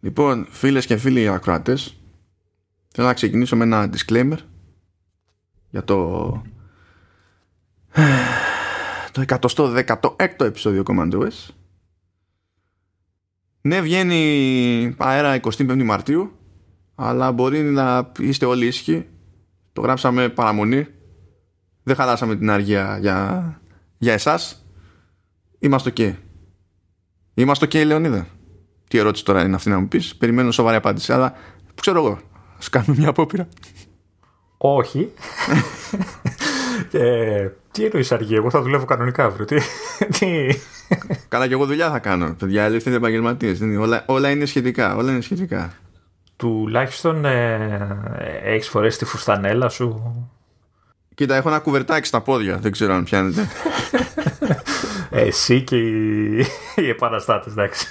Λοιπόν, φίλες και φίλοι ακροατές, θέλω να ξεκινήσω με ένα disclaimer για το το 116ο επεισόδιο Command OS. Ναι, βγαίνει αέρα 25 Μαρτίου, αλλά μπορεί να είστε όλοι ήσυχοι. Το γράψαμε παραμονή. Δεν χαλάσαμε την αργία για, για εσάς. Είμαστε ok. Είμαστε ok, Λεωνίδα. Τι ερώτηση τώρα είναι αυτή να μου πεις. Περιμένω σοβαρή απάντηση, αλλά που ξέρω εγώ. Ας κάνουμε μια απόπειρα. Όχι. ε, τι εννοείς αργή, εγώ θα δουλεύω κανονικά αύριο. Τι, τι... Καλά, και εγώ δουλειά θα κάνω. Παιδιά, ελεύθεροι επαγγελματίες. Όλα, όλα είναι σχετικά. Όλα είναι σχετικά. Τουλάχιστον ε, έχεις φορέσει τη φουστανέλα σου. Κοίτα, έχω ένα κουβερτάκι στα πόδια. Δεν ξέρω αν πιάνετε. Εσύ και οι, οι επαναστάτες, εντάξει.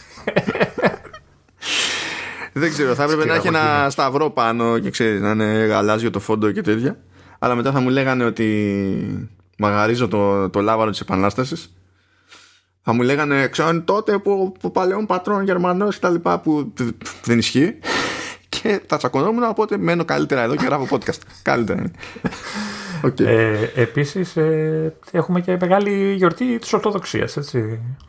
Δεν ξέρω, θα έπρεπε να έχει ένα σταυρό πάνω και ξέρεις να είναι γαλάζιο το φόντο και τέτοια. Αλλά μετά θα μου λέγανε ότι μαγαρίζω το, το λάβαρο της Επανάστασης. Θα μου λέγανε, ξέρω τότε που, που παλαιόν πατρών Γερμανός και τα λοιπά που δεν ισχύει. Και θα τσακωνόμουν, οπότε μένω καλύτερα εδώ και γράφω podcast. καλύτερα. Okay. Ε, Επίσης, ε, έχουμε και μεγάλη γιορτή της Ορθοδοξίας.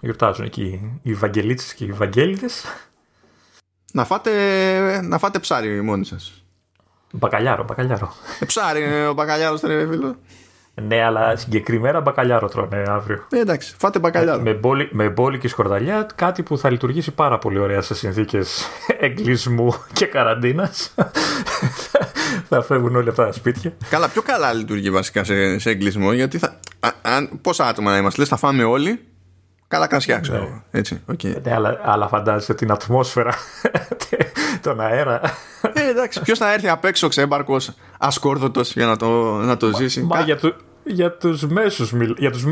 Γιορτάζουν εκεί οι Βαγγελίτσε και οι Βαγγέλιδε. Να φάτε, να φάτε ψάρι μόνοι σας. Μπακαλιάρο, μπακαλιάρο. Ε, ψάρι είναι ο μπακαλιάρος, ρε φίλο. Ναι, αλλά συγκεκριμένα μπακαλιάρο τρώνε αύριο. Ε, εντάξει, φάτε μπακαλιάρο. Με, μπόλι, με μπόλικη σκορδαλιά, κάτι που θα λειτουργήσει πάρα πολύ ωραία σε συνθήκες εγκλισμού και καραντίνας. θα φεύγουν όλοι αυτά τα σπίτια. Καλά, πιο καλά λειτουργεί βασικά σε, σε εγκλισμό, γιατί θα, αν, πόσα άτομα να είμαστε, λες, θα φάμε όλοι. Καλά κρασιά, ξέρω. Ναι. Έτσι, okay. ναι, αλλά, αλλά φαντάζεσαι την ατμόσφαιρα, τον αέρα. Ε, εντάξει, ποιος θα έρθει απ' έξω ξέμπαρκος, ασκόρδωτος για να το, να το ζήσει. Μα, για, του, για τους μέσους, για τους,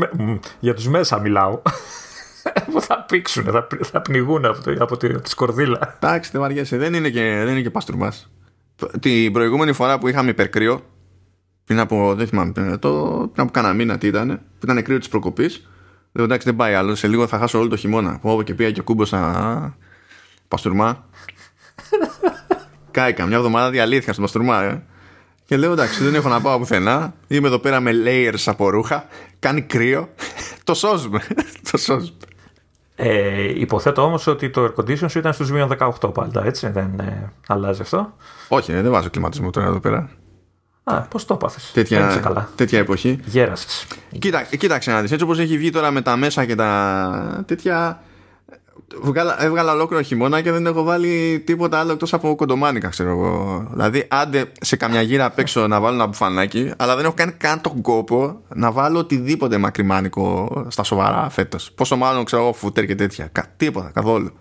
για τους μέσα μιλάω. που θα πήξουν, θα, θα πνιγούν από, το, από, τη, τη σκορδίλα. Εντάξει, δεν βαριέσαι. Δεν είναι και, δεν είναι και παστρουμάς. Την προηγούμενη φορά που είχαμε υπερκρύο, πριν από, δεν θυμάμαι, πριν, το, πριν από κάνα μήνα τι ήταν, που ήταν κρύο της προκοπής, λέω εντάξει δεν πάει άλλο, σε λίγο θα χάσω όλο το χειμώνα. Που και πήγα και κούμποσα παστούρμα. Κάηκα μια εβδομάδα διαλύθηκα στο παστούρμα, ε. Και λέω εντάξει, δεν έχω να πάω πουθενά. Είμαι εδώ πέρα με layers από ρούχα. Κάνει κρύο. το σώζουμε. το σώζουμε. Ε, υποθέτω όμως ότι το air condition σου ήταν στους μείον 18 πάντα, έτσι. Δεν ε, αλλάζει αυτό. Όχι, ε, δεν βάζω κλιματισμό τώρα εδώ πέρα. Α, πώς το έπαθε. Τέτοια, καλά. τέτοια εποχή. Γέρασες. Κοίτα, κοίταξε να δεις. Έτσι όπως έχει βγει τώρα με τα μέσα και τα τέτοια. Βγάλα, έβγαλα ολόκληρο χειμώνα και δεν έχω βάλει τίποτα άλλο εκτός από κοντομάνικα, ξέρω εγώ. Δηλαδή, άντε σε καμιά γύρα απ' έξω να βάλω ένα μπουφανάκι, αλλά δεν έχω κάνει καν τον κόπο να βάλω οτιδήποτε μακριμάνικο στα σοβαρά φέτος. Πόσο μάλλον ξέρω εγώ φούτερ και τέτοια. Κα, τίποτα, καθόλου.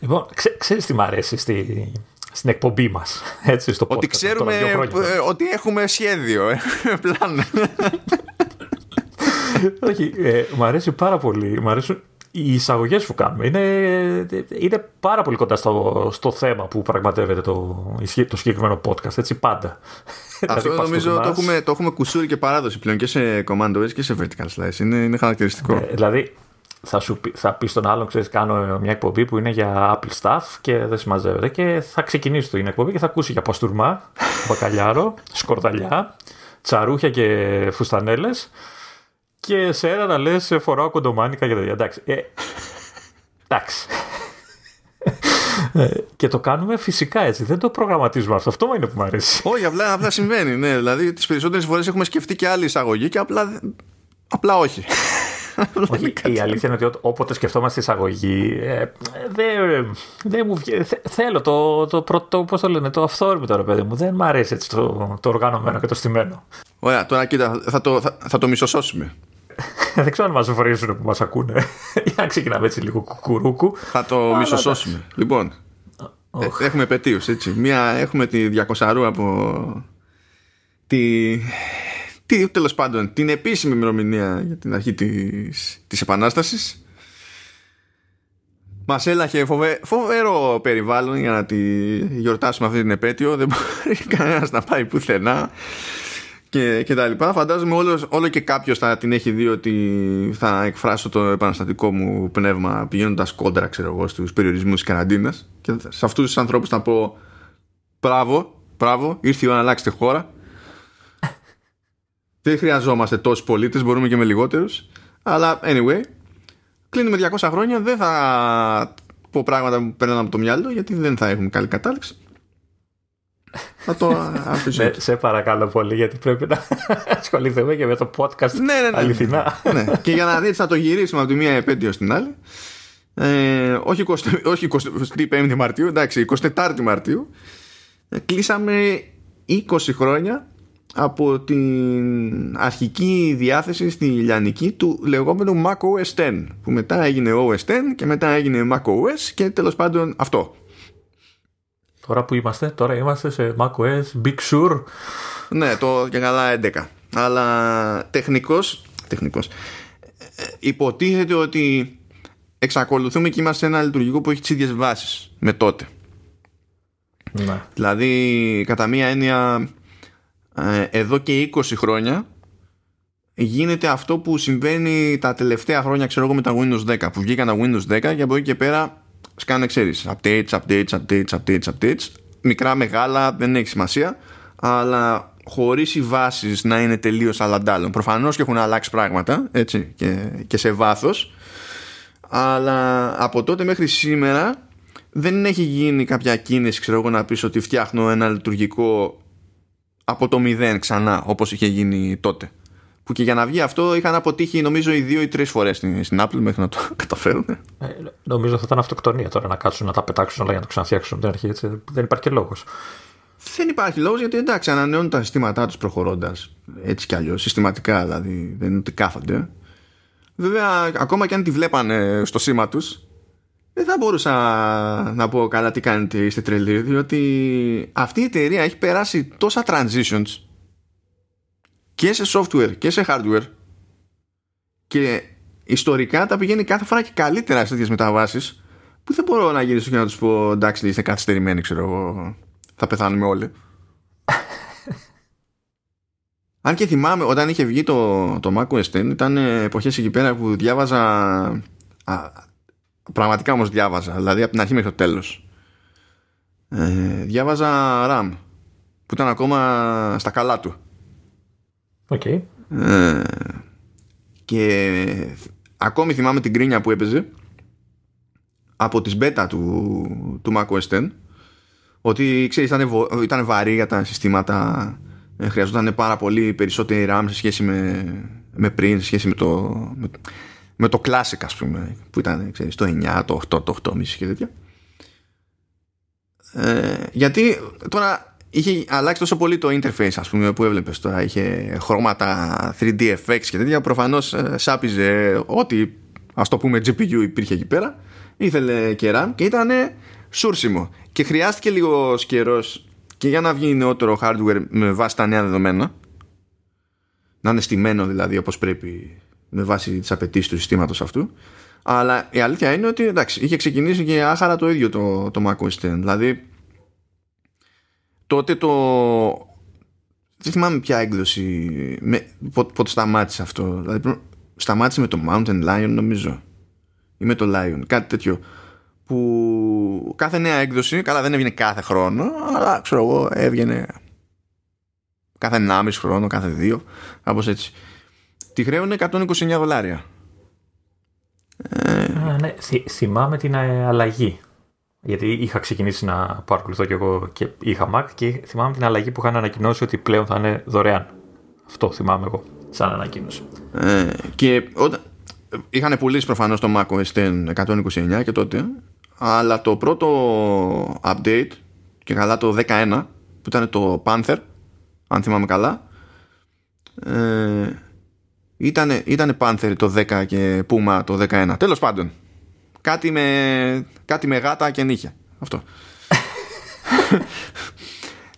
Λοιπόν, ξέ, ξέρεις τι μ' αρέσει στη, στην εκπομπή μας. Ότι ξέρουμε ε, ότι έχουμε σχέδιο, έχουμε πλάνο. Όχι, ε, μου αρέσει πάρα πολύ. Μ' αρέσουν οι εισαγωγές που κάνουμε είναι, είναι πάρα πολύ κοντά στο, στο θέμα που πραγματεύεται το, το συγκεκριμένο podcast, έτσι πάντα. Αυτό δηλαδή, νομίζω το έχουμε, το έχουμε κουσούρι και παράδοση πλέον και σε Command OS και σε Vertical Slice. Είναι, είναι χαρακτηριστικό. Ε, δηλαδή, θα, σου, θα πεις στον άλλον, ξέρεις, κάνω μια εκπομπή που είναι για Apple Stuff και δεν συμμαζεύεται. Και θα ξεκινήσει την εκπομπή και θα ακούσει για παστούρμα, μπακαλιάρο, σκορδαλιά, τσαρούχια και φουστανέλες και σε ένα να λες φοράω κοντομάνικα για τέτοια. Εντάξει. Ε, εντάξει. Ε, και το κάνουμε φυσικά έτσι. Δεν το προγραμματίζουμε αυτό. Αυτό είναι που μου αρέσει. Όχι, απλά, απλά συμβαίνει. Ναι. Δηλαδή, τις περισσότερες φορές έχουμε σκεφτεί και άλλη εισαγωγή και απλά, απλά όχι. όχι η αλήθεια είναι ότι όποτε σκεφτόμαστε εισαγωγή, ε, δεν δε μου βγαίνει. Θέλω το, το, το, πώς το λένε, το αυθόρμητο ρε παιδί μου. Δεν μου αρέσει έτσι το, το οργανωμένο και το στημένο. Ωραία, τώρα κοίτα, θα το, θα, θα το μισοσώσουμε. Δεν ξέρω αν μα βρίζουν που μας ακούνε. Για να ξεκινάμε έτσι λίγο κουκουρούκου. Θα το μισοσώσουμε. Λοιπόν, oh. έχουμε πετίους, έτσι. Μία έχουμε τη 200 από τη, τι, τέλος πάντων, την επίσημη ημερομηνία για την αρχή της, της Επανάστασης. Μας έλαχε φοβε, φοβερό περιβάλλον για να τη γιορτάσουμε αυτή την επέτειο. Δεν μπορεί κανένας να πάει πουθενά και, και τα λοιπά. Φαντάζομαι όλο, όλο και κάποιος θα την έχει δει ότι θα εκφράσω το επαναστατικό μου πνεύμα πηγαίνοντας κόντρα, ξέρω εγώ, στους περιορισμούς της καραντίνας και σε αυτούς τους ανθρώπους να πω μπράβο, μπράβο, ήρθε η ώρα να αλλάξετε χώρα. Δεν χρειαζόμαστε τόσους πολίτες, μπορούμε και με λιγότερους. Αλλά anyway, κλείνουμε 200 χρόνια, δεν θα πω πράγματα που παίρνουν από το μυαλό γιατί δεν θα έχουμε καλή κατάληξη. Θα το αφήσω. Ναι, σε παρακαλώ πολύ, γιατί πρέπει να ασχοληθούμε και με το podcast ναι, ναι, ναι, αληθινά. ναι. Και για να δείτε, θα το γυρίσουμε από τη μία επέτειο στην άλλη. Ε, όχι, 20, όχι 25 Μαρτίου, εντάξει, 24 Μαρτίου. Ε, κλείσαμε 20 χρόνια από την αρχική διάθεση στη λιανική του λεγόμενου Mac OS X που μετά έγινε OS X και μετά έγινε Mac OS και τέλος πάντων αυτό Τώρα που είμαστε, τώρα είμαστε σε macOS Big Sur. Ναι, το και καλά 11. Αλλά τεχνικός, τεχνικός υποτίθεται ότι εξακολουθούμε και είμαστε σε ένα λειτουργικό που έχει τις ίδιες βάσεις με τότε. Ναι. Δηλαδή, κατά μία έννοια, ε, εδώ και 20 χρόνια γίνεται αυτό που συμβαίνει τα τελευταία χρόνια, ξέρω εγώ, με τα Windows 10. Που βγήκαν τα Windows 10 και από εκεί και πέρα σκάνε, ξέρεις, updates, updates, updates, updates, updates. Μικρά, μεγάλα, δεν έχει σημασία. Αλλά χωρίς οι βάσεις να είναι τελείως αλλαντάλλων. Προφανώς και έχουν αλλάξει πράγματα, έτσι, και, και σε βάθος. Αλλά από τότε μέχρι σήμερα δεν έχει γίνει κάποια κίνηση, ξέρω εγώ, να πεις ότι φτιάχνω ένα λειτουργικό από το μηδέν ξανά, όπως είχε γίνει τότε. Που και για να βγει αυτό είχαν αποτύχει νομίζω οι δύο ή τρεις φορές στην, στην Apple μέχρι να το καταφέρουν. Ε, νομίζω θα ήταν αυτοκτονία τώρα να κάτσουν να τα πετάξουν όλα για να το ξαναφτιάξουν από την αρχή. Έτσι. Δεν υπάρχει και λόγος. Δεν υπάρχει λόγος γιατί εντάξει, ανανεώνουν τα συστήματά τους προχωρώντας έτσι κι αλλιώς. Συστηματικά δηλαδή. Δεν είναι ότι κάθονται. Βέβαια, ακόμα και αν τη βλέπανε στο σήμα τους, δεν θα μπορούσα να πω καλά τι κάνετε, είστε τρελοί, διότι αυτή η εταιρεία έχει περάσει τόσα transitions και σε software και σε hardware και ιστορικά τα πηγαίνει κάθε φορά και καλύτερα σε τέτοιες μεταβάσεις που δεν μπορώ να γυρίσω και να τους πω εντάξει είστε καθυστερημένοι ξέρω εγώ θα πεθάνουμε όλοι αν και θυμάμαι όταν είχε βγει το, το Mac OS X ήταν εποχές εκεί πέρα που διάβαζα α, πραγματικά όμως διάβαζα δηλαδή από την αρχή μέχρι το τέλος. Ε, διάβαζα RAM που ήταν ακόμα στα καλά του Okay. Ε, και ακόμη θυμάμαι την κρίνια που έπαιζε από τις beta του, του macOS X ότι ξέρεις ήταν, ήταν βαρύ για τα συστήματα ε, χρειαζόταν πάρα πολύ περισσότερη RAM σε σχέση με, με πριν σε σχέση με το, με, με το Classic ας πούμε που ήταν ξέρεις, το 9, το 8, το 8,5 και τέτοια ε, γιατί τώρα είχε αλλάξει τόσο πολύ το interface ας πούμε που έβλεπες τώρα. Είχε χρώματα 3D effects και τέτοια. Προφανώς ε, σάπιζε ό,τι ας το πούμε GPU υπήρχε εκεί πέρα. Ήθελε και RAM και ήταν σούρσιμο. Και χρειάστηκε λίγο καιρός και για να βγει νεότερο hardware με βάση τα νέα δεδομένα. Να είναι στημένο δηλαδή όπως πρέπει με βάση τις απαιτήσεις του συστήματος αυτού. Αλλά η αλήθεια είναι ότι εντάξει, είχε ξεκινήσει και άχαρα το ίδιο το, το Mac OS X. Δηλαδή τότε το δεν θυμάμαι ποια έκδοση με, πότε σταμάτησε αυτό. Δηλαδή σταμάτησε με το Mountain Lion νομίζω. Ή με το Lion κάτι τέτοιο. Που κάθε νέα έκδοση καλά δεν έβγαινε κάθε χρόνο αλλά ξέρω εγώ έβγαινε κάθε 1,5 χρόνο κάθε δύο κάπως έτσι. Τη χρέωνε 129 δολάρια. Ε... Α, ναι. θυμάμαι την ε, αλλαγή γιατί είχα ξεκινήσει να παρακολουθώ και εγώ και είχα Mac και θυμάμαι την αλλαγή που είχαν ανακοινώσει ότι πλέον θα είναι δωρεάν. Αυτό θυμάμαι εγώ, σαν ανακοίνωση. Ε, και όταν, είχαν πουλήσει προφανώς το Mac OS 129 και τότε, αλλά το πρώτο update και καλά το 11 που ήταν το Panther, αν θυμάμαι καλά, ε, ήτανε, ήτανε Panther το 10 και Puma το 11. Τέλος πάντων, κάτι με, κάτι με γάτα και νύχια. Αυτό.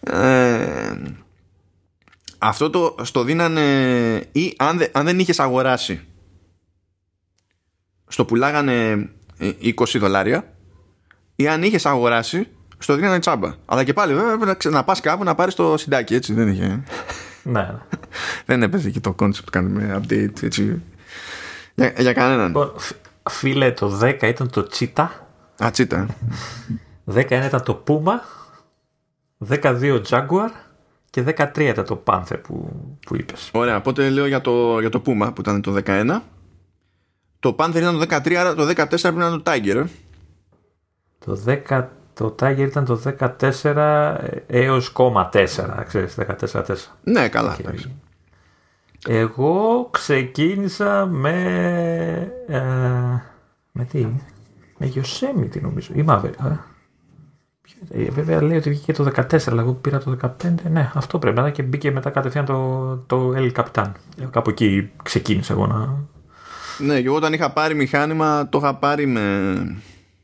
ε, αυτό το στο δίνανε ή αν, αν δεν είχες αγοράσει στο πουλάγανε 20 ε, δολάρια ή αν είχες αγοράσει στο δίνανε τσάμπα. Αλλά και πάλι βέβαια πρέπει να πας κάπου να πάρεις το συντάκι έτσι δεν είχε. Ναι, ναι. δεν έπαιζε και το concept που κάνουμε update έτσι. Για, για κανέναν. Λοιπόν, Φίλε, το 10 ήταν το Cheetah. Α, Cheetah. 11 ήταν το Puma, 12 Jaguar και 13 ήταν το Panther που, που είπες. Ωραία, οπότε λέω για το, για το Puma που ήταν το 11. Το Panther ήταν το 13, άρα το 14 πρέπει να είναι το Tiger. ε. Το, 10, το Tiger ήταν το 14 έως κόμμα 4, ξέρεις, 14-4. Ναι, καλά. Οκ. Εντάξει. Εγώ ξεκίνησα με. Ε, με τι; Με Yosemite νομίζω. Ή Maverick. ε. Ποιο ήταν, ε, Βέβαια λέει ότι βγήκε το 14, αλλά εγώ πήρα το 15. Ναι, αυτό πρέπει να ήταν και μπήκε μετά κατευθείαν το, το El Capitan. Ε, Κάπου εκεί ξεκίνησα εγώ να. Ναι, και εγώ όταν είχα πάρει μηχάνημα, το είχα πάρει με.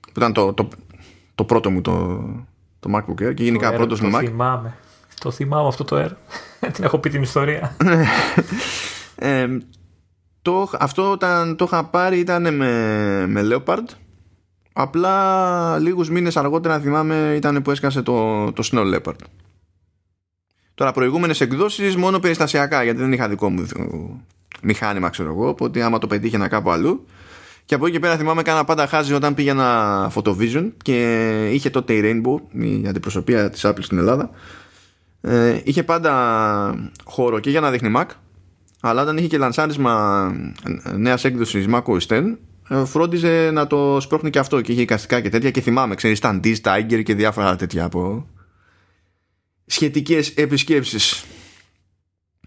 που ήταν το, το, το πρώτο μου το, το MacBook Air και γενικά το Air, πρώτος μου το Mac. θυμάμαι. Το θυμάμαι αυτό το Air. την έχω πει την ιστορία. Ε, το, αυτό όταν το είχα πάρει ήταν με, με Leopard. Απλά λίγους μήνες αργότερα θυμάμαι ήταν που έσκασε το, το Snow Leopard. Τώρα προηγούμενες εκδόσεις μόνο περιστασιακά γιατί δεν είχα δικό μου ε, μηχάνημα ξέρω εγώ οπότε άμα το πετύχαινα κάπου αλλού και από εκεί και πέρα θυμάμαι κάνα πάντα χάζει όταν πήγαινα Photovision και είχε τότε η Rainbow η αντιπροσωπεία της Apple στην Ελλάδα ε, είχε πάντα χώρο και για να δείχνει Mac αλλά όταν είχε και λανσάρισμα νέας έκδοσης Mac OS X ε, φρόντιζε να το σπρώχνει και αυτό και είχε εικαστικά και τέτοια και θυμάμαι ξέρεις ήταν Diz, Tiger και διάφορα τέτοια από σχετικές επισκέψεις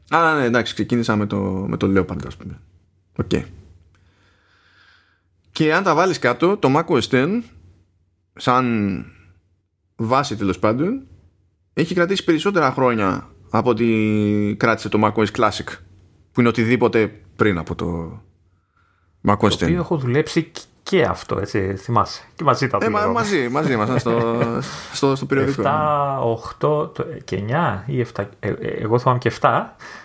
αλλά ναι εντάξει ξεκίνησα με το, με το Leopard ας πούμε Οκ. και αν τα βάλεις κάτω το Mac OS X σαν βάση τέλος πάντων έχει κρατήσει περισσότερα χρόνια από ότι κράτησε το macOS Classic που είναι οτιδήποτε πριν από το macOS το 10. οποίο έχω δουλέψει και αυτό, έτσι, θυμάσαι. Και μαζί τα Ε, μα, δουλεύαμε. μαζί, μαζί ήμασταν στο, στο, στο περιοδικό. 7, 8 το- και 9 ή 7. Ε, ε, εγώ θυμάμαι και 7.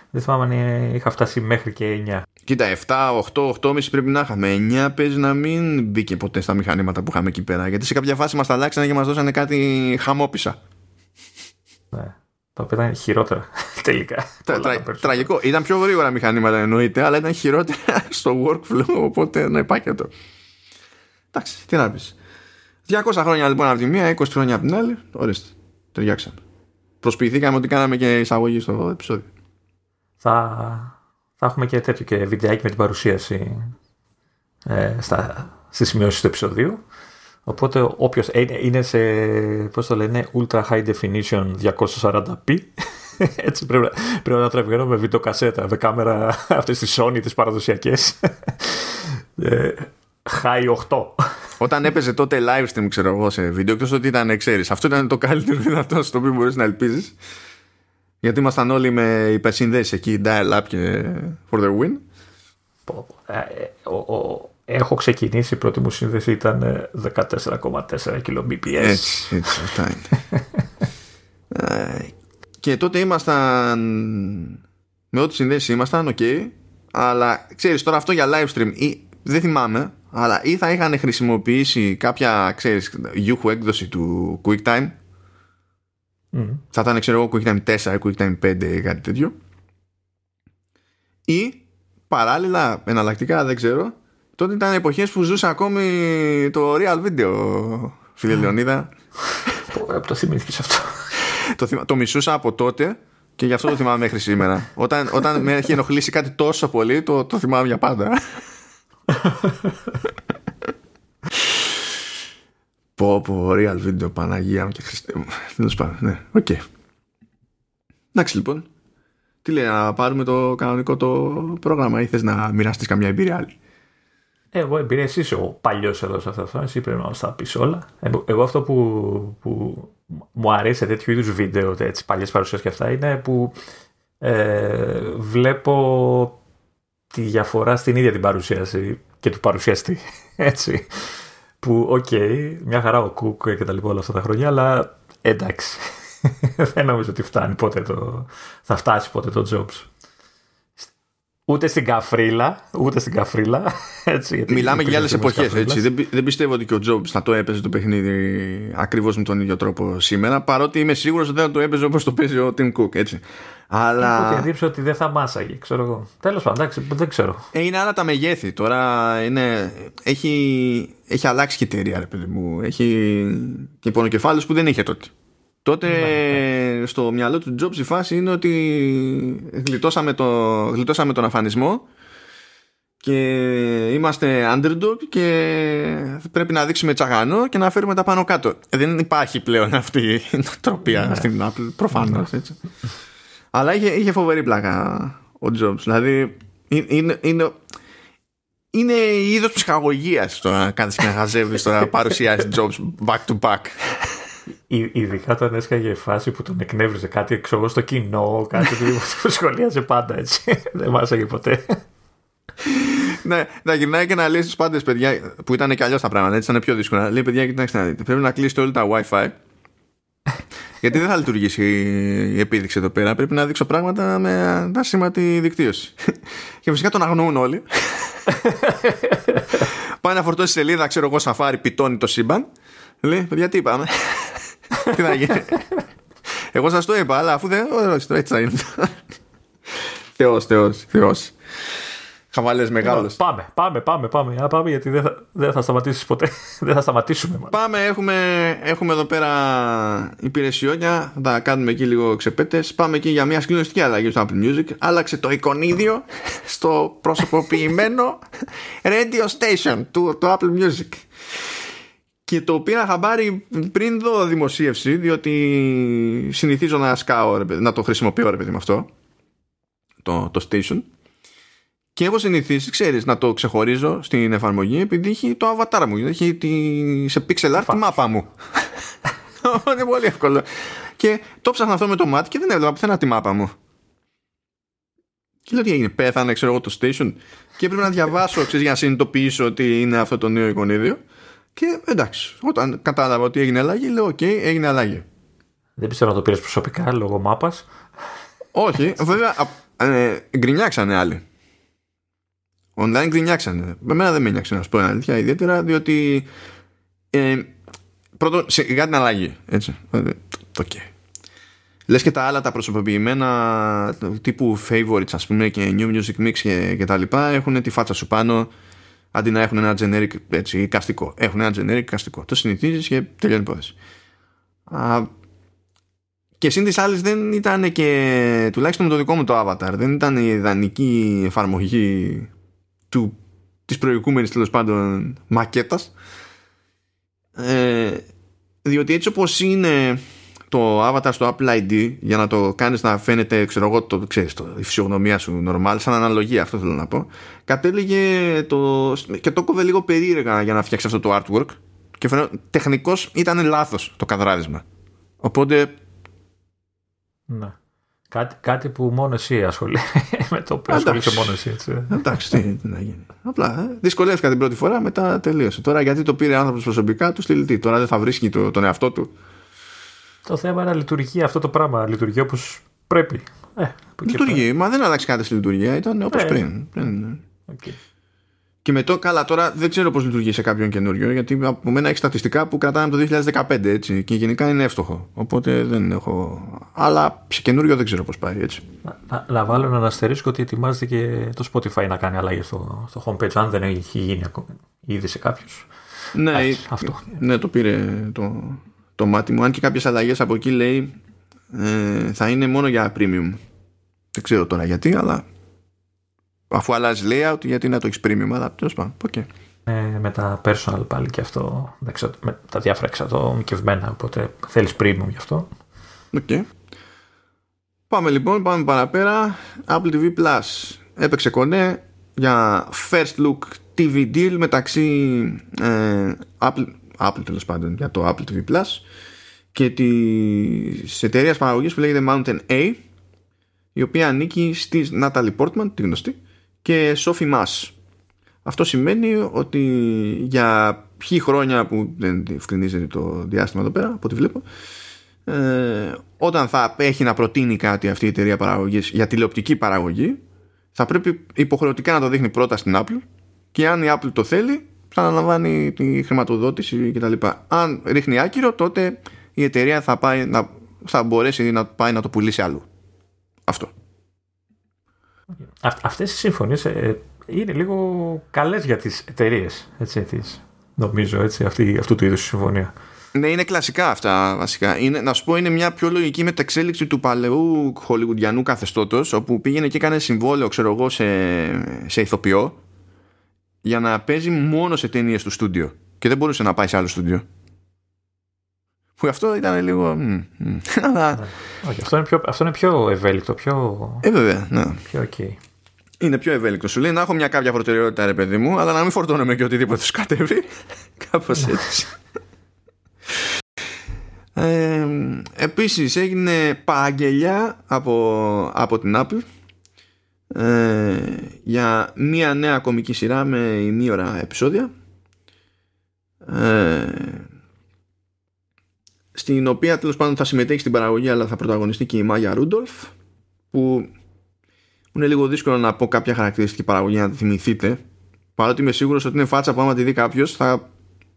Δεν θυμάμαι αν ε, είχα φτάσει μέχρι και 9. Κοίτα, 7, 8, 8,5 πρέπει να είχαμε. 9 παίζει να μην μπήκε ποτέ στα μηχανήματα που είχαμε εκεί πέρα. Γιατί σε κάποια φάση μας τα αλλάξανε και μας δώσανε κάτι χαμόπισα. Ναι. Τα οποία ήταν χειρότερα τελικά. Τρα- Πολλά τρα- τα περισσότερα. τραγικό. Ήταν πιο γρήγορα μηχανήματα εννοείται, αλλά ήταν χειρότερα στο workflow. Οπότε να υπάρχει αυτό. Εντάξει, τι να πεις. 200 χρόνια λοιπόν από τη μία, 20 χρόνια από την άλλη. Ορίστε. Ταιριάξαμε. Προσποιηθήκαμε ότι κάναμε και εισαγωγή στο επεισόδιο. Θα, θα έχουμε και τέτοιο και βιντεάκι με την παρουσίαση ε, στα, στις σημειώσεις του επεισοδίου. Οπότε όποιος ε, είναι- είναι σε, πώς το λένε, ultra high definition 240p. Έτσι πρέπει, να- πρέπει να τραβηγαίνω με βιντεοκασέτα, με κάμερα αυτές τις Sony, τις παραδοσιακές. Ε, high 8. Όταν έπαιζε τότε live stream, ξέρω εγώ, σε βίντεο, εκτός ότι ήταν, ξέρεις, αυτό ήταν το καλύτερο δυνατό στο οποίο μπορείς να ελπίζεις. Γιατί ήμασταν όλοι με υπερσυνδέσεις εκεί, dial-up και for the win. Πω, πω. Ε, ε, ο- ο- έχω ξεκινήσει, η πρώτη μου σύνδεση ήταν ε, 14,4 kbps. Έτσι, έτσι, αυτά είναι. Ε, και τότε ήμασταν. Με ό,τι συνδέσεις ήμασταν, οκ. αλλά ξέρεις τώρα αυτό για live stream, ή, δεν θυμάμαι, αλλά ή θα είχαν χρησιμοποιήσει κάποια, ξέρεις, γιούχου έκδοση του QuickTime Μμ. θα ήταν ξέρω εγώ QuickTime 4 QuickTime 5 ή κάτι τέτοιο ή παράλληλα εναλλακτικά δεν ξέρω τότε ήταν εποχές που ζούσε ακόμη το real video φίλε Λεωνίδα Πω, ε, το θυμήθηκες αυτό. το, θυμα- το μισούσα από τότε και γι' αυτό το θυμάμαι μέχρι σήμερα όταν, όταν με έχει ενοχλήσει κάτι τόσο πολύ το, το θυμάμαι για πάντα Πω πω, real video, Παναγία μου και Χριστέ μου. Τέλος πάντων, ναι, οκ. Εντάξει λοιπόν. Τι λέει, να πάρουμε το κανονικό το πρόγραμμα ή θες να μοιραστείς καμιά εμπειρία άλλη; Ε, Εγώ εμπειρία, εσύ είσαι ο παλιός εδώ σε αυτό. Εσύ πρέπει να μας τα πεις όλα. Ε, Εγώ αυτό που, που μου αρέσει σε τέτοιου είδους βίντεο, έτσι, παλιές παρουσιάσεις και αυτά, είναι που ε, βλέπω τη διαφορά στην ίδια την παρουσίαση και του παρουσιαστή. Έτσι. Που, οκ, μια χαρά ο Κουκ και τα λοιπά όλα αυτά τα χρόνια, αλλά εντάξει. Δεν νομίζω ότι φτάνει ποτέ το. θα φτάσει ποτέ το Jobs. Ούτε στην καφρίλα, ούτε στην καφρίλα. Έτσι, γιατί Μιλάμε για άλλες υπήρχε εποχές. καφρίλας. Δεν, δεν πιστεύω ότι και ο Jobs θα το έπαιζε το παιχνίδι ακριβώς με τον ίδιο τρόπο σήμερα. Παρότι είμαι σίγουρος ότι δεν θα το έπαιζε όπως το παίζει ο Tim Cook. Έτσι. Έχω Αλλά. την εντύπωση ότι δεν θα μάσαγε, ξέρω εγώ. Τέλος πάντων, εντάξει, δεν ξέρω. Ε, είναι άλλα τα μεγέθη. Τώρα είναι, έχει, έχει αλλάξει και η εταιρεία, ρε παιδί μου. Έχει και πονοκεφάλου που δεν είχε τότε. Τότε στο μυαλό του Jobs η φάση είναι ότι γλιτώσαμε, το, γλιτώσαμε τον αφανισμό και είμαστε underdog και πρέπει να δείξουμε τσαγανό και να φέρουμε τα πάνω κάτω. Δεν υπάρχει πλέον αυτή η νοοτροπία στην Apple, προφανώς έτσι. Αλλά είχε, είχε φοβερή πλάκα ο Jobs. Δηλαδή είναι, είναι, είναι, είναι η είδος ψυχαγωγίας το να κάνεις και να χαζεύεις το να παρουσιάσεις Jobs back to back. Ει- Ειδικά όταν έσκαγε η φάση που τον εκνεύριζε κάτι ξέρω εγώ, στο κοινό, κάτι που σχολίαζε πάντα έτσι. δεν μάσαγε ποτέ. ναι, να γυρνάει και να λέει στους πάντες παιδιά που ήταν και αλλιώς τα πράγματα, έτσι ήταν πιο δύσκολα. Λέει παιδιά, κοιτάξτε να δείτε, πρέπει να κλείσετε όλα τα Wi-Fi γιατί δεν θα λειτουργήσει η επίδειξη εδώ πέρα. Πρέπει να δείξω πράγματα με ανάσηματη δικτύωση. και φυσικά τον αγνοούν όλοι. Πάει να φορτώσει σελίδα, ξέρω εγώ, σαφάρι, πιτώνει το σύμπαν. Λέει, παιδιά, τι είπαμε. Τι θα γίνει. εγώ σας το είπα, αλλά αφού δεν. Όχι, τώρα έτσι θα είναι. Θεός, Θεός, Θεός. Χαβαλές μεγάλος. πάμε, πάμε, πάμε, πάμε. Α, πάμε γιατί δεν θα, δεν θα σταματήσεις ποτέ. δεν θα σταματήσουμε. μάλλον. Πάμε, έχουμε, έχουμε εδώ πέρα υπηρεσιόνια. Θα τα κάνουμε εκεί λίγο ξεπέτες. Πάμε εκεί για μια συγκλονιστική αλλαγή στο Apple Music. Άλλαξε το εικονίδιο στο προσωποποιημένο radio station του, του Apple Music. Και το πήρα χαμπάρι πριν δω δημοσίευση, διότι συνηθίζω να σκάω, ρε παιδί, να το χρησιμοποιώ ρε παιδί με αυτό, το, το station. Και έχω συνηθίσει, ξέρεις, να το ξεχωρίζω στην εφαρμογή επειδή έχει το avatar μου, έχει τη, σε pixel art τη μάπα μου. είναι πολύ εύκολο. Και το ψάχνα αυτό με το μάτι και δεν έβλεπα πουθενά τη μάπα μου. Και λέω τι έγινε, πέθανε ξέρω εγώ το station και έπρεπε να διαβάσω ξέρεις, για να συνειδητοποιήσω ότι είναι αυτό το νέο εικονίδιο. Και εντάξει, όταν κατάλαβα ότι έγινε αλλαγή, λέω: Οκ, έγινε αλλαγή. Δεν πιστεύω να το πήρες προσωπικά λόγω μάπας. Όχι, βέβαια, α, ε, γκρινιάξανε άλλοι. Online γκρινιάξανε. Με μένα δεν με ένοιαξε να σου πω την αλήθεια, ιδιαίτερα διότι. Ε, πρώτον, σιγά την αλλαγή. Έτσι. Δηλαδή, Οκ. Λες και τα άλλα τα προσωποποιημένα τύπου favorites ας πούμε και new music mix και, και τα λοιπά έχουν τη φάτσα σου πάνω αντί να έχουν ένα generic έτσι, εικαστικό. Έχουν ένα generic εικαστικό. Το συνηθίζεις και τελειώνει η υπόθεση. Α, και σύν της άλλης δεν ήταν και τουλάχιστον με το δικό μου το avatar δεν ήταν η ιδανική εφαρμογή του, της προηγούμενης τέλος πάντων μακέτας ε, διότι έτσι όπως είναι το avatar στο Apple ID για να το κάνεις να φαίνεται ξέρω εγώ το, ξέρεις, το, η φυσιογνωμία σου normal σαν αναλογία αυτό θέλω να πω κατέληγε το, και το κόβε λίγο περίεργα για να φτιάξεις αυτό το artwork και φαίνεται τεχνικώς ήταν λάθος το καδράδισμα οπότε Ναι. Κάτι, κάτι που μόνο εσύ ασχολείσαι με το οποίο Εντάξει. ασχολείσαι μόνο εσύ. Έτσι. Εντάξει, τι, τι να γίνει. Απλά ε, δυσκολεύτηκα την πρώτη φορά, μετά τελείωσε. Τώρα γιατί το πήρε άνθρωπος προσωπικά του στείλει τι. Τώρα δεν θα βρίσκει το, τον εαυτό του. Το θέμα είναι να λειτουργεί αυτό το πράγμα. Λειτουργεί όπως πρέπει. Ε, από εκεί Λειτουργεί, μα δεν άλλαξε κάτι στη λειτουργία, ήταν όπως Ε. πριν. πριν. πέρα. Οκ. Και με το καλά τώρα δεν ξέρω πώς λειτουργεί σε κάποιον καινούριο, γιατί από μένα έχει στατιστικά που κρατάνε από το 2015 έτσι. Και γενικά είναι εύστοχο. Οπότε δεν έχω. Αλλά σε καινούριο δεν ξέρω πώς πάει έτσι. Να, να, να βάλω έναν αστερίσκο ότι ετοιμάζεται και το Spotify να κάνει αλλαγή στο, στο homepage, αν δεν έχει γίνει ακόμα ήδη σε κάποιους. Ναι, Εντάξει, αυτό. ναι, το πήρε το, το μάτι μου. Αν και κάποιες αλλαγές από εκεί λέει ε, θα είναι μόνο για premium. Δεν ξέρω τώρα γιατί, αλλά αφού αλλάζει layout, γιατί να το έχεις premium. Αλλά τέλος πάντων, οκ. Ε, με τα personal πάλι και αυτό. δεν ξέρω, με τα διάφορα εξατομικευμένα. Οπότε θέλεις premium γι' αυτό. Οκ. Πάμε λοιπόν, πάμε παραπέρα. Apple TV Plus έπαιξε κονέ για first look TV deal μεταξύ ε, Apple, Apple τέλος πάντων για το Apple TV Plus και της εταιρείας παραγωγής που λέγεται Mountain A η οποία ανήκει στη Natalie Portman, τη γνωστή και Sophie Mass. Αυτό σημαίνει ότι για ποιοι χρόνια που δεν ευκρινίζεται το διάστημα εδώ πέρα από ό,τι βλέπω ε, όταν θα έχει να προτείνει κάτι αυτή η εταιρεία παραγωγής για τηλεοπτική παραγωγή θα πρέπει υποχρεωτικά να το δείχνει πρώτα στην Apple και αν η Apple το θέλει θα αναλαμβάνει τη χρηματοδότηση κτλ. Αν ρίχνει άκυρο τότε η εταιρεία θα, πάει να, θα μπορέσει να πάει να το πουλήσει αλλού. Αυτό. Αυτές οι συμφωνίες ε, είναι λίγο καλές για τις εταιρείες, έτσι, τις, νομίζω, έτσι, αυτή, αυτού του είδους η συμφωνία. Ναι, είναι κλασικά αυτά βασικά. Είναι, να σου πω, είναι μια πιο λογική μεταξέλιξη του παλαιού χολιγουντιανού καθεστώτος, όπου πήγαινε και έκανε συμβόλαιο, ξέρω εγώ, σε, σε ηθοποιό, για να παίζει μόνο σε ταινίες του στούντιο. Και δεν μπορούσε να πάει σε άλλο στούντιο. Που αυτό ήταν λίγο. Αλλά... Όχι, αυτό, είναι πιο, αυτό είναι πιο ευέλικτο, πιο. Ε, βέβαια, ναι. Πιο okay. Είναι πιο ευέλικτο. Σου λέει να έχω μια κάποια προτεραιότητα, ρε παιδί μου, αλλά να μην φορτώνομαι και οτιδήποτε τους κατέβει. Κάπως έτσι. Ε, επίσης έγινε παραγγελιά από, από την Apple ε, για μία νέα κομική σειρά με ημίωρα επεισόδια ε, στην οποία τέλος πάντων θα συμμετέχει στην παραγωγή αλλά θα πρωταγωνιστεί και η Μάγια Ρούντολφ που είναι λίγο δύσκολο να πω κάποια χαρακτηριστική παραγωγή να τη θυμηθείτε παρότι είμαι σίγουρος ότι είναι φάτσα που άμα τη δει κάποιος θα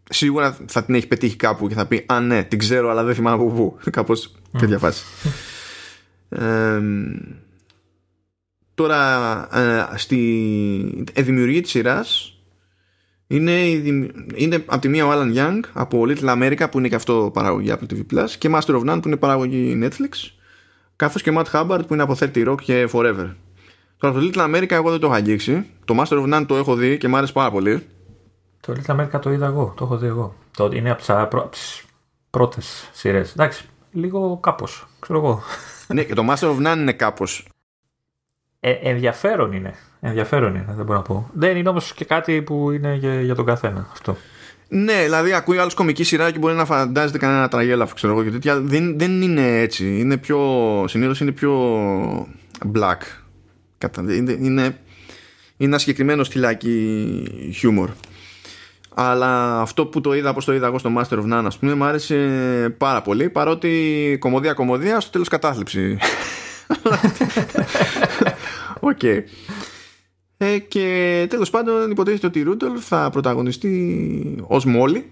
σίγουρα θα την έχει πετύχει κάπου και θα πει Α, ναι, την ξέρω, αλλά δεν θυμάμαι από πού. Κάπως τέτοια φάση. τώρα, ε, στη ε, δημιουργία της σειράς είναι, είναι από τη μία ο Alan Young από Little America που είναι και αυτό παραγωγή Apple TV Plus και Master of None που είναι παραγωγή Netflix καθώς και Matt Hubbard που είναι από 30 Rock και Forever. Τώρα το Little America εγώ δεν το έχω αγγίξει. Το Master of None το έχω δει και μου άρεσε πάρα πολύ. Το Little America το είδα εγώ, το έχω δει εγώ. Το, είναι από τις πρώτες σειρές. Εντάξει, λίγο κάπως, ξέρω εγώ. ναι, και το Master of None είναι κάπως. Ε, ενδιαφέρον είναι. Ενδιαφέρον είναι, δεν μπορώ να πω. Δεν είναι όμως και κάτι που είναι για, για τον καθένα αυτό. Ναι, δηλαδή ακούει άλλο κομική σειρά και μπορεί να φαντάζεται κανένα τραγέλαφο, ξέρω εγώ και τέτοια. Δεν, δεν είναι έτσι. Είναι πιο. Συνήθως είναι πιο black. Είναι, είναι, είναι ένα συγκεκριμένο στυλάκι χιούμορ αλλά αυτό που το είδα, όπως το είδα εγώ στο Master of None, ας πούμε, μου άρεσε πάρα πολύ, παρότι κωμωδία-κωμωδία, στο τέλος κατάθλιψη. OK. okay. Ε, και τέλος πάντων υποτίθεται ότι η Ρούντολφ θα πρωταγωνιστεί ως Μόλι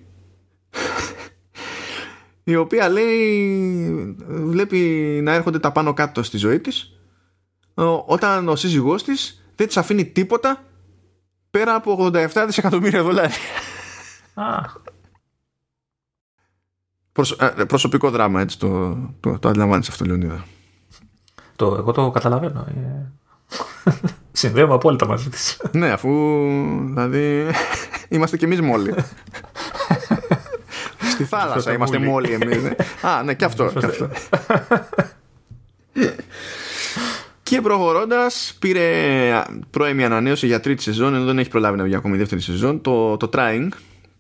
η οποία λέει βλέπει να έρχονται τα πάνω κάτω στη ζωή της όταν ο σύζυγός της δεν της αφήνει τίποτα πέρα από 87 δισεκατομμύρια δολάρια ε, προσωπικό δράμα, έτσι το, το, το αντιλαμβάνεις αυτό, Λεωνίδα. Το, εγώ το καταλαβαίνω. Ε... Συνδέομαι απόλυτα μαζί της. ναι, αφού δηλαδή είμαστε κι εμείς μόλι. Στη θάλασσα είμαστε μόλι εμείς. Ναι. Α, ναι, και αυτό. και, αυτό. και προχωρώντας, πήρε πρώιμη ανανέωση για τρίτη σεζόν, ενώ δεν έχει προλάβει να βγει ακόμη δεύτερη σεζόν, το, το Trying,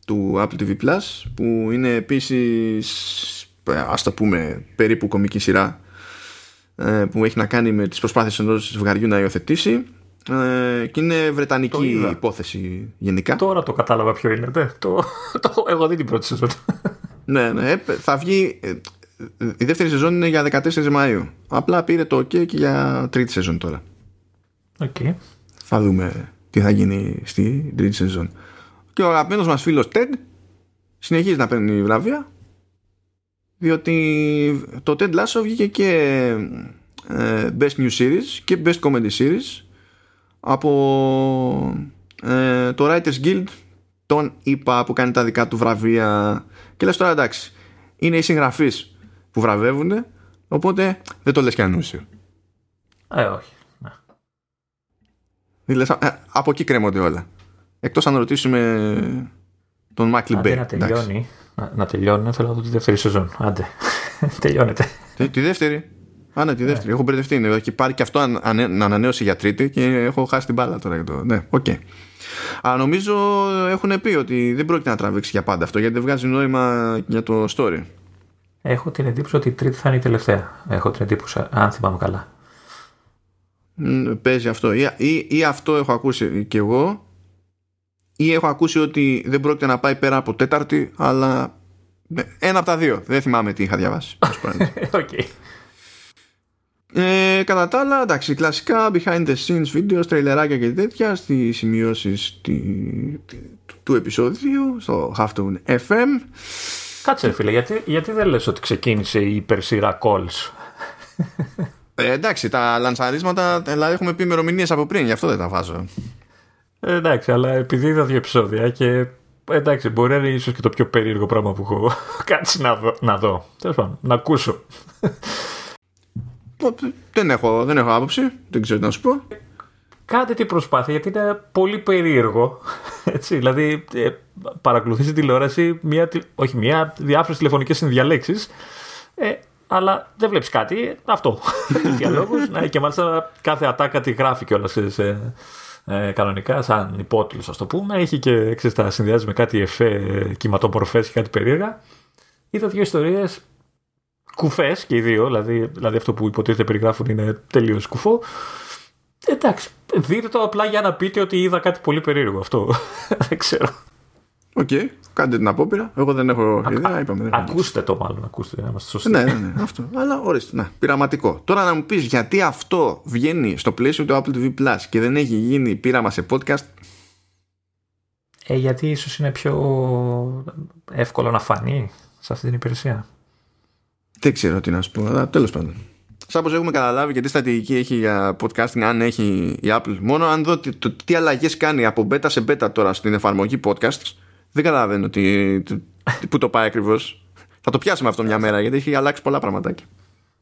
του Apple TV Plus που είναι επίσης ας το πούμε περίπου κομική σειρά ε, που έχει να κάνει με τις προσπάθειες ενός ζευγαριού να υιοθετήσει ε, και είναι βρετανική υπόθεση γενικά. Τώρα το κατάλαβα ποιο είναι. Ναι, το, το, εγώ δεν την πρώτη σεζόν. ναι, ναι, θα βγει. Ε, η δεύτερη σεζόν είναι για 14 Μαΐου. Απλά πήρε το OK και για τρίτη σεζόν τώρα. Okay. Θα δούμε τι θα γίνει στη τρίτη σεζόν. Και ο αγαπημένος μας φίλος Ted συνεχίζει να παίρνει βραβεία διότι το Ted Lasso βγήκε και ε, Best New Series και Best Comedy Series από ε, το Writers Guild τον είπα που κάνει τα δικά του βραβεία και λες τώρα εντάξει είναι οι συγγραφείς που βραβεύουν οπότε δεν το λες και ανούσιο ε όχι ναι. δηλαδή, ε, από εκεί κρέμονται όλα Εκτός αν ρωτήσουμε τον Μάικλ Μπέι. να τελειώνει, να, να τελειώνει, θέλω να δω τη δεύτερη σεζόν. Άντε, τελειώνετε. Τη, τη δεύτερη. Α, ναι, τη ναι. δεύτερη. Έχω μπερδευτεί. Έχει πάρει και αυτό ανανέωση για τρίτη και έχω χάσει την μπάλα τώρα. το... Ναι, OK. Okay. Αλλά νομίζω έχουν πει ότι δεν πρόκειται να τραβήξει για πάντα αυτό γιατί δεν βγάζει νόημα για το story. Έχω την εντύπωση ότι η τρίτη θα είναι η τελευταία. Έχω την εντύπωση, αν θυμάμαι καλά. Παίζει αυτό. Ή, ή, ή αυτό έχω ακούσει κι εγώ ή έχω ακούσει ότι δεν πρόκειται να πάει πέρα από τέταρτη, αλλά ένα από τα δύο. Δεν θυμάμαι τι είχα διαβάσει. okay. Ε, κατά τα άλλα, εντάξει, κλασικά behind the scenes βίντεο, τρελεράκια και τέτοια στις σημειώσεις του επεισόδιου στο Halftone FM. Κάτσε, φίλε, γιατί, γιατί δεν λες ότι ξεκίνησε η υπερσύρα calls; Ε, εντάξει, τα λανσαρίσματα δηλαδή έχουμε πει ημερομηνίες από πριν, γι' αυτό δεν τα βάζω. Ε, εντάξει, αλλά επειδή είδα δύο επεισόδια και εντάξει, μπορεί να είναι ίσως και το πιο περίεργο πράγμα που έχω κάτσει να δω. Να, δω. Τέλος πάντων, να ακούσω. δεν, έχω, δεν έχω άποψη, δεν ξέρω τι να σου πω. Κάντε την προσπάθεια γιατί είναι πολύ περίεργο. Έτσι, δηλαδή, ε, παρακολουθείς τηλεόραση, μία, όχι μία, διάφορες τηλεφωνικές συνδιαλέξεις. Ε, αλλά δεν βλέπεις κάτι. Αυτό. Διαλόγους. ναι, και μάλιστα κάθε ατάκα τη γράφει κιόλας σε, σε, ε, κανονικά, σαν υπότιτλο, ας το πούμε. Έχει και ξέρεις, τα συνδυάζει με κάτι εφέ, κυματομορφέ και κάτι περίεργα. Είδα δύο ιστορίες κουφές και οι δύο, δηλαδή, δηλαδή αυτό που υποτίθεται περιγράφουν είναι τελείως κουφό. Εντάξει, δείτε το απλά για να πείτε ότι είδα κάτι πολύ περίεργο αυτό. δεν ξέρω. OK, okay, κάντε την απόπειρα. Εγώ δεν έχω ιδέα. Είπαμε, δεν ακούστε το μάλλον, ακούστε. Να είμαστε σωστοί. Ναι, ναι, ναι, αυτό. Αλλά ορίστε, ναι, πειραματικό. Τώρα να μου πεις γιατί αυτό βγαίνει στο πλαίσιο του Apple TV Plus και δεν έχει γίνει πείραμα σε podcast; Ε, γιατί ίσως είναι πιο εύκολο να φανεί σε αυτή την υπηρεσία. Δεν ξέρω τι να σου πω, αλλά τέλος πάντων. Σαν πως έχουμε καταλάβει και τι στρατηγική έχει για podcasting, αν έχει η Apple. Μόνο αν δω τι, το, τι αλλαγές κάνει από beta σε beta τώρα στην εφαρμογή podcast, δεν καταλαβαίνω τι, πού το πάει ακριβώς. Θα το πιάσουμε αυτό μια μέρα γιατί έχει αλλάξει πολλά πραγματάκια.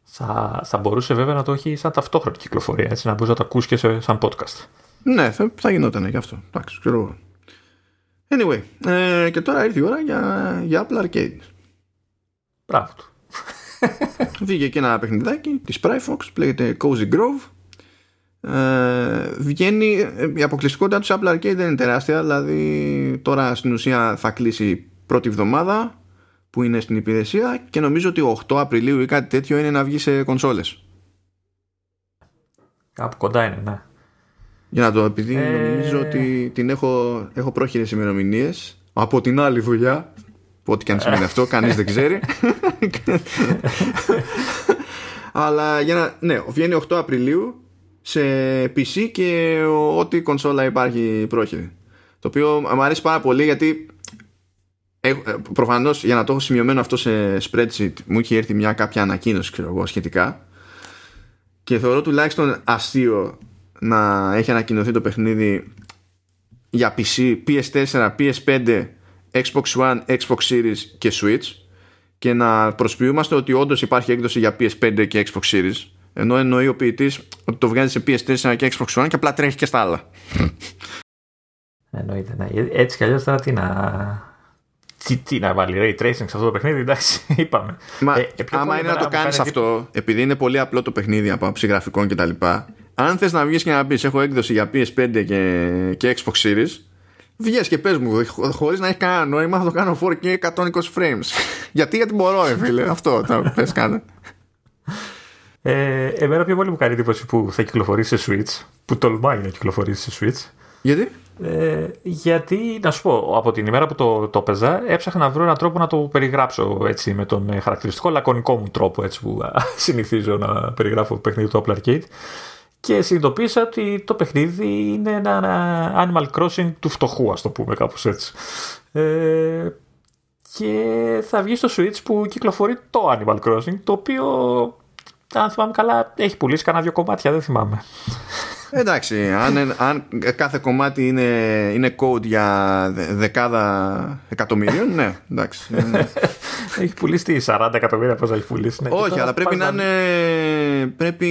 Θα, θα μπορούσε βέβαια να το έχει σαν ταυτόχρονη κυκλοφορία, έτσι, να μπορείς να το ακούσει και σε, σαν podcast. Ναι, θα, θα γινόταν γι' αυτό. Εντάξει, ξέρω εγώ. Anyway, ε, και τώρα ήρθε η ώρα για, για Apple Arcade. Μπράβο του. Βγήκε και ένα παιχνιδάκι της Spryfox που λέγεται Cozy Grove. Ε, βγαίνει ε, η αποκλειστικότητα τους Apple Arcade δεν είναι τεράστια δηλαδή τώρα στην ουσία θα κλείσει πρώτη εβδομάδα που είναι στην υπηρεσία και νομίζω ότι 8 Απριλίου ή κάτι τέτοιο είναι να βγει σε κονσόλες. Κάπου κοντά είναι ναι. Για να το επειδή ε... νομίζω ότι την έχω, έχω πρόχειρες ημερομηνίες από την άλλη δουλειά ό,τι και αν σημαίνει αυτό κανείς δεν ξέρει. Αλλά για να, ναι βγαίνει 8 Απριλίου σε PC και ό,τι κονσόλα υπάρχει πρόχειρη. Το οποίο μου αρέσει πάρα πολύ γιατί ε, προφανώς για να το έχω σημειωμένο αυτό σε spreadsheet μου είχε έρθει μια κάποια ανακοίνωση ξέρω εγώ, σχετικά και θεωρώ τουλάχιστον αστείο να έχει ανακοινωθεί το παιχνίδι για PC, PS4, PS5, Xbox One, Xbox Series και Switch και να προσποιούμαστε ότι όντως υπάρχει έκδοση για PS5 και Xbox Series ενώ εννοεί ο ποιητής ότι το βγάζει σε PS4 και Xbox One και απλά τρέχεις και στα άλλα. Εννοείται, ναι. Έτσι κι αλλιώς τώρα τι να. Τι, τι να βάλει ray tracing σε αυτό το παιχνίδι, εντάξει, είπαμε. Μα, ε, άμα είναι να το κάνει αυτό, επειδή είναι πολύ απλό το παιχνίδι από άψη γραφικών κτλ., αν θες να βγεις και να πεις: Έχω έκδοση για PS5 και, και Xbox Series, βγες και πες μου χωρίς να έχει κανένα νόημα θα το κάνω 4K 120 frames γιατί γιατί μπορώ φίλε αυτό το πες κάνε ε, εμένα πιο πολύ μου κάνει εντύπωση που θα κυκλοφορήσει σε Switch, που τολμάει να κυκλοφορήσει σε Switch. Γιατί; Ε, γιατί, να σου πω, από την ημέρα που το, το παίζα, έψαχνα να βρω έναν τρόπο να το περιγράψω έτσι, με τον ε, χαρακτηριστικό λακωνικό μου τρόπο έτσι, που συνηθίζω να περιγράφω το παιχνίδι του Apple Arcade. Και συνειδητοποίησα ότι το παιχνίδι είναι ένα Animal Crossing του φτωχού, ας το πούμε κάπως έτσι. Ε, και θα βγει στο Switch που κυκλοφορεί το Animal Crossing, το οποίο αν θυμάμαι καλά, έχει πουλήσει κανένα δύο κομμάτια, δεν θυμάμαι. Εντάξει, αν, αν κάθε κομμάτι είναι, είναι code για δεκάδα εκατομμύριων, ναι, εντάξει. έχει πουλήσει 40 εκατομμύρια, πώς έχει πουλήσει. Ναι, Όχι, αλλά πρέπει να είναι. Πρέπει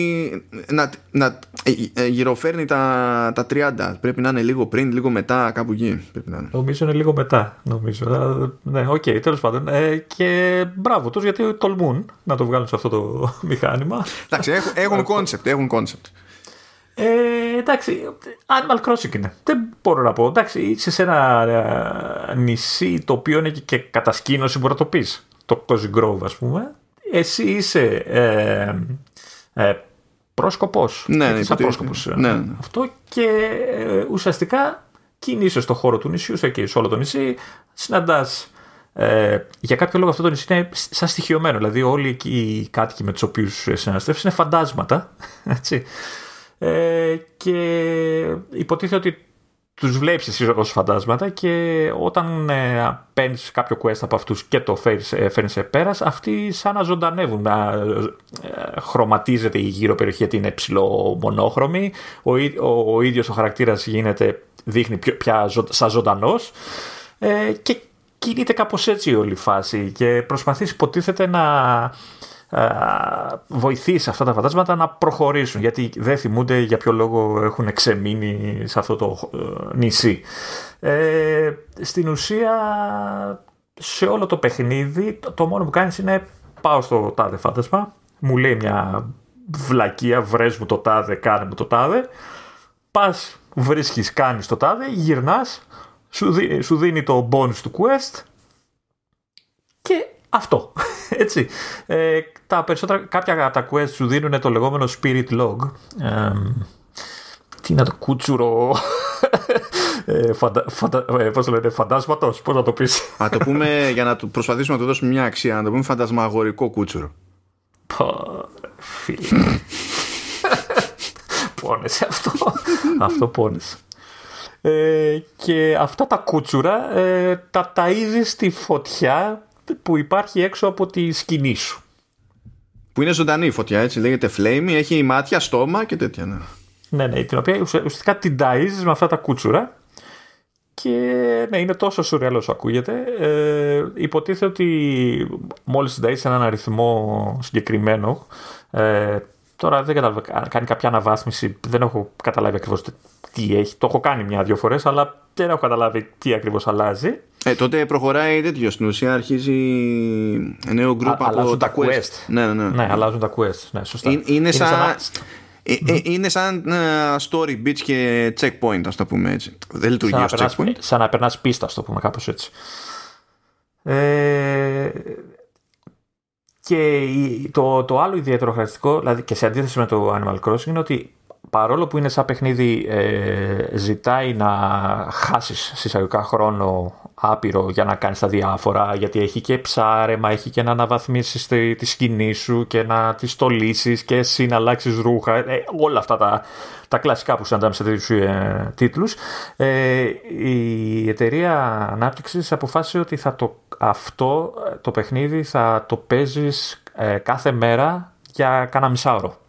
να, να ε, ε, γυροφέρνει τα, τα 30. Πρέπει να είναι λίγο πριν, λίγο μετά, κάπου εκεί. Πρέπει να είναι. Νομίζω είναι λίγο μετά. Νομίζω. Ναι, OK, okay, τέλος πάντων. Ε, και μπράβο τους γιατί τολμούν να το βγάλουν σε αυτό το μηχάνημα. Εντάξει, έχουν concept. Έχουν concept. Ε, εντάξει, Animal Crossing είναι. Δεν μπορώ να πω. Εντάξει, είσαι σε ένα ε, νησί το οποίο είναι και κατασκήνωση, μπορεί να το πεις. Το Cozy Grove, ας πούμε. Εσύ είσαι ε, ε, πρόσκοπος. Ναι, ναι, σαν πρόσκοπος, ναι, ναι. Αυτό και ε, ουσιαστικά κινείσαι στο χώρο του νησιού, σε, εκεί, σε όλο το νησί. Συναντάς Ε, για κάποιο λόγο αυτό το νησί είναι σαν στοιχειωμένο. Δηλαδή, όλοι εκεί οι κάτοικοι με τους οποίους συναναστρέφει είναι φαντάσματα. Έτσι. Ε, και υποτίθεται ότι τους βλέπεις εσύ ως φαντάσματα και όταν ε, παίρνεις κάποιο quest από αυτούς και το φέρνεις σε πέρας, αυτοί σαν να ζωντανεύουν. Να ε, χρωματίζεται η γύρω περιοχή γιατί είναι ψηλό μονόχρωμη. Ο, ο, ο ίδιος ο χαρακτήρας γίνεται, δείχνει πια σαν ζωντανός. Ε, και κινείται κάπως έτσι όλη η φάση και προσπαθείς υποτίθεται να βοηθήσει αυτά τα φαντάσματα να προχωρήσουν γιατί δεν θυμούνται για ποιο λόγο έχουν ξεμείνει σε αυτό το ε, νησί. Ε, στην ουσία σε όλο το παιχνίδι το μόνο που κάνεις είναι πάω στο τάδε φάντασμα μου λέει μια βλακεία βρες μου το τάδε κάνε μου το τάδε πας βρίσκεις κάνεις το τάδε γυρνάς σου, σου δίνει το bonus του quest και αυτό. Έτσι. Ε, τα περισσότερα, κάποια από τα quest σου δίνουν το λεγόμενο spirit log. Ε, τι είναι το κούτσουρο ε, φαντα, φαντα, ε, πώς το λένε, φαντάσματος, πώς να το πεις. Α το πούμε, για να προσπαθήσουμε να το δώσουμε μια αξία, να το πούμε φαντασμαγορικό κούτσουρο. Πω, φίλε. πόνεσαι αυτό. αυτό πόνεσαι. Ε, και αυτά τα κούτσουρα ε, τα ταΐζεις στη φωτιά που υπάρχει έξω από τη σκηνή σου. Που είναι ζωντανή η φωτιά, έτσι λέγεται flame, έχει μάτια, στόμα και τέτοια. Ναι, ναι, ναι την οποία ουσιαστικά την ταΐζεις με αυτά τα κούτσουρα και ναι, είναι τόσο σουρεάλ όσο ακούγεται. Ε, υποτίθεται ότι μόλις την ταΐζεις έναν αριθμό συγκεκριμένο, ε, τώρα δεν κατάλαβα, κάνει κάποια αναβάθμιση, δεν έχω καταλάβει ακριβώς τι έχει. Το έχω κάνει μια-δυο φορές, αλλά δεν έχω καταλάβει τι ακριβώς αλλάζει. Ε, τότε προχωράει τέτοιο στην ουσία, αρχίζει νέο γκρουπ από τα quest. quest. Ναι, ναι, ναι. ναι, αλλάζουν τα quest. Ναι, σωστά. Είναι, είναι, σαν, σαν... Ε, ε, είναι σαν uh, story beach και checkpoint, ας το πούμε έτσι. Δεν λειτουργεί ως checkpoint. Σαν να περνάς πίστα, ας το πούμε κάπως έτσι. Ε, και το, το άλλο ιδιαίτερο χαρακτηριστικό, δηλαδή και σε αντίθεση με το Animal Crossing, είναι ότι παρόλο που είναι σαν παιχνίδι ε, ζητάει να χάσεις συσσαγωγικά χρόνο άπειρο για να κάνεις τα διάφορα γιατί έχει και ψάρεμα, έχει και να αναβαθμίσεις τη, τη σκηνή σου και να τη στολίσεις και εσύ να αλλάξεις ρούχα ε, όλα αυτά τα, τα κλασικά που συναντάμε σε τέτοιους ε, τίτλους. Ε, η εταιρεία ανάπτυξης αποφάσισε ότι θα το, αυτό το παιχνίδι θα το παίζεις ε, κάθε μέρα για κάνα μισάωρο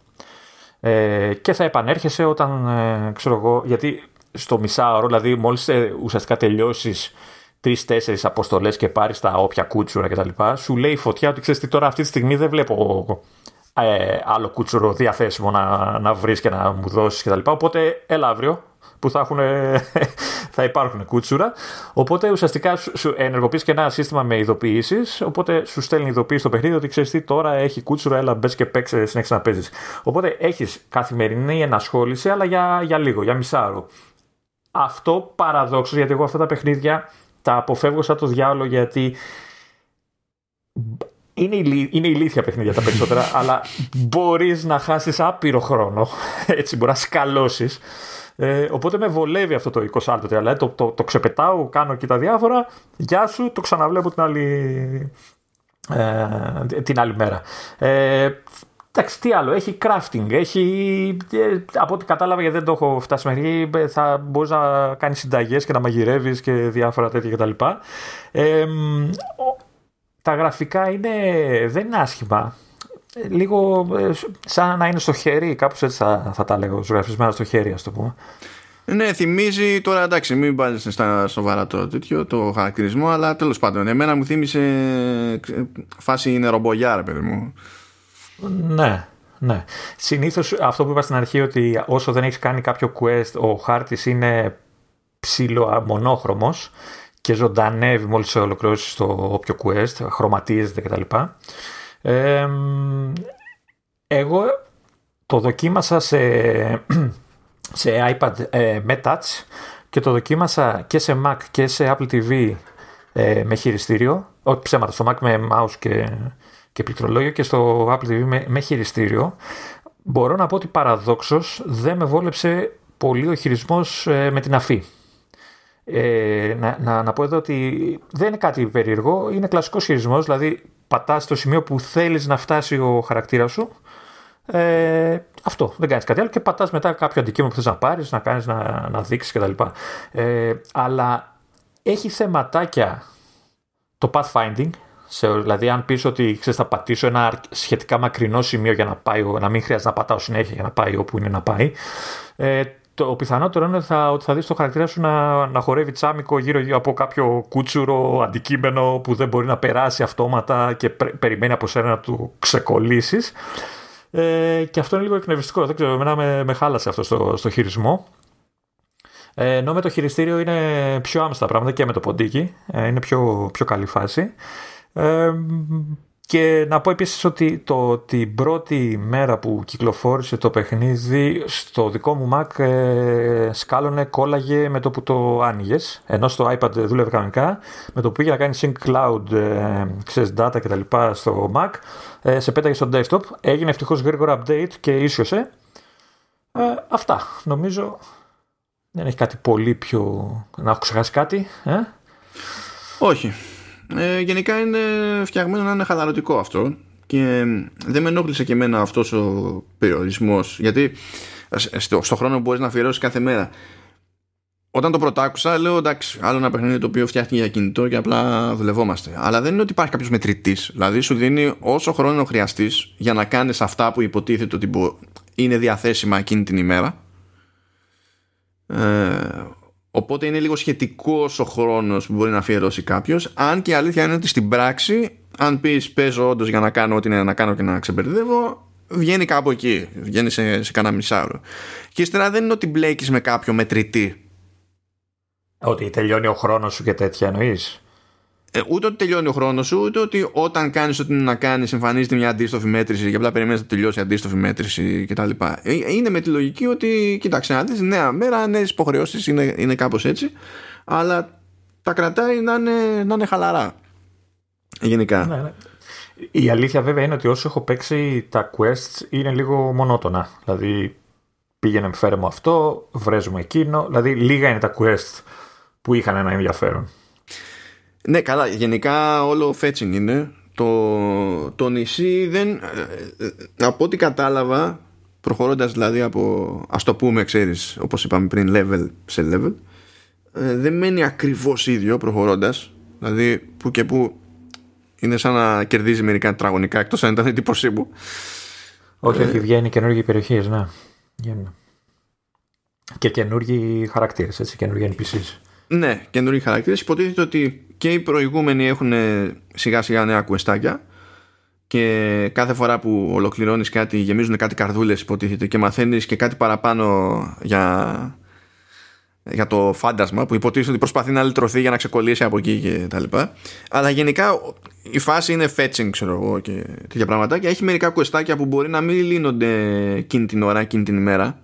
ε, και θα επανέρχεσαι όταν, ε, ξέρω εγώ, γιατί στο μισάωρο, δηλαδή μόλις ε, ουσιαστικά τελειώσεις τρει-τέσσερι αποστολές και πάρεις τα όποια κούτσουρα κτλ. Σου λέει η φωτιά ότι ξέρεις τι τώρα αυτή τη στιγμή δεν βλέπω ε, άλλο κούτσουρο διαθέσιμο να, να βρεις και να μου δώσεις κτλ. Οπότε έλα αύριο που θα, έχουν, θα υπάρχουν κούτσουρα. Οπότε ουσιαστικά σου ενεργοποιείς και ένα σύστημα με ειδοποιήσεις. Οπότε σου στέλνει ειδοποίηση στο παιχνίδι ότι ξέρεις τι τώρα έχει κούτσουρα, έλα μπες και παίξει, συνέχισε να παίζεις. Οπότε έχεις καθημερινή ενασχόληση, αλλά για, για λίγο, για μισάρο. Αυτό παραδόξως, γιατί εγώ αυτά τα παιχνίδια τα αποφεύγω σαν το διάλογο γιατί είναι, είναι ηλίθια παιχνίδια τα περισσότερα, αλλά μπορείς να χάσεις άπειρο χρόνο, έτσι μπορείς να σκαλώσεις ε, οπότε με βολεύει αυτό το 20 δηλαδή το, το, το ξεπετάω, κάνω και τα διάφορα. Γεια σου, το ξαναβλέπω την άλλη, ε, την άλλη μέρα. Ε, εντάξει, τι άλλο, έχει crafting, έχει, ε, από ό,τι κατάλαβα γιατί δεν το έχω φτάσει μέχρι ε, θα μπορείς να κάνεις συνταγές και να μαγειρεύεις και διάφορα τέτοια κτλ. Ε, τα γραφικά είναι, δεν είναι άσχημα λίγο ε, σαν να είναι στο χέρι, κάπως έτσι θα, θα τα λέγω, ζωγραφισμένα στο χέρι ας το πούμε. Ναι, θυμίζει τώρα εντάξει, μην πάλι στα σοβαρά το τέτοιο, το χαρακτηρισμό, αλλά τέλος πάντων, εμένα μου θύμισε φάση είναι ρομπογιά, ρε παιδί μου. Ναι, ναι. Συνήθως αυτό που είπα στην αρχή ότι όσο δεν έχεις κάνει κάποιο quest, ο χάρτης είναι ψηλό μονόχρωμο και ζωντανεύει μόλις ολοκληρώσεις το όποιο quest, χρωματίζεται κτλ εγώ το δοκίμασα σε, σε iPad ε, με touch και το δοκίμασα και σε Mac και σε Apple TV ε, με χειριστήριο. Όχι ψέματα, στο Mac με mouse και, και πληκτρολόγιο και στο Apple TV με, με χειριστήριο. Μπορώ να πω ότι παραδόξως δεν με βόλεψε πολύ ο χειρισμός ε, με την αφή. Ε, να, να, να πω εδώ ότι δεν είναι κάτι περίεργο, είναι κλασικός χειρισμός. Δηλαδή, πατάς στο σημείο που θέλεις να φτάσει ο χαρακτήρας σου. Ε, αυτό, δεν κάνεις κάτι άλλο και πατάς μετά κάποιο αντικείμενο που θες να πάρεις, να κάνεις, να, να δείξεις κτλ. Ε, αλλά έχει θεματάκια το pathfinding. Σε, δηλαδή, αν πεις ότι ξέρεις, θα πατήσω ένα σχετικά μακρινό σημείο για να πάει, να μην χρειάζεται να πατάω συνέχεια για να πάει όπου είναι να πάει. Ε, το πιθανότερο είναι θα, ότι θα δεις το χαρακτήρα σου να, να χορεύει τσάμικο γύρω, γύρω από κάποιο κούτσουρο αντικείμενο που δεν μπορεί να περάσει αυτόματα και περιμένει από σένα να του ξεκολλήσεις. Ε, και αυτό είναι λίγο εκνευριστικό. Δεν ξέρω, εμένα με, με χάλασε αυτό στο, στο χειρισμό. Ε, ενώ με το χειριστήριο είναι πιο άμεσα πράγματα και με το ποντίκι. Ε, είναι πιο, πιο καλή φάση. Ε, και να πω επίσης ότι το, την πρώτη μέρα που κυκλοφόρησε το παιχνίδι στο δικό μου Mac ε, σκάλωνε, κόλλαγε με το που το άνοιγες. Ενώ στο iPad δούλευε κανονικά. Με το που πήγε να κάνει sync cloud, ε, ξέρεις, data κτλ. στο Mac, ε, σε πέταγε στο desktop. Έγινε ευτυχώς γρήγορα update και ίσιοσε. Ε, αυτά. Νομίζω δεν έχει κάτι πολύ πιο... Να έχω ξεχάσει κάτι. Ε; Όχι ε, γενικά είναι φτιαγμένο να είναι χαλαρωτικό αυτό και δεν με ενόχλησε και εμένα αυτός ο περιορισμός γιατί στο, στο χρόνο που μπορείς να αφιερώσεις κάθε μέρα. Όταν το πρωτάκουσα λέω εντάξει άλλο ένα παιχνίδι το οποίο φτιάχνει για κινητό και απλά δουλευόμαστε. Αλλά δεν είναι ότι υπάρχει κάποιος μετρητής. δηλαδή σου δίνει όσο χρόνο χρειαστείς για να κάνεις αυτά που υποτίθεται ότι είναι διαθέσιμα εκείνη την ημέρα. Ε, Οπότε είναι λίγο σχετικός ο χρόνος που μπορεί να αφιερώσει κάποιος. Αν και η αλήθεια είναι ότι στην πράξη, αν πεις παίζω όντως για να κάνω ό,τι είναι να κάνω και να ξεμπερδεύω, βγαίνει κάπου εκεί. Βγαίνει σε, σε κανένα μισάωρο. Και ύστερα δεν είναι ότι μπλέκεις με κάποιο μετρητή. Ότι τελειώνει ο χρόνος σου και τέτοια εννοείς; Ε, ούτε ότι τελειώνει ο χρόνος σου, ούτε ότι όταν κάνεις ό,τι είναι να κάνεις, εμφανίζεται μια αντίστοφη μέτρηση και απλά περιμένεις να τελειώσει η αντίστοφη μέτρηση κτλ. Ε, είναι με τη λογική ότι, κοίταξε να δεις, νέα μέρα, νέες υποχρεώσεις είναι, είναι κάπως έτσι, αλλά τα κρατάει να είναι, να είναι χαλαρά. Γενικά. Ναι, ναι. Η αλήθεια βέβαια είναι ότι όσο έχω παίξει τα quests είναι λίγο μονότονα. Δηλαδή πήγαινε φέρε μου αυτό, βρέζουμε εκείνο. Δηλαδή λίγα είναι τα quests που είχαν ένα ενδιαφέρον. Ναι, καλά. Γενικά όλο fetching είναι. Το, το νησί δεν. Ε, ε, από ό,τι κατάλαβα, προχωρώντας δηλαδή από, ας το πούμε, ξέρεις, όπως είπαμε πριν, level σε level, ε, δεν μένει ακριβώς ίδιο προχωρώντας. Δηλαδή, που και που είναι σαν να κερδίζει μερικά τετραγωνικά, εκτός αν ήταν εντύπωσή μου. Όχι, όχι, βγαίνει καινούργιοι περιοχές, ναι. Και καινούργιοι χαρακτήρες, έτσι, καινούργιοι NPCs. Ναι, καινούργιοι χαρακτήρες. Υποτίθεται ότι και οι προηγούμενοι έχουν σιγά σιγά νέα κουεστάκια και κάθε φορά που ολοκληρώνεις κάτι γεμίζουν κάτι καρδούλες υποτίθεται και μαθαίνεις και κάτι παραπάνω για, για το φάντασμα που υποτίθεται ότι προσπαθεί να λυτρωθεί για να ξεκολλήσει από εκεί και τα λοιπά αλλά γενικά η φάση είναι fetching ξέρω εγώ και τέτοια πράγματα και έχει μερικά κουεστάκια που μπορεί να μην λύνονται εκείνη την ώρα, εκείνη την ημέρα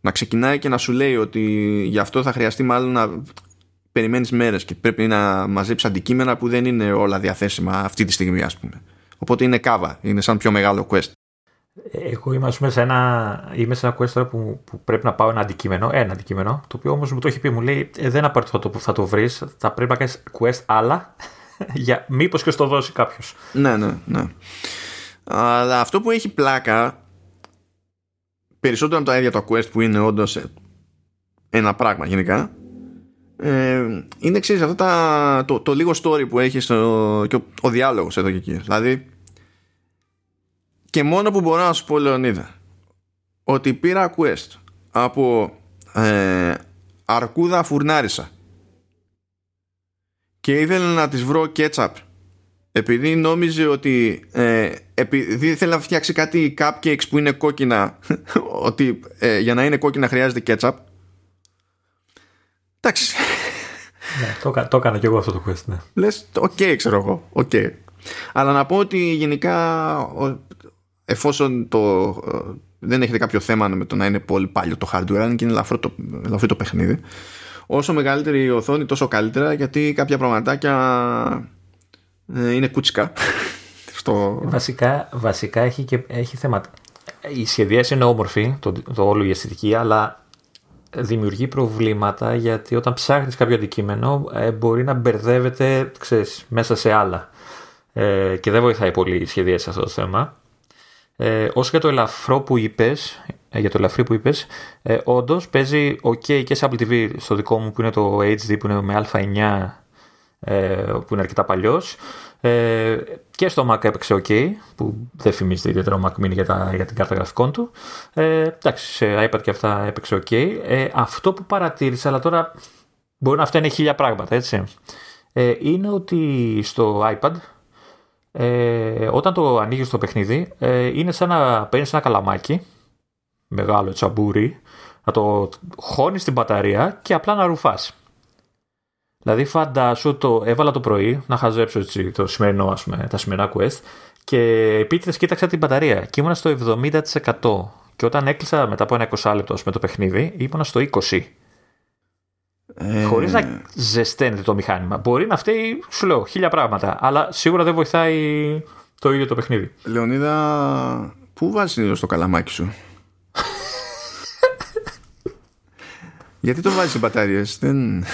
να ξεκινάει και να σου λέει ότι γι' αυτό θα χρειαστεί μάλλον να περιμένεις μέρες και πρέπει να μαζέψεις αντικείμενα που δεν είναι όλα διαθέσιμα αυτή τη στιγμή, ας πούμε. Οπότε είναι κάβα, είναι σαν πιο μεγάλο quest. Εγώ είμαι, πούμε, σε ένα, είμαι σε ένα quest που, που πρέπει να πάω ένα αντικείμενο, ένα αντικείμενο, το οποίο όμως μου το έχει πει, μου λέει ε, δεν απαραίτητο το που θα το βρεις, θα πρέπει να κάνεις quest άλλα, για μήπως και στο δώσει κάποιος. Ναι, ναι, ναι. Αλλά αυτό που έχει πλάκα, περισσότερο από τα ίδια το quest που είναι όντως ένα πράγμα γενικά, ε, είναι εξή αυτό τα, το, το, λίγο story που έχεις στο, και ο, ο διάλογος εδώ και εκεί. Δηλαδή και μόνο που μπορώ να σου πω Λεωνίδα ότι πήρα quest από ε, αρκούδα φουρνάρισα. Και ήθελα να της βρω ketchup. Επειδή νόμιζε ότι ε, επειδή ήθελε να φτιάξει κάτι cupcakes που είναι κόκκινα ότι ε, για να είναι κόκκινα χρειάζεται ketchup. Εντάξει. Ναι, το, το έκανα και εγώ αυτό το quest, ναι. Λες, OK, okay, ξέρω εγώ, OK. Okay. Αλλά να πω ότι γενικά εφόσον το, δεν έχετε κάποιο θέμα με το να είναι πολύ πάλι το hardware, αν και είναι ελαφρύ το, ελαφρύ το παιχνίδι, όσο μεγαλύτερη η οθόνη τόσο καλύτερα γιατί κάποια πραγματάκια ε, είναι κούτσικα. Στο... Βασικά, βασικά έχει, και, έχει θέματα. Η σχεδίαση είναι όμορφη, το, το όλο η αισθητική, αλλά δημιουργεί προβλήματα γιατί όταν ψάχνεις κάποιο αντικείμενο ε, μπορεί να μπερδεύεται ξέρεις, μέσα σε άλλα ε, και δεν βοηθάει πολύ η σχεδία σε αυτό το θέμα. Ε, όσο για το ελαφρό που είπες, ε, για το ελαφρύ που είπες, ε, όντως παίζει ok και σε Apple TV στο δικό μου που είναι το HD που είναι με α9 ε, που είναι αρκετά παλιός ε, και στο Mac έπαιξε OK, που δεν φημίζεται ιδιαίτερα ο Mac Mini για, τα, για την κάρτα γραφικών του. Ε, εντάξει, σε iPad και αυτά έπαιξε OK. Ε, αυτό που παρατήρησα, αλλά τώρα μπορεί να αυτά είναι χίλια πράγματα, έτσι. Ε, είναι ότι στο iPad, ε, όταν το ανοίγεις το παιχνίδι, ε, είναι σαν να παίρνεις ένα καλαμάκι, μεγάλο τσαμπούρι, να το χώνεις στην μπαταρία και απλά να ρουφάς. Δηλαδή φαντάσου το έβαλα το πρωί να χαζέψω έτσι, το σημερινό, ας πούμε, τα σημερινά quest και επίτηδες κοίταξα την μπαταρία και ήμουνα στο 70% και όταν έκλεισα μετά από ένα 20 λεπτό με το παιχνίδι ήμουνα στο 20%. Ε... Χωρίς να ζεσταίνεται το μηχάνημα. Μπορεί να φταίει, σου λέω, χίλια πράγματα, αλλά σίγουρα δεν βοηθάει το ίδιο το παιχνίδι. Λεωνίδα, πού βάζεις το καλαμάκι σου; Γιατί το βάζεις σε μπαταρίες, δεν.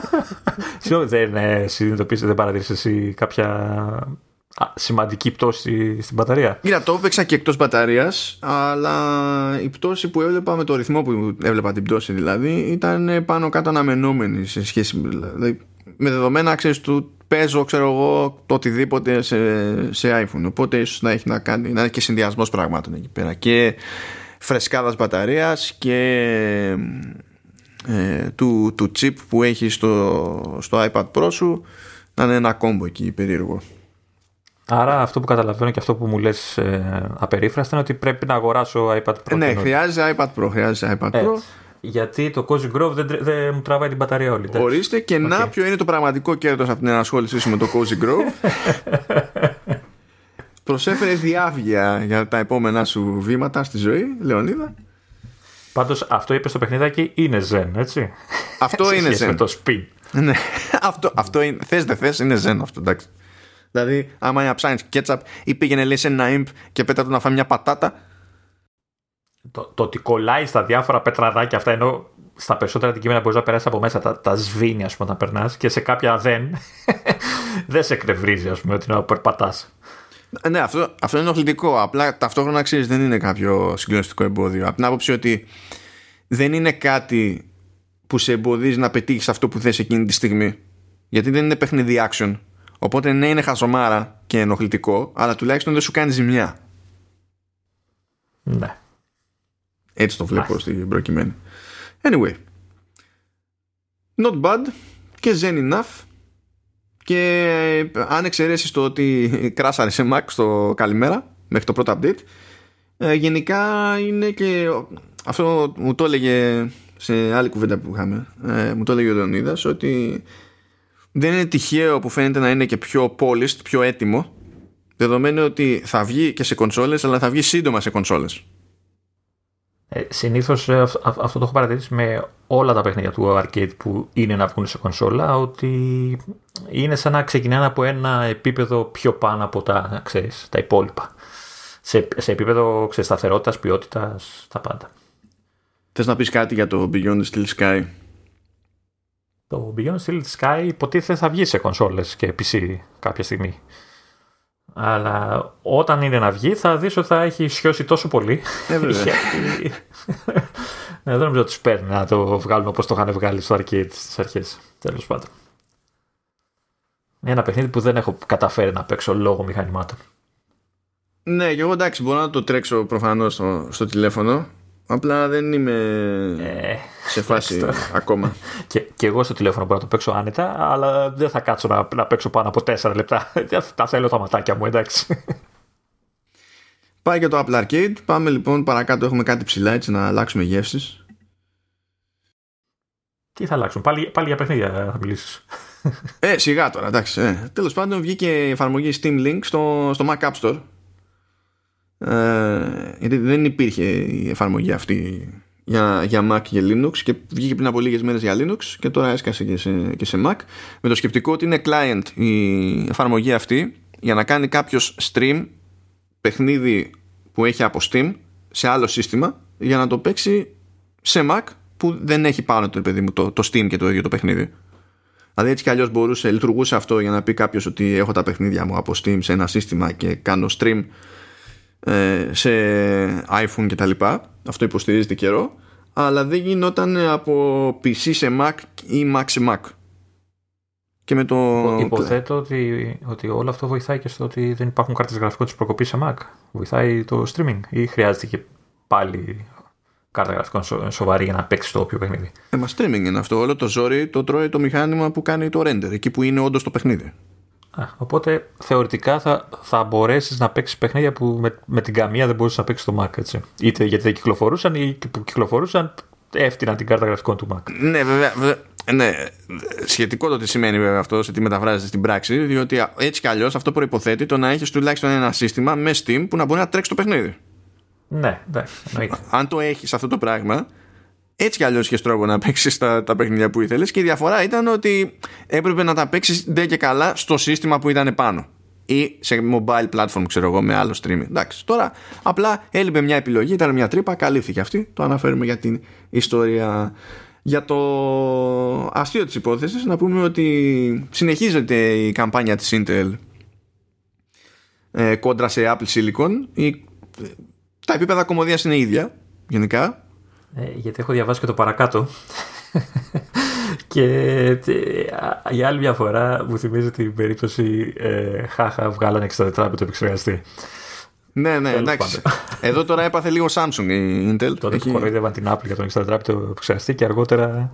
Συγγνώμη, δεν ε, συνειδητοποίησε, δεν παρατήρησες εσύ κάποια σημαντική πτώση στην μπαταρία; Κοίτα, το έπαιξα και εκτός μπαταρίας, αλλά η πτώση που έβλεπα με το ρυθμό που έβλεπα την πτώση δηλαδή ήταν πάνω κάτω αναμενόμενη σε σχέση με. Δηλαδή, με δεδομένα, ξέρεις, του παίζω, ξέρω εγώ, το οτιδήποτε σε, σε iPhone. Οπότε ίσως να έχει να κάνει, να είναι και συνδυασμός πραγμάτων εκεί πέρα. Και φρεσκάδας μπαταρίας και ε, του, του chip που έχει στο, στο iPad Pro σου να είναι ένα κόμπο εκεί περίεργο. Άρα αυτό που καταλαβαίνω και αυτό που μου λες ε, απερίφραστα είναι ότι πρέπει να αγοράσω iPad Pro. Ναι, χρειάζεται iPad Pro, χρειάζεται iPad Pro. Γιατί το Cozy Grove δεν, δεν μου τραβάει την μπαταρία όλη. Ορίστε και okay. να ποιο είναι το πραγματικό κέρδος από την ενασχόλησή σου με το Cozy Grove. Προσέφερε διάβγεια για τα επόμενά σου βήματα στη ζωή, Λεωνίδα. Πάντως αυτό είπε στο παιχνιδάκι είναι ζεν, έτσι. Αυτό είναι ζεν. Με το spin. ναι, αυτό, αυτό είναι. Θες δεν θες, είναι ζεν αυτό, εντάξει. Δηλαδή, άμα είναι να ψάχνεις κέτσαπ ή πήγαινε λέει σε ένα imp και πέτα του να φάει μια πατάτα. Το, το ότι κολλάει στα διάφορα πετραδάκια αυτά ενώ στα περισσότερα αντικείμενα μπορείς να περάσεις από μέσα, τα, τα σβήνει, ας πούμε, να περνάς και σε κάποια δεν. δεν σε κρευρίζει, ας πούμε, ότι να περπατάς. Ναι, αυτό, αυτό είναι ενοχλητικό. Απλά ταυτόχρονα ξέρεις δεν είναι κάποιο συγκλονιστικό εμπόδιο. Από την άποψη ότι δεν είναι κάτι που σε εμποδίζει να πετύχεις αυτό που θες εκείνη τη στιγμή. Γιατί δεν είναι παιχνίδι action. Οπότε ναι, είναι χαζομάρα και ενοχλητικό, αλλά τουλάχιστον δεν σου κάνει ζημιά. Ναι. Έτσι το βλέπω στην προκειμένη. Anyway. Not bad και zen enough και αν εξαιρέσεις το ότι κράσαρε σε Mac στο καλημέρα μέχρι το πρώτο update ε, γενικά είναι και αυτό μου το έλεγε σε άλλη κουβέντα που είχαμε ε, μου το έλεγε ο Λεωνίδας ότι δεν είναι τυχαίο που φαίνεται να είναι και πιο polished, πιο έτοιμο δεδομένου ότι θα βγει και σε κονσόλες αλλά θα βγει σύντομα σε κονσόλες ε, Συνήθως ε, αυτό το έχω παρατηρήσει με όλα τα παιχνίδια του arcade που είναι να βγουν σε κονσόλα ότι είναι σαν να ξεκινάνε από ένα επίπεδο πιο πάνω από τα, ξέρεις, τα υπόλοιπα. Σε, σε επίπεδο ξέρεις, σταθερότητας, ποιότητας, τα πάντα. Θες να πεις κάτι για το Beyond Steel Sky? Το Beyond Steel Sky υποτίθεται θα βγει σε κονσόλες και PC κάποια στιγμή. Αλλά όταν είναι να βγει θα δεις ότι θα έχει σιώσει τόσο πολύ. Ε, βέβαια. ναι, δεν νομίζω ότι τους παίρνει να το βγάλουν όπως το είχαν βγάλει στο arcade στις αρχές. Τέλος πάντων. Ένα παιχνίδι που δεν έχω καταφέρει να παίξω λόγω μηχανημάτων. Ναι, και εγώ εντάξει μπορώ να το τρέξω προφανώς στο, στο τηλέφωνο Απλά δεν είμαι ε, σε φάση ακόμα. Και, και εγώ στο τηλέφωνο μπορώ να το παίξω άνετα, αλλά δεν θα κάτσω να, να παίξω πάνω από 4 λεπτά. τα θέλω τα ματάκια μου, εντάξει. Πάει και το Apple Arcade. Πάμε λοιπόν παρακάτω. Έχουμε κάτι ψηλά έτσι να αλλάξουμε γεύσεις. Τι θα αλλάξουν, πάλι, πάλι για παιχνίδια θα μιλήσεις. Ε, σιγά τώρα, εντάξει. Ε. Τέλος πάντων, βγήκε η εφαρμογή Steam Link στο, στο Mac App Store ε, γιατί δεν υπήρχε η εφαρμογή αυτή για, για Mac και Linux και βγήκε πριν από λίγες μέρες για Linux και τώρα έσκασε και σε, και σε Mac με το σκεπτικό ότι είναι client η εφαρμογή αυτή για να κάνει κάποιος stream παιχνίδι που έχει από Steam σε άλλο σύστημα για να το παίξει σε Mac που δεν έχει πάνω το, παιδί μου, το, το Steam και το ίδιο το παιχνίδι. Δηλαδή έτσι κι αλλιώς μπορούσε, λειτουργούσε αυτό για να πει κάποιος ότι έχω τα παιχνίδια μου από Steam σε ένα σύστημα και κάνω stream ε, σε iPhone και τα λοιπά. Αυτό υποστηρίζεται καιρό. Αλλά δεν γινόταν από PC σε Mac ή Mac σε Mac. Και με το... Υποθέτω ότι, ότι όλο αυτό βοηθάει και στο ότι δεν υπάρχουν κάρτες γραφικών της προκοπής σε Mac. Βοηθάει το streaming ή χρειάζεται και πάλι κάρτα γραφικών σοβαρή για να παίξει το όποιο παιχνίδι; Ε, μα streaming είναι αυτό. Όλο το ζόρι το τρώει το μηχάνημα που κάνει το render, εκεί που είναι όντως το παιχνίδι. Α, οπότε θεωρητικά θα, θα μπορέσεις να παίξεις παιχνίδια που με, με την καμία δεν μπορούσες να παίξεις το Mac. Έτσι. Είτε γιατί δεν κυκλοφορούσαν ή που κυκλοφορούσαν έφτιαναν την κάρτα γραφικών του Mac. Ναι, βέβαια. Ναι, σχετικό το τι σημαίνει βέβαια αυτό σε τι μεταφράζεται στην πράξη, διότι έτσι κι αλλιώς αυτό προποθέτει το να έχεις τουλάχιστον ένα σύστημα με Steam που να μπορεί να τρέξει το παιχνίδι. Ναι, εντάξει. Αν το έχεις αυτό το πράγμα, έτσι κι αλλιώς είχες τρόπο να παίξεις τα, τα παιχνίδια που ήθελες και η διαφορά ήταν ότι έπρεπε να τα παίξεις ντε και καλά στο σύστημα που ήταν πάνω ή σε mobile platform, ξέρω εγώ, με άλλο streaming. Εντάξει, τώρα απλά έλειπε μια επιλογή, ήταν μια τρύπα, καλύφθηκε αυτή. Το αναφέρουμε για την ιστορία. Για το αστείο της υπόθεσης να πούμε ότι συνεχίζεται η καμπάνια της Intel ε, κόντρα σε Apple Silicon. Η, τα επίπεδα κομμωδίας είναι ίδια γενικά ε, γιατί έχω διαβάσει και το παρακάτω. και για άλλη μια φορά μου θυμίζει την περίπτωση ε, χάχα βγάλανε 64 το επεξεργαστή. Ναι, ναι, εντάξει. Εδώ τώρα έπαθε λίγο Samsung η Intel. Τότε έχει... κοροϊδεύαν την Apple για τον 64 το επεξεργαστή και αργότερα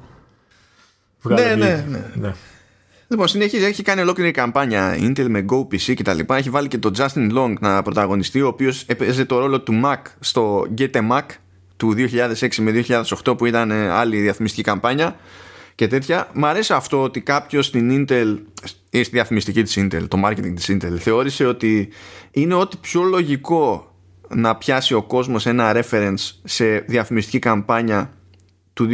βγάλανε. Ναι, ναι, ναι. ναι. Λοιπόν, συνεχίζει, έχει κάνει ολόκληρη καμπάνια Intel με Go PC κτλ. Έχει βάλει και τον Justin Long να πρωταγωνιστεί, ο οποίος έπαιζε το ρόλο του Mac στο Get a Mac του 2006 με 2008 που ήταν ε, άλλη διαφημιστική καμπάνια και τέτοια. Μ' αρέσει αυτό ότι κάποιος στην Intel ή στη διαφημιστική της Intel, το marketing της Intel, θεώρησε ότι είναι ό,τι πιο λογικό να πιάσει ο κόσμος ένα reference σε διαφημιστική καμπάνια του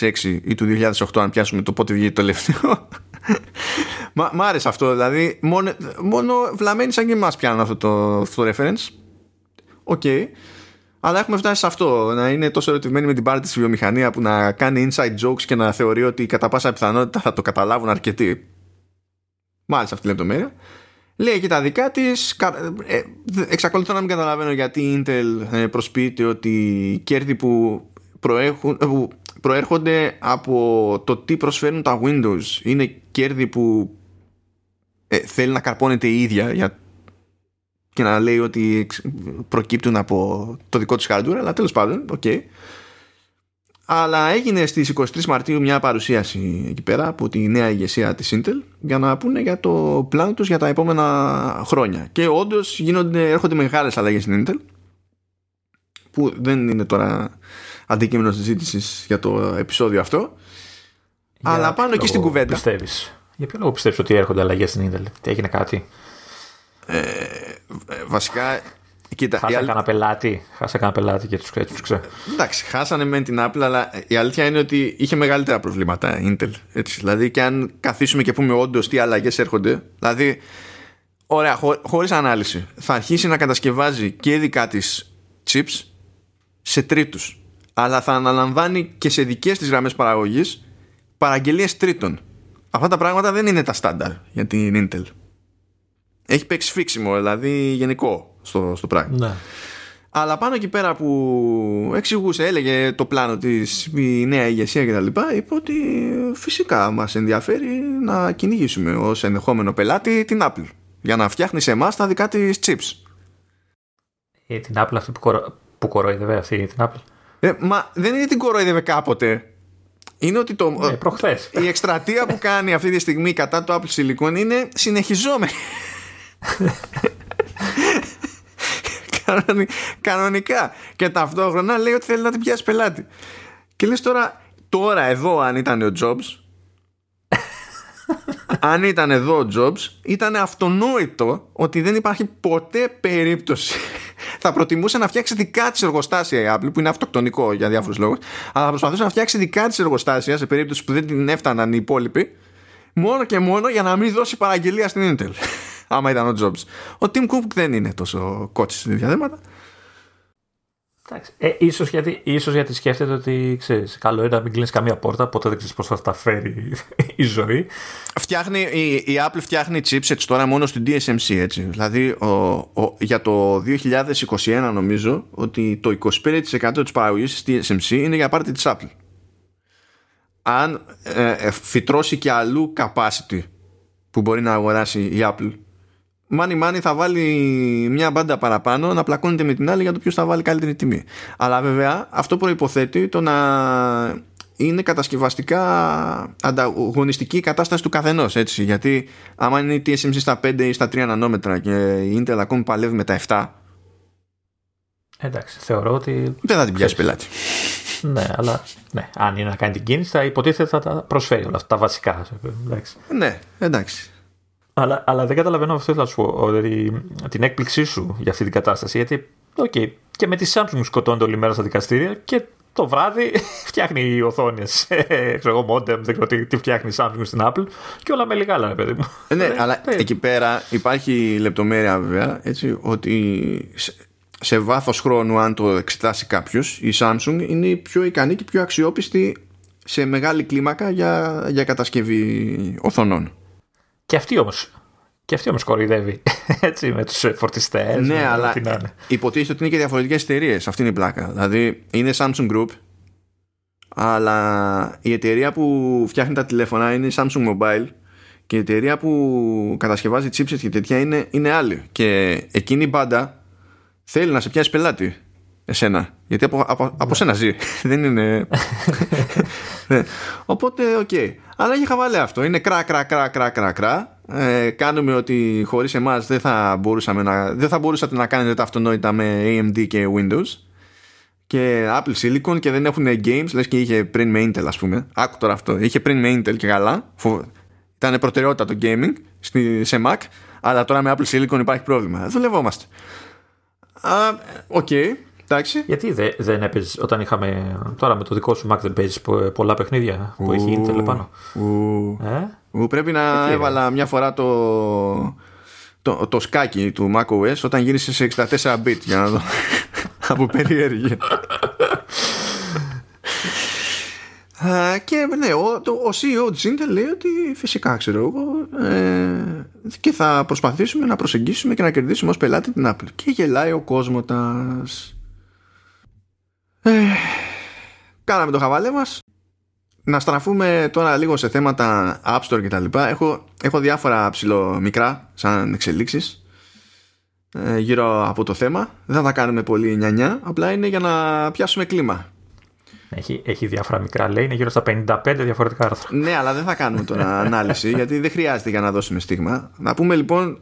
2006 ή του 2008 αν πιάσουμε το πότε βγήκε το τελευταίο Μ' άρεσε αυτό δηλαδή μόνο, μόνο βλαμμένοι σαν και εμάς πιάνουν αυτό το, αυτό το reference OK okay. Αλλά έχουμε φτάσει σε αυτό. Να είναι τόσο ερωτευμένη με την πάρτη της η βιομηχανία που να κάνει inside jokes και να θεωρεί ότι κατά πάσα πιθανότητα θα το καταλάβουν αρκετοί. Μάλιστα αυτή η λεπτομέρεια. Λέει και τα δικά της. Ε, εξακολουθώ να μην καταλαβαίνω γιατί η Intel ε, προσποιείται ότι τα κέρδη που, προέχουν, ε, που προέρχονται από το τι προσφέρουν τα Windows είναι κέρδη που θέλει να καρπώνεται η ίδια για και να λέει ότι προκύπτουν από το δικό της hardware αλλά τέλος πάντων, OK okay. αλλά έγινε στις 23 Μαρτίου μια παρουσίαση εκεί πέρα από τη νέα ηγεσία της Intel για να πούνε για το πλάνο τους για τα επόμενα χρόνια και όντως γίνονται, έρχονται μεγάλες αλλαγές στην Intel που δεν είναι τώρα αντικείμενο συζήτησης για το επεισόδιο αυτό για αλλά πάνω εκεί στην κουβέντα πιστεύεις; Για ποιο λόγο πιστεύεις ότι έρχονται αλλαγές στην Intel, έγινε κάτι; Ε, βασικά Κοίτα, Χάσα κανένα πελάτη, χάσα κανένα πελάτη και τους, τους ξέρω. Εντάξει, χάσανε με την Apple, αλλά η αλήθεια είναι ότι είχε μεγαλύτερα προβλήματα η Intel. Έτσι. Δηλαδή, και αν καθίσουμε και πούμε όντως τι αλλαγές έρχονται, δηλαδή, ωραία, χω, χωρίς ανάλυση, θα αρχίσει να κατασκευάζει και δικά της chips σε τρίτους. Αλλά θα αναλαμβάνει και σε δικές της γραμμές παραγωγής παραγγελίες τρίτων. Αυτά τα πράγματα δεν είναι τα στάνταρ για την Intel έχει παίξει φίξιμο, δηλαδή γενικό στο, στο πράγμα. Ναι. Αλλά πάνω εκεί πέρα που εξηγούσε, έλεγε το πλάνο της η νέα ηγεσία και τα λοιπά, είπε ότι φυσικά μας ενδιαφέρει να κυνηγήσουμε ως ενδεχόμενο πελάτη την Apple για να φτιάχνει σε εμάς τα δικά της chips. Ε, την Apple αυτή που, κορο... που κοροϊδεύε αυτή την Apple. Ε, μα δεν είναι την κοροϊδεύε κάποτε. Είναι ότι το, ναι, η εκστρατεία που κάνει αυτή τη στιγμή κατά το Apple Silicon είναι συνεχιζόμενη. Κανονικά. Και ταυτόχρονα λέει ότι θέλει να την πιάσει πελάτη. Και λες τώρα, τώρα εδώ αν ήταν ο Jobs, αν ήταν εδώ ο Jobs, ήταν αυτονόητο ότι δεν υπάρχει ποτέ περίπτωση. θα προτιμούσε να φτιάξει δικά της εργοστάσια η Apple, που είναι αυτοκτονικό για διάφορους λόγους, αλλά θα προσπαθούσε να φτιάξει δικά της εργοστάσια σε περίπτωση που δεν την έφταναν οι υπόλοιποι, μόνο και μόνο για να μην δώσει παραγγελία στην Intel άμα ήταν ο Jobs. Ο Tim Cook δεν είναι τόσο κότσι σε τέτοια θέματα. Εντάξει. Ε, ίσως, γιατί, ίσως γιατί σκέφτεται ότι ξέρεις, καλό είναι να μην κλείνεις καμία πόρτα, ποτέ δεν ξέρεις πώς θα τα φέρει η ζωή. Φτιάχνει, η, η Apple φτιάχνει chipsets τώρα μόνο στην TSMC, έτσι. Δηλαδή ο, ο, για το 2021 νομίζω ότι το 25% της παραγωγής της TSMC είναι για πάρτι της Apple. Αν ε, ε, φυτρώσει και αλλού capacity που μπορεί να αγοράσει η Apple μάνι μάνι θα βάλει μια μπάντα παραπάνω να πλακώνεται με την άλλη για το ποιος θα βάλει καλύτερη τιμή. Αλλά βέβαια αυτό προϋποθέτει το να είναι κατασκευαστικά ανταγωνιστική η κατάσταση του καθενός. Γιατί άμα είναι η TSMC στα 5 ή στα 3 νανόμετρα και η Intel ακόμη παλεύει με τα 7. Εντάξει, θεωρώ ότι. Δεν θα την πιάσει πελάτη. Ναι, αλλά ναι, αν είναι να κάνει την κίνηση, θα υποτίθεται θα τα προσφέρει όλα αυτά τα βασικά. Εντάξει. Ναι, εντάξει. Αλλά, αλλά δεν καταλαβαίνω αυτό να σου πω, δηλαδή, την έκπληξή σου για αυτή την κατάσταση. Γιατί, okay, και με τη Samsung σκοτώνται όλη μέρα στα δικαστήρια και το βράδυ φτιάχνει οθόνες. ξέρω εγώ, modem, δεν ξέρω τι, φτιάχνει η Samsung στην Apple και όλα με λιγάλα, ρε παιδί μου. Ε, ναι, αλλά εκεί πέρα υπάρχει λεπτομέρεια βέβαια, έτσι, ότι σε βάθος χρόνου, αν το εξετάσει κάποιος, η Samsung είναι η πιο ικανή και πιο αξιόπιστη σε μεγάλη κλίμακα για, για κατασκευή οθονών. Και αυτή όμως. Και αυτή όμως κοροϊδεύει έτσι, με τους φορτιστές. Ναι, αλλά υποτίθεται ότι είναι και διαφορετικές εταιρείες. Αυτή είναι η πλάκα. Δηλαδή είναι Samsung Group, αλλά η εταιρεία που φτιάχνει τα τηλέφωνα είναι η Samsung Mobile και η εταιρεία που κατασκευάζει chipset και τέτοια είναι, είναι άλλη. Και εκείνη η μπάντα θέλει να σε πιάσει πελάτη εσένα. Γιατί από, από, από ναι. σένα ζει. Δεν είναι. ναι. Οπότε, οκ. Okay. Αλλά έχει χαβαλέ αυτό. Είναι κρά, κρά, κρά, κρά, κρά, κρά. Ε, κάνουμε ότι χωρίς εμάς δεν θα μπορούσαμε να. Δεν θα μπορούσατε να κάνετε τα αυτονόητα με AMD και Windows. Και Apple Silicon και δεν έχουν games. Λες και είχε πριν με Intel, ας πούμε. Άκου τώρα αυτό. Είχε πριν με Intel και καλά. Ήταν προτεραιότητα το gaming σε Mac. Αλλά τώρα με Apple Silicon υπάρχει πρόβλημα. Δουλευόμαστε. Οκ. Okay. Εντάξει. Γιατί δε, δεν έπαιζες όταν είχαμε. Τώρα με το δικό σου Mac δεν παίζεις πολλά παιχνίδια που έχει Intel επάνω. Ε; πρέπει να έβαλα μια φορά το, το, το σκάκι του macOS όταν γύρισε σε 64 bit για να δω από περίεργη. και ναι, ο, το, ο CEO της Intel λέει ότι φυσικά ξέρω εγώ ε, και θα προσπαθήσουμε να προσεγγίσουμε και να κερδίσουμε ως πελάτη την Apple και γελάει ο κόσμος ε, κάναμε το χαβαλέ μας να στραφούμε τώρα λίγο σε θέματα App Store και τα λοιπά έχω, έχω διάφορα ψηλό μικρά σαν εξελίξεις ε, γύρω από το θέμα δεν θα τα κάνουμε πολύ νιανιά απλά είναι για να πιάσουμε κλίμα έχει, έχει διάφορα μικρά, λέει, είναι γύρω στα 55 διαφορετικά άρθρα. Ναι, αλλά δεν θα κάνουμε τώρα ανάλυση, γιατί δεν χρειάζεται για να δώσουμε στίγμα. Να πούμε λοιπόν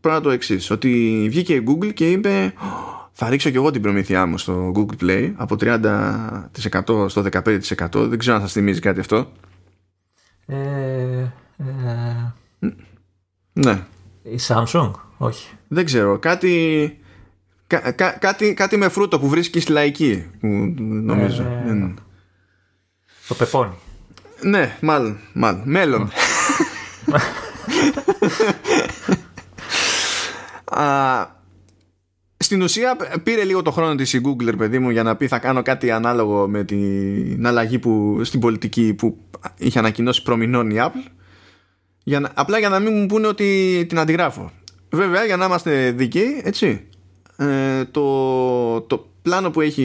πρώτα το εξής: Ότι βγήκε η Google και είπε, θα ρίξω και εγώ την προμήθειά μου στο Google Play από 30% στο 15%. Δεν ξέρω αν σας θυμίζει κάτι αυτό. Ε, ε, ναι. Η Samsung, όχι. Δεν ξέρω. Κάτι κάτι, κάτι με φρούτο που βρίσκεις στη λαϊκή, νομίζω. Ε, το πεπόνι. Ναι, μάλλον. μάλλον. Μέλλον. Α, στην ουσία πήρε λίγο το χρόνο της η Google παιδί μου για να πει θα κάνω κάτι ανάλογο με την αλλαγή που, στην πολιτική που είχε ανακοινώσει προμηνών η Apple για να, απλά για να μην μου πούνε ότι την αντιγράφω βέβαια για να είμαστε δικοί έτσι ε, το, το πλάνο που έχει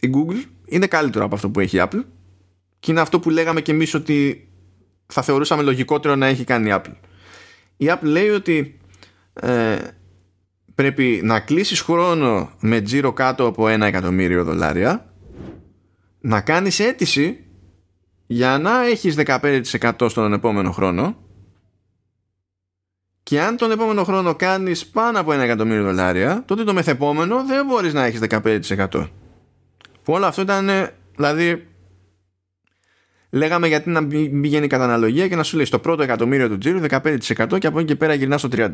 η Google είναι καλύτερο από αυτό που έχει η Apple και είναι αυτό που λέγαμε και εμείς ότι θα θεωρούσαμε λογικότερο να έχει κάνει η Apple. Η Apple λέει ότι ε, πρέπει να κλείσεις χρόνο με τζίρο κάτω από ένα εκατομμύριο δολάρια να κάνεις αίτηση για να έχεις 15% στον επόμενο χρόνο και αν τον επόμενο χρόνο κάνεις πάνω από ένα εκατομμύριο δολάρια, τότε το μεθεπόμενο δεν μπορείς να έχεις 15%. Που όλο αυτό ήταν, δηλαδή, λέγαμε γιατί να μην πηγαίνει κατά αναλογία και να σου λέει στο πρώτο εκατομμύριο του τζίρου 15% και από εκεί και πέρα γυρνάς στο 30%.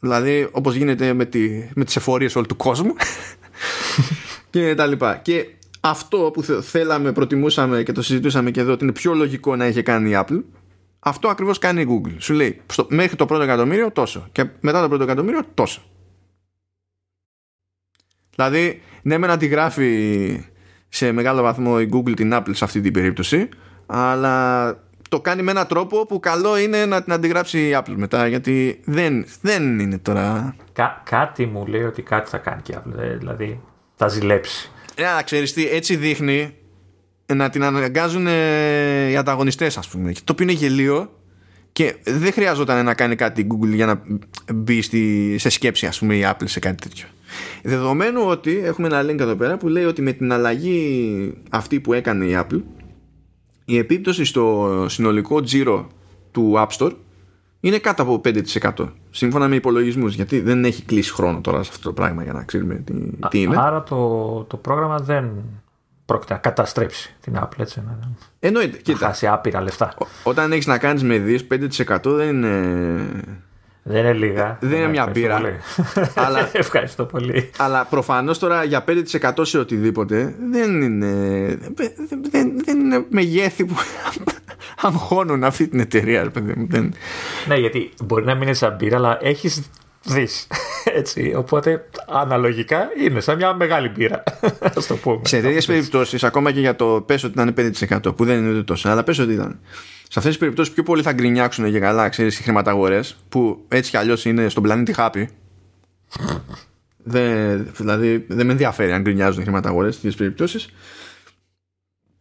Δηλαδή, όπως γίνεται με, τη, με τις εφορίες όλου του κόσμου και τα λοιπά. Και αυτό που θέλαμε, προτιμούσαμε και το συζητούσαμε και εδώ ότι είναι πιο λογικό να είχε κάνει η Apple αυτό ακριβώς κάνει η Google. Σου λέει στο, μέχρι το πρώτο εκατομμύριο τόσο και μετά το πρώτο εκατομμύριο τόσο. Δηλαδή ναι μεν αντιγράφει σε μεγάλο βαθμό η Google την Apple σε αυτή την περίπτωση αλλά το κάνει με έναν τρόπο που καλό είναι να την αντιγράψει η Apple μετά γιατί δεν, δεν είναι τώρα. Κά, κάτι μου λέει ότι κάτι θα κάνει και η Apple ε, δηλαδή θα ζηλέψει. Ε, να ξέρεις τι έτσι δείχνει να την αναγκάζουν οι ανταγωνιστές ας πούμε. Το οποίο είναι γελίο και δεν χρειαζόταν να κάνει κάτι η Google για να μπει στη, σε σκέψη ας πούμε η Apple σε κάτι τέτοιο. Δεδομένου ότι έχουμε ένα link εδώ πέρα που λέει ότι με την αλλαγή αυτή που έκανε η Apple η επίπτωση στο συνολικό τζίρο του App Store είναι κάτω από 5% σύμφωνα με υπολογισμούς γιατί δεν έχει κλείσει χρόνο τώρα σε αυτό το πράγμα για να ξέρουμε τι, τι είναι. άρα το, το πρόγραμμα δεν πρόκειται να καταστρέψει την Apple έτσι να, Εννοείται, να κοίτα, χάσει άπειρα λεφτά. Όταν έχεις να κάνεις με δις 5% δεν είναι δεν είναι λίγα δεν είναι μια Ευχαριστώ μπύρα. πολύ. Αλλά- ευχαριστώ πολύ Αλλά προφανώς τώρα για 5% σε οτιδήποτε δεν είναι, δεν, δεν, δεν είναι μεγέθη που αγχώνουν αυτή την εταιρεία. ρε παιδί μου. Δεν, ναι γιατί μπορεί να μην είναι σαν μπύρα αλλά έχεις δεις έτσι οπότε αναλογικά είναι σαν μια μεγάλη μπύρα ας το πούμε σε τέτοιες περιπτώσεις, ακόμα και για το πες ότι ήταν 5% που δεν είναι ούτε τόσο, αλλά πες ότι ήταν. Σε αυτές τις περιπτώσεις, πιο πολύ θα γκρινιάξουν για καλά, ξέρεις, οι χρηματαγορές που έτσι κι αλλιώς είναι στον πλανήτη χάπη. δεν, δηλαδή, δεν με ενδιαφέρει αν γκρινιάζουν οι χρηματαγορές σε τέτοιες περιπτώσεις.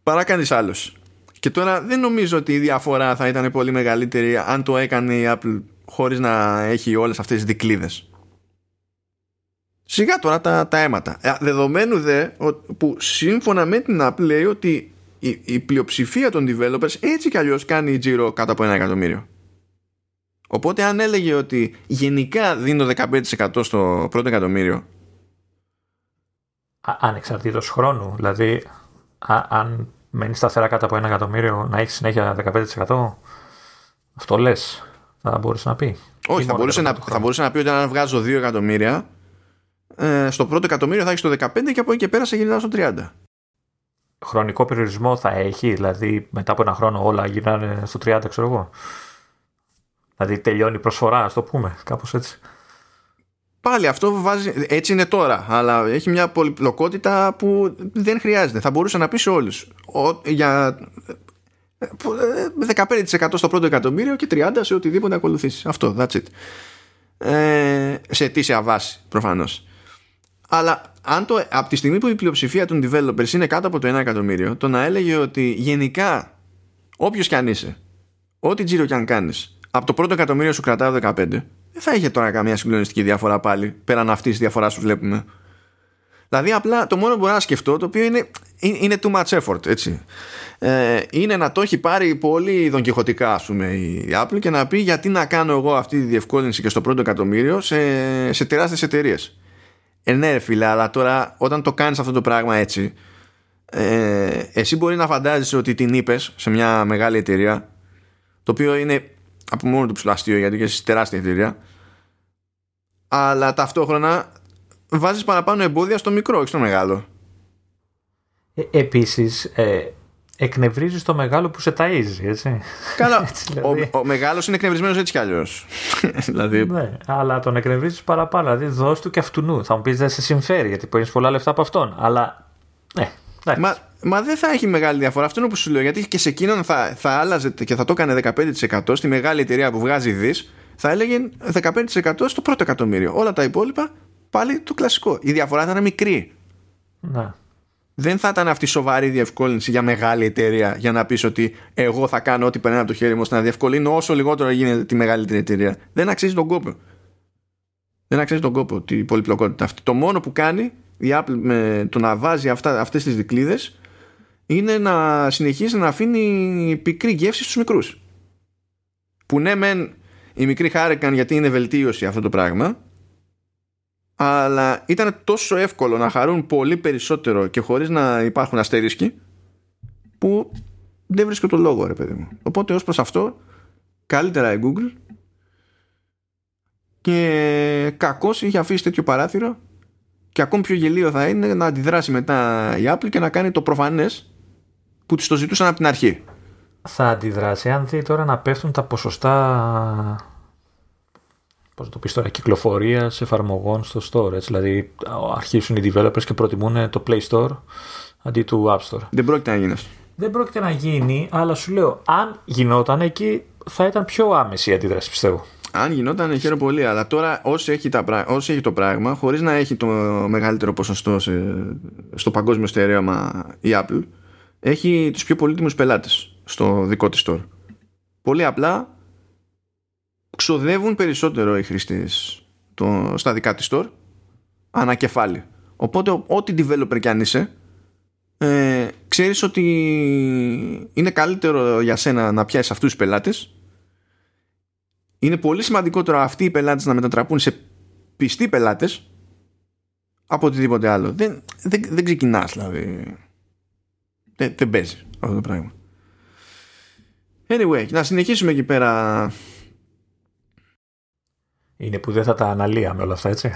Παρά κανείς άλλος. Και τώρα δεν νομίζω ότι η διαφορά θα ήταν πολύ μεγαλύτερη αν το έκανε η Apple χωρίς να έχει όλες αυτές τις δικλείδες. Σιγά τώρα τα, τα αίματα. Ε, Δεδομένου δε ο- που σύμφωνα με την Apple λέει ότι η, η πλειοψηφία των developers έτσι κι αλλιώς κάνει τζίρο κάτω από ένα εκατομμύριο. Οπότε αν έλεγε ότι γενικά δίνω 15% στο πρώτο εκατομμύριο Α- ανεξαρτήτως χρόνου. Δηλαδή, α- αν μένεις σταθερά κάτω από ένα εκατομμύριο, να έχεις συνέχεια 15%. Αυτό λες. Θα μπορούσε να πει. Όχι, Ή θα μόνο μπορούσε, για να, το θα χρόνο. μπορούσε να πει ότι αν βγάζω 2 εκατομμύρια, ε, στο πρώτο εκατομμύριο θα έχεις το 15 και από εκεί και πέρα σε γυρνάω στο 30. Χρονικό περιορισμό θα έχει, δηλαδή μετά από ένα χρόνο όλα γυρνάνε στο 30, ξέρω εγώ. Δηλαδή τελειώνει η προσφορά, ας το πούμε, κάπως έτσι. Πάλι αυτό βάζει, έτσι είναι τώρα, αλλά έχει μια πολυπλοκότητα που δεν χρειάζεται. Θα μπορούσε να πει σε όλους. Για ε, που, ε, 15% στο πρώτο εκατομμύριο και 30% σε οτιδήποτε ακολουθήσεις. Αυτό, that's it. Ε, σε αιτήσια βάση, προφανώς. Αλλά αν το, από τη στιγμή που η πλειοψηφία των developers είναι κάτω από το 1 εκατομμύριο, το να έλεγε ότι γενικά όποιος κι αν είσαι, ό,τι τζίρο κι αν κάνεις, από το πρώτο εκατομμύριο σου κρατάω 15, δεν θα είχε τώρα καμία συγκλονιστική διαφορά πάλι, πέραν αυτής της διαφοράς που βλέπουμε. Δηλαδή, απλά το μόνο που μπορώ να σκεφτώ, το οποίο είναι, είναι too much effort, έτσι. Ε, είναι να το έχει πάρει πολύ δονκιχωτικά, ας πούμε, η Apple και να πει γιατί να κάνω εγώ αυτή τη διευκόλυνση και στο πρώτο εκατομμύριο σε, σε τεράστιες εταιρείες. Ε, ναι, ρε φίλε, αλλά τώρα όταν το κάνεις αυτό το πράγμα έτσι, ε, εσύ μπορεί να φαντάζεσαι ότι την είπες σε μια μεγάλη εταιρεία, το οποίο είναι από μόνο του ψηλαστείο γιατί και εσύ τεράστια εταιρεία, αλλά ταυτόχρονα βάζεις παραπάνω εμπόδια στο μικρό, όχι στο μεγάλο. Ε, επίσης, ε, εκνευρίζεις το μεγάλο που σε ταΐζει, έτσι. Καλά, Έτσι, δηλαδή. ο, ο μεγάλος είναι εκνευρισμένος έτσι κι αλλιώς. δηλαδή, Ναι, αλλά τον εκνευρίζεις παραπάνω. Δηλαδή, δώσ' του και αυτού. Θα μου πεις δεν σε συμφέρει γιατί παίρνεις πολλά λεφτά από αυτόν. Αλλά, ναι, εντάξει. Μα, μα δεν θα έχει μεγάλη διαφορά. Αυτό είναι που σου λέω. Γιατί και σε εκείνον θα, θα άλλαζε και θα το έκανε 15% στη μεγάλη εταιρεία που βγάζει δις, θα έλεγε 15% στο πρώτο εκατομμύριο. Όλα τα υπόλοιπα πάλι το κλασικό. Η διαφορά θα είναι μικρή. Ναι. Δεν θα ήταν αυτή η σοβαρή διευκόλυνση για μεγάλη εταιρεία για να πεις ότι εγώ θα κάνω ό,τι περνάει από το χέρι μου ώστε να διευκολύνω όσο λιγότερο γίνεται τη μεγαλύτερη εταιρεία. Δεν αξίζει τον κόπο. Δεν αξίζει τον κόπο την πολυπλοκότητα αυτή. Το μόνο που κάνει η Apple με το να βάζει αυτά, αυτές τις δικλείδες είναι να συνεχίζει να αφήνει πικρή γεύση στους μικρούς. Που ναι μεν οι μικροί χάρηκαν γιατί είναι βελτίωση αυτό το πράγμα αλλά ήταν τόσο εύκολο να χαρούν πολύ περισσότερο και χωρίς να υπάρχουν αστερίσκοι που δεν βρίσκω το λόγο ρε παιδί μου. Οπότε ως προς αυτό καλύτερα η Google. Και κακώς είχε αφήσει τέτοιο παράθυρο και ακόμη πιο γελίο θα είναι να αντιδράσει μετά η Apple και να κάνει το προφανές που της το ζητούσαν από την αρχή. Θα αντιδράσει. Αν δει τώρα να πέφτουν τα ποσοστά πώς το πεις τώρα, κυκλοφορίας εφαρμογών στο store. Έτσι, δηλαδή αρχίσουν οι developers και προτιμούν το Play Store αντί του App Store. Δεν πρόκειται να γίνει Δεν πρόκειται να γίνει, αλλά σου λέω, αν γινόταν εκεί θα ήταν πιο άμεση η αντίδραση, πιστεύω. Αν γινόταν, χαίρομαι πολύ. Αλλά τώρα, όσο έχει, τα, όσο έχει το πράγμα, χωρίς να έχει το μεγαλύτερο ποσοστό στο παγκόσμιο στερέωμα η Apple, έχει τους πιο πολύτιμους πελάτες στο δικό της store. Πολύ απλά ξοδεύουν περισσότερο οι χρήστες στα δικά της store ανακεφάλι. Οπότε, ό,τι developer κι αν είσαι, ε, ξέρεις ότι είναι καλύτερο για σένα να πιάσεις αυτούς τους πελάτες είναι πολύ σημαντικότερο αυτοί οι πελάτες να μετατραπούν σε πιστοί πελάτες από οτιδήποτε άλλο. Δεν, δεν, δεν ξεκινάς δηλαδή. Δεν, δεν παίζεις αυτό το πράγμα. Anyway, να συνεχίσουμε εκεί πέρα. Είναι που δεν θα τα αναλύαμε όλα αυτά, έτσι.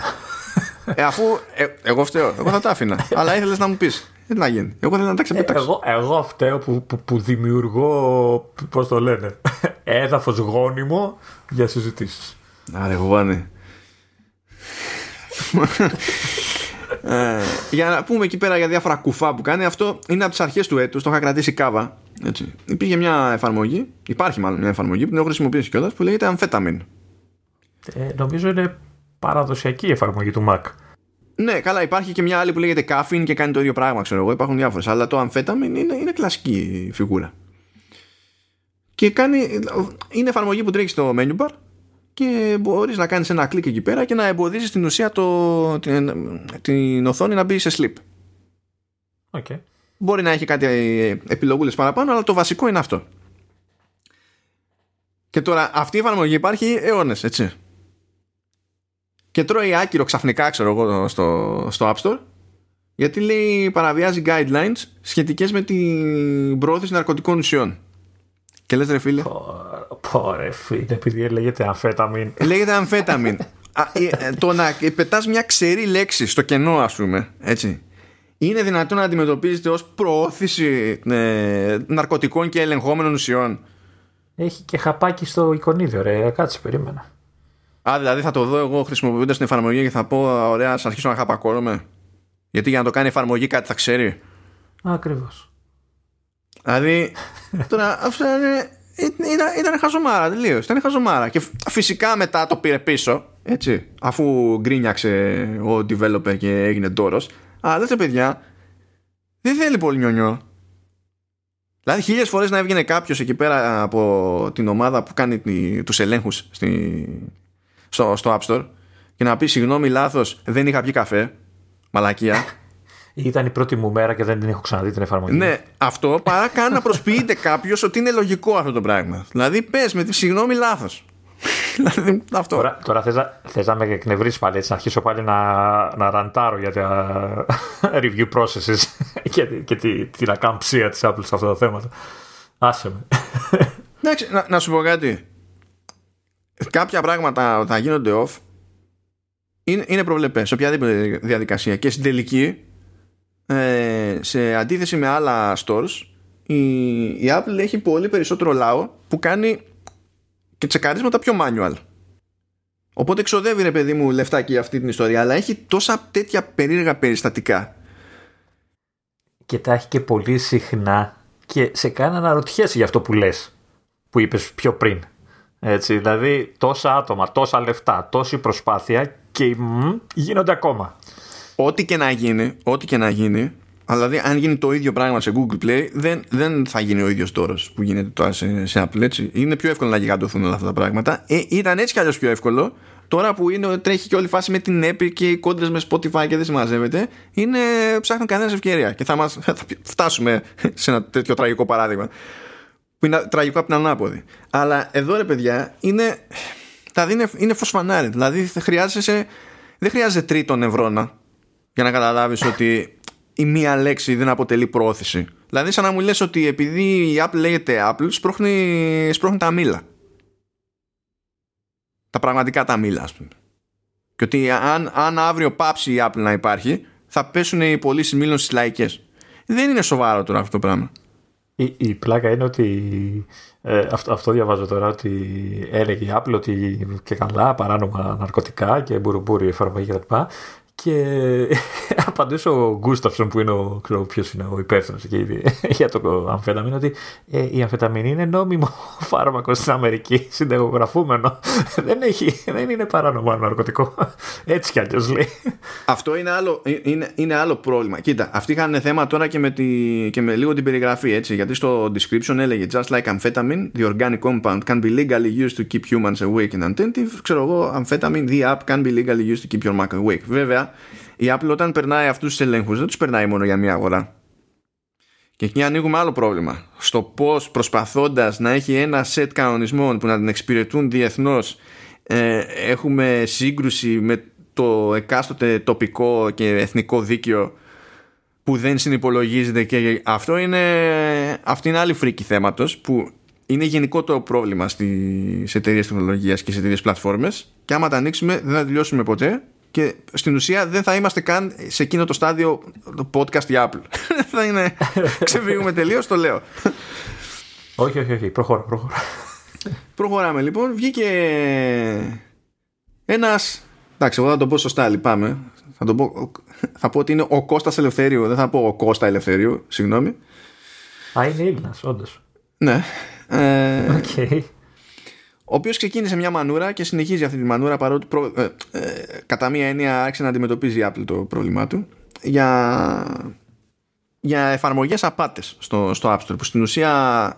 Ε, αφού ε, εγώ φταίω, εγώ θα τα άφηνα. αλλά ήθελες να μου πεις. Τι να γίνει. Εγώ θέλω να τα ξεπετάξω. εγώ, εγώ φταίω που, που, που δημιουργώ, πώς το λένε, έδαφος γόνιμο για συζητήσεις. Άρε, γουβάνε. ε, για να πούμε εκεί πέρα για διάφορα κουφά που κάνει, αυτό είναι από τις αρχές του έτους. Το είχα κρατήσει κάβα. Έτσι. Υπήρχε μια εφαρμογή, υπάρχει μάλλον μια εφαρμογή που την έχω χρησιμοποιήσει κιόλας που λέγεται Amphetamine. Ε, νομίζω είναι παραδοσιακή εφαρμογή του Mac. Ναι, καλά, υπάρχει και μια άλλη που λέγεται Caffeine και κάνει το ίδιο πράγμα, ξέρω εγώ. Υπάρχουν διάφορες. Αλλά το Amphetamine είναι, είναι κλασική φιγούρα. Και κάνει, είναι εφαρμογή που τρέχει στο menu bar και μπορείς να κάνεις ένα κλικ εκεί πέρα και να εμποδίζεις την ουσία το, την, την οθόνη να μπει σε sleep. Okay. Μπορεί να έχει κάτι επιλογούλες παραπάνω, αλλά το βασικό είναι αυτό. Και τώρα αυτή η εφαρμογή υπάρχει αιώνες, έτσι και τρώει άκυρο ξαφνικά ξέρω εγώ στο, στο App Store γιατί λέει παραβιάζει guidelines σχετικές με την προώθηση ναρκωτικών ουσιών. Και λες ρε φίλε. Πω ρε φίλε επειδή λέγεται αμφέταμιν. Λέγεται αμφέταμιν. Ε, ε, το να πετάς μια ξερή λέξη στο κενό ας πούμε έτσι είναι δυνατόν να αντιμετωπίζεται ως προώθηση ε, ναρκωτικών και ελεγχόμενων ουσιών. Έχει και χαπάκι στο εικονίδιο ρε. Κάτσε περίμενα Α, δηλαδή θα το δω εγώ χρησιμοποιώντας την εφαρμογή και θα πω, ωραία, ας αρχίσω να χαπακώνομαι. Γιατί για να το κάνει εφαρμογή κάτι θα ξέρει. Ακριβώς. Δηλαδή, τώρα αυτό είναι, ήταν, ήταν χαζομάρα τελείως. Ήταν χαζομάρα. Και φυσικά μετά το πήρε πίσω, έτσι, αφού γκρίνιαξε ο developer και έγινε τόρο. Αλλά δεν παιδιά, δεν θέλει πολύ νιονιό. Δηλαδή, χίλιες φορές να έβγαινε κάποιος εκεί πέρα από την ομάδα που κάνει τους ελέγχους στη, στο, στο App Store και να πει συγγνώμη λάθος δεν είχα πιει καφέ μαλακία ήταν η πρώτη μου μέρα και δεν την έχω ξαναδεί την εφαρμογή. Ναι, αυτό παρά καν να προσποιείται κάποιος ότι είναι λογικό αυτό το πράγμα. Δηλαδή, πες με τη συγγνώμη λάθος. δηλαδή, αυτό. Τώρα, τώρα θες, να, θες να με εκνευρίσει πάλι έτσι, να αρχίσω πάλι να, να ραντάρω για τα review processes και, και τη, την ακαμψία της Apple σε αυτά τα θέματα. Άσε με. Εντάξει, να, να σου πω κάτι κάποια πράγματα θα γίνονται off. Είναι, είναι προβλεπές σε οποιαδήποτε διαδικασία και στην τελική ε, σε αντίθεση με άλλα stores η, η Apple έχει πολύ περισσότερο λαό που κάνει και τσεκαρίσματα πιο manual. Οπότε εξοδεύει ρε παιδί μου λεφτάκι αυτή την ιστορία αλλά έχει τόσα τέτοια περίεργα περιστατικά. Και τα έχει και πολύ συχνά και σε κάνει να αναρωτιέσαι για αυτό που λες που είπες πιο πριν έτσι, δηλαδή τόσα άτομα, τόσα λεφτά, τόση προσπάθεια και μ, γίνονται ακόμα. Ό,τι και να γίνει, ό,τι και να γίνει, αλλά δηλαδή αν γίνει το ίδιο πράγμα σε Google Play, δεν, δεν θα γίνει ο ίδιος τόρος που γίνεται τώρα σε, σε Apple. Έτσι. Είναι πιο εύκολο να γιγαντωθούν όλα αυτά τα πράγματα. Ε, ήταν έτσι κι αλλιώς πιο εύκολο. Τώρα που είναι, τρέχει και όλη η φάση με την Epic και οι κόντρες με Spotify και δεν συμμαζεύεται, είναι, ψάχνουν κανένας ευκαιρία. Και θα, μας, θα φτάσουμε σε ένα τέτοιο τραγικό παράδειγμα που είναι τραγικό από την ανάποδη. Αλλά εδώ ρε παιδιά είναι, δηλαδή είναι, είναι φωσφανάρι. Δηλαδή χρειάζεσαι, δεν χρειάζεται τρίτο νευρώνα για να καταλάβεις ότι η μία λέξη δεν αποτελεί πρόθεση. Δηλαδή σαν να μου λες ότι επειδή η Apple λέγεται Apple σπρώχνει, σπρώχνει τα μήλα. Τα πραγματικά τα μήλα ας πούμε. Και ότι αν, αν αύριο πάψει η Apple να υπάρχει θα πέσουν οι πωλήσει μήλων στις λαϊκές. Δεν είναι σοβαρό τώρα αυτό το πράγμα. Η, η πλάκα είναι ότι ε, αυτό, αυτό διαβάζω τώρα ότι έλεγε η Apple ότι και καλά παράνομα ναρκωτικά και μπουρμπούρι εφαρμογή κτλ. Και απαντούσε ο Γκούσταυσον που είναι ο, ξέρω, ποιος είναι ο υπεύθυνος για το αμφεταμίνο ότι ε, η αμφεταμίνη είναι νόμιμο φάρμακο στην Αμερική, συνταγογραφούμενο. δεν, έχει, δεν είναι παράνομο ναρκωτικό. Έτσι κι αλλιώς λέει. Αυτό είναι άλλο, είναι, είναι άλλο πρόβλημα. Κοίτα, αυτοί είχαν θέμα τώρα και με, τη, και με λίγο την περιγραφή έτσι. Γιατί στο description έλεγε Just like amphetamine, the organic compound can be legally used to keep humans awake and attentive. Ξέρω εγώ, amphetamine, the app can be legally used to keep your Mac awake. Βέβαια, η Apple όταν περνάει αυτούς τους ελέγχους δεν τους περνάει μόνο για μία αγορά. Και εκεί ανοίγουμε άλλο πρόβλημα. Στο πώς προσπαθώντας να έχει ένα σετ κανονισμών που να την εξυπηρετούν διεθνώς ε, έχουμε σύγκρουση με το εκάστοτε τοπικό και εθνικό δίκαιο που δεν συνυπολογίζεται και αυτό είναι, αυτή είναι άλλη φρίκη θέματος που είναι γενικό το πρόβλημα στις εταιρείες τεχνολογίας και στις εταιρείες πλατφόρμες και άμα τα ανοίξουμε δεν θα τελειώσουμε ποτέ και στην ουσία δεν θα είμαστε καν σε εκείνο το στάδιο το podcast η Apple. θα είναι. Ξεφύγουμε τελείως, το λέω. όχι, όχι, όχι. Προχώρα, προχώρα. Προχωράμε λοιπόν. Βγήκε ένα. Εντάξει, εγώ θα το πω σωστά, λυπάμαι. Θα, το πω, θα πω ότι είναι ο Κώστας Ελευθερίου, δεν θα πω ο Κώστα Ελευθερίου, συγγνώμη. Α, είναι Έλληνας, όντως. Ναι. Ε, okay ο οποίος ξεκίνησε μια μανούρα και συνεχίζει αυτή τη μανούρα παρότι προ, ε, ε, κατά μία έννοια άρχισε να αντιμετωπίζει η Apple το πρόβλημά του για, για εφαρμογές απάτες στο, στο App Store που στην ουσία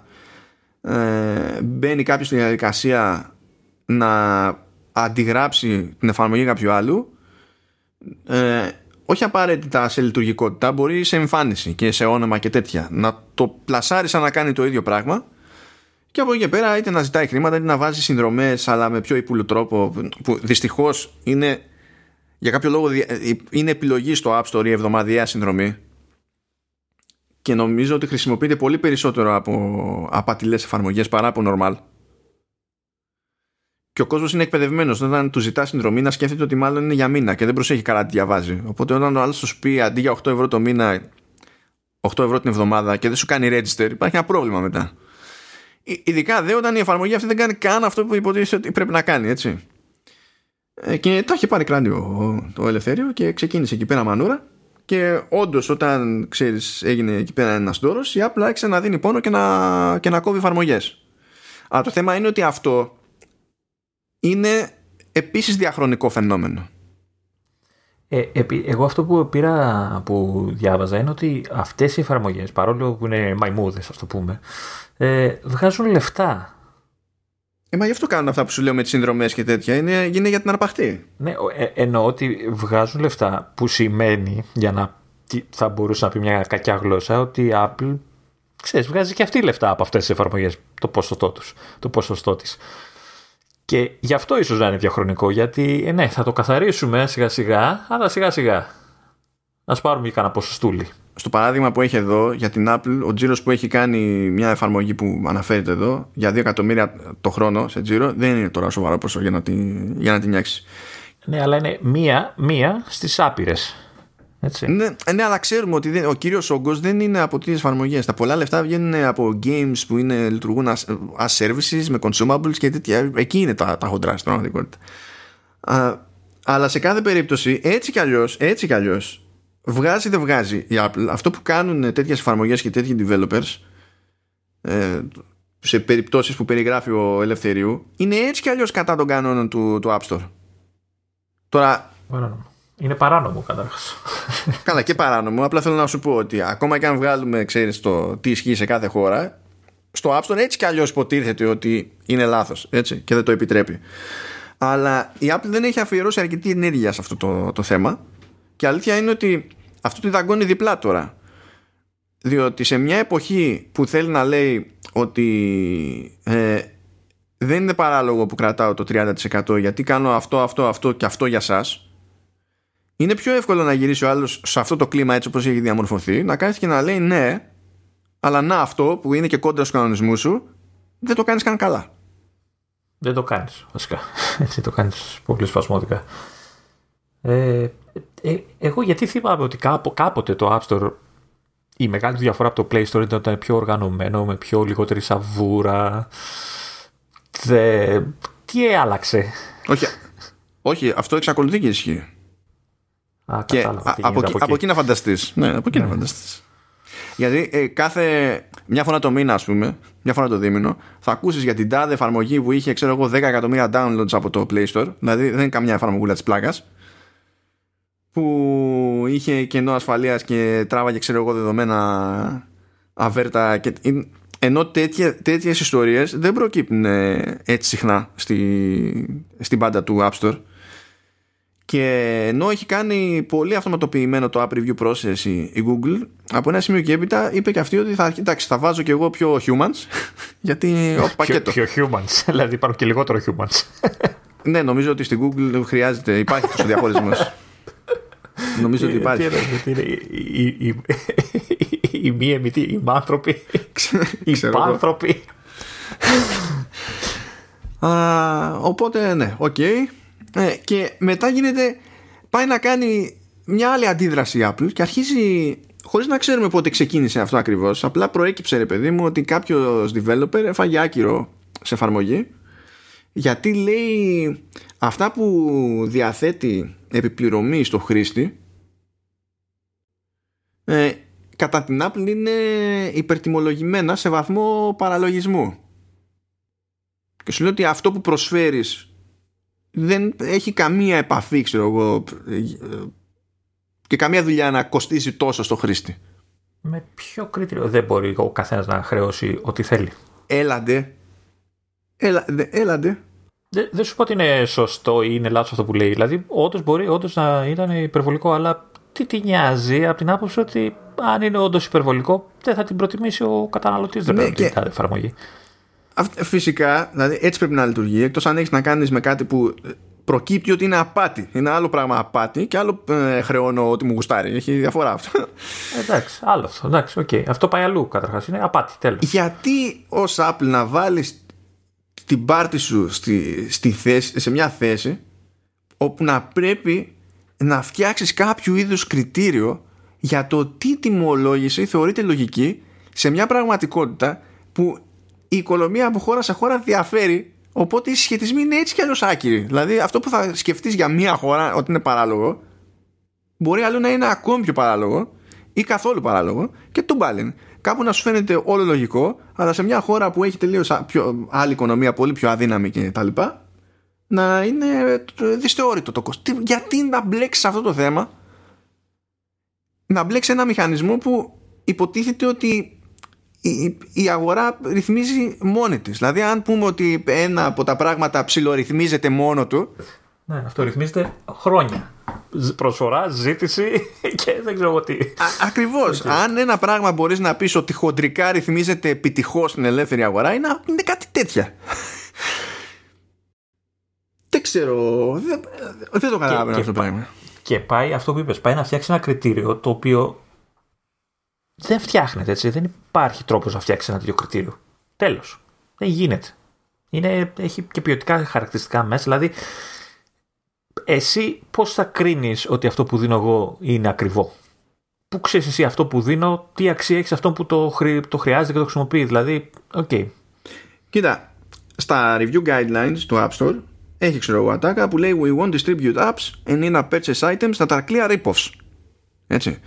ε, μπαίνει κάποιος στη διαδικασία να αντιγράψει την εφαρμογή κάποιου άλλου ε, όχι απαραίτητα σε λειτουργικότητα μπορεί σε εμφάνιση και σε όνομα και τέτοια. Να το πλασάρει σαν να κάνει το ίδιο πράγμα και από εκεί και πέρα είτε να ζητάει χρήματα είτε να βάζει συνδρομές, αλλά με πιο υπούλου τρόπο που δυστυχώς είναι για κάποιο λόγο είναι επιλογή στο App Store η εβδομαδιαία συνδρομή. Και νομίζω ότι χρησιμοποιείται πολύ περισσότερο από απατηλές εφαρμογές παρά από normal. Και ο κόσμος είναι εκπαιδευμένος. Όταν του ζητά συνδρομή να σκέφτεται ότι μάλλον είναι για μήνα και δεν προσέχει καλά τι διαβάζει. Οπότε όταν ο άλλος σου πει αντί για 8 ευρώ το μήνα 8 ευρώ την εβδομάδα και δεν σου κάνει register υπάρχει ένα πρόβλημα μετά Ειδικά δε όταν η εφαρμογή αυτή δεν κάνει καν αυτό που υποτίθεται ότι πρέπει να κάνει, έτσι. Ε, και το είχε πάρει κράνιο το Ελευθέριο και ξεκίνησε εκεί πέρα μανούρα. Και όντως, όταν ξέρεις, έγινε εκεί πέρα ένας δώρος, η Apple άρχισε να δίνει πόνο και να, και να κόβει εφαρμογές. Αλλά το θέμα είναι ότι αυτό είναι επίσης διαχρονικό φαινόμενο. Ε, εγώ αυτό που πήρα που διάβαζα είναι ότι αυτές οι εφαρμογές παρόλο που είναι μαϊμούδες ας το πούμε ε, βγάζουν λεφτά. Ε, μα γι' αυτό κάνουν αυτά που σου λέω με τις συνδρομές και τέτοια. Είναι, είναι για την αρπαχτή. Ναι, ε, εννοώ ότι βγάζουν λεφτά που σημαίνει για να θα μπορούσε να πει μια κακιά γλώσσα ότι η Apple ξέρεις, βγάζει και αυτή λεφτά από αυτές τις εφαρμογές το ποσοστό, τους, το ποσοστό της. Και γι' αυτό ίσως να είναι διαχρονικό, γιατί ε, ναι, θα το καθαρίσουμε σιγά σιγά, αλλά σιγά σιγά. Ας πάρουμε και κανένα ποσοστούλι στο παράδειγμα που έχει εδώ για την Apple, ο τζίρος που έχει κάνει μια εφαρμογή που αναφέρεται εδώ για 2 εκατομμύρια το χρόνο σε τζίρο δεν είναι τώρα σοβαρό ποσό για να την, για να την νιάξει. Ναι, αλλά είναι μία, μία στις άπειρες. Έτσι. Ναι, ναι, αλλά ξέρουμε ότι δεν, ο κύριος όγκος δεν είναι από τις εφαρμογές. Τα πολλά λεφτά βγαίνουν από games που είναι, λειτουργούν as, as services με consumables και τέτοια. Εκεί είναι τα, τα χοντρά στην πραγματικότητα. Αλλά σε κάθε περίπτωση, έτσι κι αλλιώς, έτσι κι αλλιώς, βγάζει δεν βγάζει η Apple αυτό που κάνουν τέτοιες εφαρμογές και τέτοιοι developers ε, σε περιπτώσεις που περιγράφει ο Ελευθερίου είναι έτσι κι αλλιώς κατά των κανόνων του, του App Store τώρα είναι παράνομο καταρχάς. Καλά και παράνομο. Απλά θέλω να σου πω ότι ακόμα και αν βγάλουμε ξέρεις το τι ισχύει σε κάθε χώρα στο App Store έτσι κι αλλιώς υποτίθεται ότι είναι λάθος έτσι, και δεν το επιτρέπει. Αλλά η Apple δεν έχει αφιερώσει αρκετή ενέργεια σε αυτό το, το θέμα. Και αλήθεια είναι ότι αυτό τη δαγκώνει διπλά τώρα. Διότι σε μια εποχή που θέλει να λέει ότι ε, δεν είναι παράλογο που κρατάω το 30% γιατί κάνω αυτό, αυτό, αυτό και αυτό για σας είναι πιο εύκολο να γυρίσει ο άλλος σε αυτό το κλίμα έτσι όπως έχει διαμορφωθεί να κάνει και να λέει ναι αλλά να αυτό που είναι και κόντρα στους κανονισμούς σου δεν το κάνεις καν καλά. Δεν το κάνεις βασικά. Έτσι το κάνεις πολύ σπασμώδικα. Ε, ε, εγώ γιατί θυμάμαι ότι κάπο, κάποτε το App Store η μεγάλη διαφορά από το Play Store ήταν ότι ήταν πιο οργανωμένο, με πιο λιγότερη σαβούρα. Δε... Τι άλλαξε; Όχι, όχι, αυτό εξακολουθεί και ισχύει. Α, Και κατάλαβα α- τι από, γίνεται εκεί- από εκεί να φανταστείς. Ναι, από εκεί να φανταστείς. Γιατί ε, κάθε. Μια φορά το μήνα, ας πούμε, μια φορά το δίμηνο, θα ακούσεις για την τάδε εφαρμογή που είχε, ξέρω εγώ, 10 εκατομμύρια downloads από το Play Store. Δηλαδή δεν είναι καμιά εφαρμογούλα της πλάκας. Που είχε κενό ασφαλείας και τράβαγε, ξέρω εγώ, δεδομένα αβέρτα. Και, ενώ τέτοια, τέτοιες ιστορίες δεν προκύπτουν ε, έτσι συχνά στη, στην πάντα του App Store και ενώ έχει κάνει πολύ αυτοματοποιημένο το app review process η η Google, από ένα σημείο και έπειτα είπε και αυτή ότι θα, εντάξει, θα βάζω και εγώ πιο humans, γιατί ο Πιο, πακέτο. πιο humans. δηλαδή υπάρχουν και λιγότερο humans. ναι, νομίζω ότι στην Google χρειάζεται, υπάρχει τόσο διαχωρισμός. νομίζω ότι Τι υπάρχει. εννοείς, τι είναι, οι- οι- οι- Οι μη εμιτοί, οι μάνθρωποι, οι Ξέρω εγώ. πάνθρωποι. Α, οπότε ναι, οκ. Ε, και μετά γίνεται, πάει να κάνει μια άλλη αντίδραση η Apple και αρχίζει, χωρίς να ξέρουμε πότε ξεκίνησε αυτό ακριβώς, απλά προέκυψε ρε παιδί μου ότι κάποιος developer έφαγε άκυρο σε εφαρμογή γιατί λέει αυτά που διαθέτει επιπληρωμή στο χρήστη ε, κατά την Apple είναι υπερτιμολογημένα σε βαθμό παραλογισμού. Και σου λέει ότι αυτό που προσφέρεις δεν έχει καμία επαφή ξέρω εγώ ε, και καμία δουλειά να κοστίζει τόσο στο χρήστη Με ποιο κριτήριο δεν μπορεί ο καθένας να χρεώσει ό,τι θέλει; έλαντε έλα, δε- έλαντε Δεν, δεν σου πω ότι είναι σωστό ή είναι λάθος αυτό που λέει. Δηλαδή, όντως μπορεί όντως να ήταν υπερβολικό, αλλά τι τη νοιάζει από την άποψη ότι αν είναι όντως υπερβολικό, δεν θα την προτιμήσει ο καταναλωτής. Δεν Ναι, πρέπει και- την τάδε εφαρμογή. Αυ- Φυσικά, δηλαδή έτσι πρέπει να λειτουργεί. Εκτός αν έχεις να κάνεις με κάτι που ε, προκύπτει ότι είναι απάτη. Είναι άλλο πράγμα απάτη και άλλο ε, χρεώνω ότι μου γουστάρει. Έχει διαφορά αυτό. Εντάξει, άλλο αυτό. Εντάξει, οκ. Αυτό πάει αλλού καταρχάς. Είναι απάτη, τέλος. Γιατί ως Apple να βάλεις την πάρτη σου στη, στη θέση, σε μια θέση όπου να πρέπει να φτιάξεις κάποιο είδους κριτήριο για το τι τιμολόγηση θεωρείται λογική σε μια πραγματικότητα που η οικονομία από χώρα σε χώρα διαφέρει οπότε οι συσχετισμοί είναι έτσι κι αλλιώς άκυροι δηλαδή αυτό που θα σκεφτείς για μια χώρα ότι είναι παράλογο μπορεί άλλο να είναι ακόμη πιο παράλογο ή καθόλου παράλογο και το μπάλιν. Κάπου να σου φαίνεται όλο λογικό, αλλά σε μια χώρα που έχει τελείως άλλη οικονομία, πολύ πιο αδύναμη και τα λοιπά, να είναι ε, δυσθεώρητο το κόστος. Τι- Γιατί να μπλέξεις αυτό το θέμα, να μπλέξεις ένα μηχανισμό που υποτίθεται ότι η, η- η αγορά ρυθμίζει μόνη της. Δηλαδή αν πούμε ότι ένα από τα πράγματα ψιλορυθμίζεται μόνο του, Ναι, αυτό ρυθμίζεται χρόνια. Ζ- Προσφορά, ζήτηση και δεν ξέρω εγώ τι. Α, ακριβώς. Αν ένα πράγμα μπορείς να πεις ότι χοντρικά ρυθμίζεται επιτυχώς στην ελεύθερη αγορά είναι, είναι κάτι τέτοια. δεν ξέρω. Δεν, δεν το καταλαβαίνω και- αυτό το πράγμα. Και πάει αυτό που είπες, πάει να φτιάξει ένα κριτήριο το οποίο δεν φτιάχνεται έτσι. Δεν υπάρχει τρόπος να φτιάξεις ένα τέτοιο κριτήριο. Τέλος. Δεν γίνεται. Είναι, έχει και ποιοτικά χαρακτηριστικά μέσα. Δηλαδή, εσύ πώς θα κρίνεις ότι αυτό που δίνω εγώ είναι ακριβό; Πού ξέρεις εσύ αυτό που δίνω, τι αξία έχει σε αυτό που το, χρει- το χρειάζεται και το χρησιμοποιείς; Δηλαδή, οκ. Κοίτα, στα review guidelines του App Store έχει ξέρω εγώ ατάκα που λέει We won't distribute apps and in-app purchase items that are clear rip-offs. Έτσι.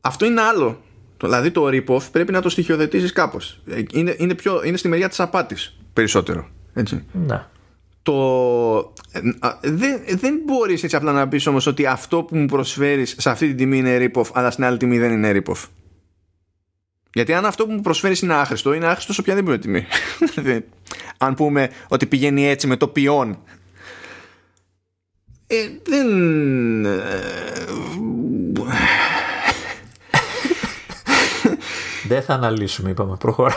Αυτό είναι άλλο. Το- Δηλαδή το rip-off πρέπει να το στοιχειοθετήσεις κάπως. Ε, Είναι, είναι, πιο, είναι στη μεριά της απάτης περισσότερο. Έτσι. Ναι. το ε, α, δεν, δεν μπορείς έτσι απλά να πεις όμως ότι αυτό που μου προσφέρεις σε αυτή την τιμή είναι rip-off αλλά στην άλλη τιμή δεν είναι rip-off γιατί αν αυτό που μου προσφέρεις είναι άχρηστο είναι άχρηστο σε οποιαδήποτε τιμή Δηλαδή, αν πούμε ότι πηγαίνει έτσι με το ποιόν ε, δεν ε, Δεν θα αναλύσουμε, είπαμε. Προχωρά.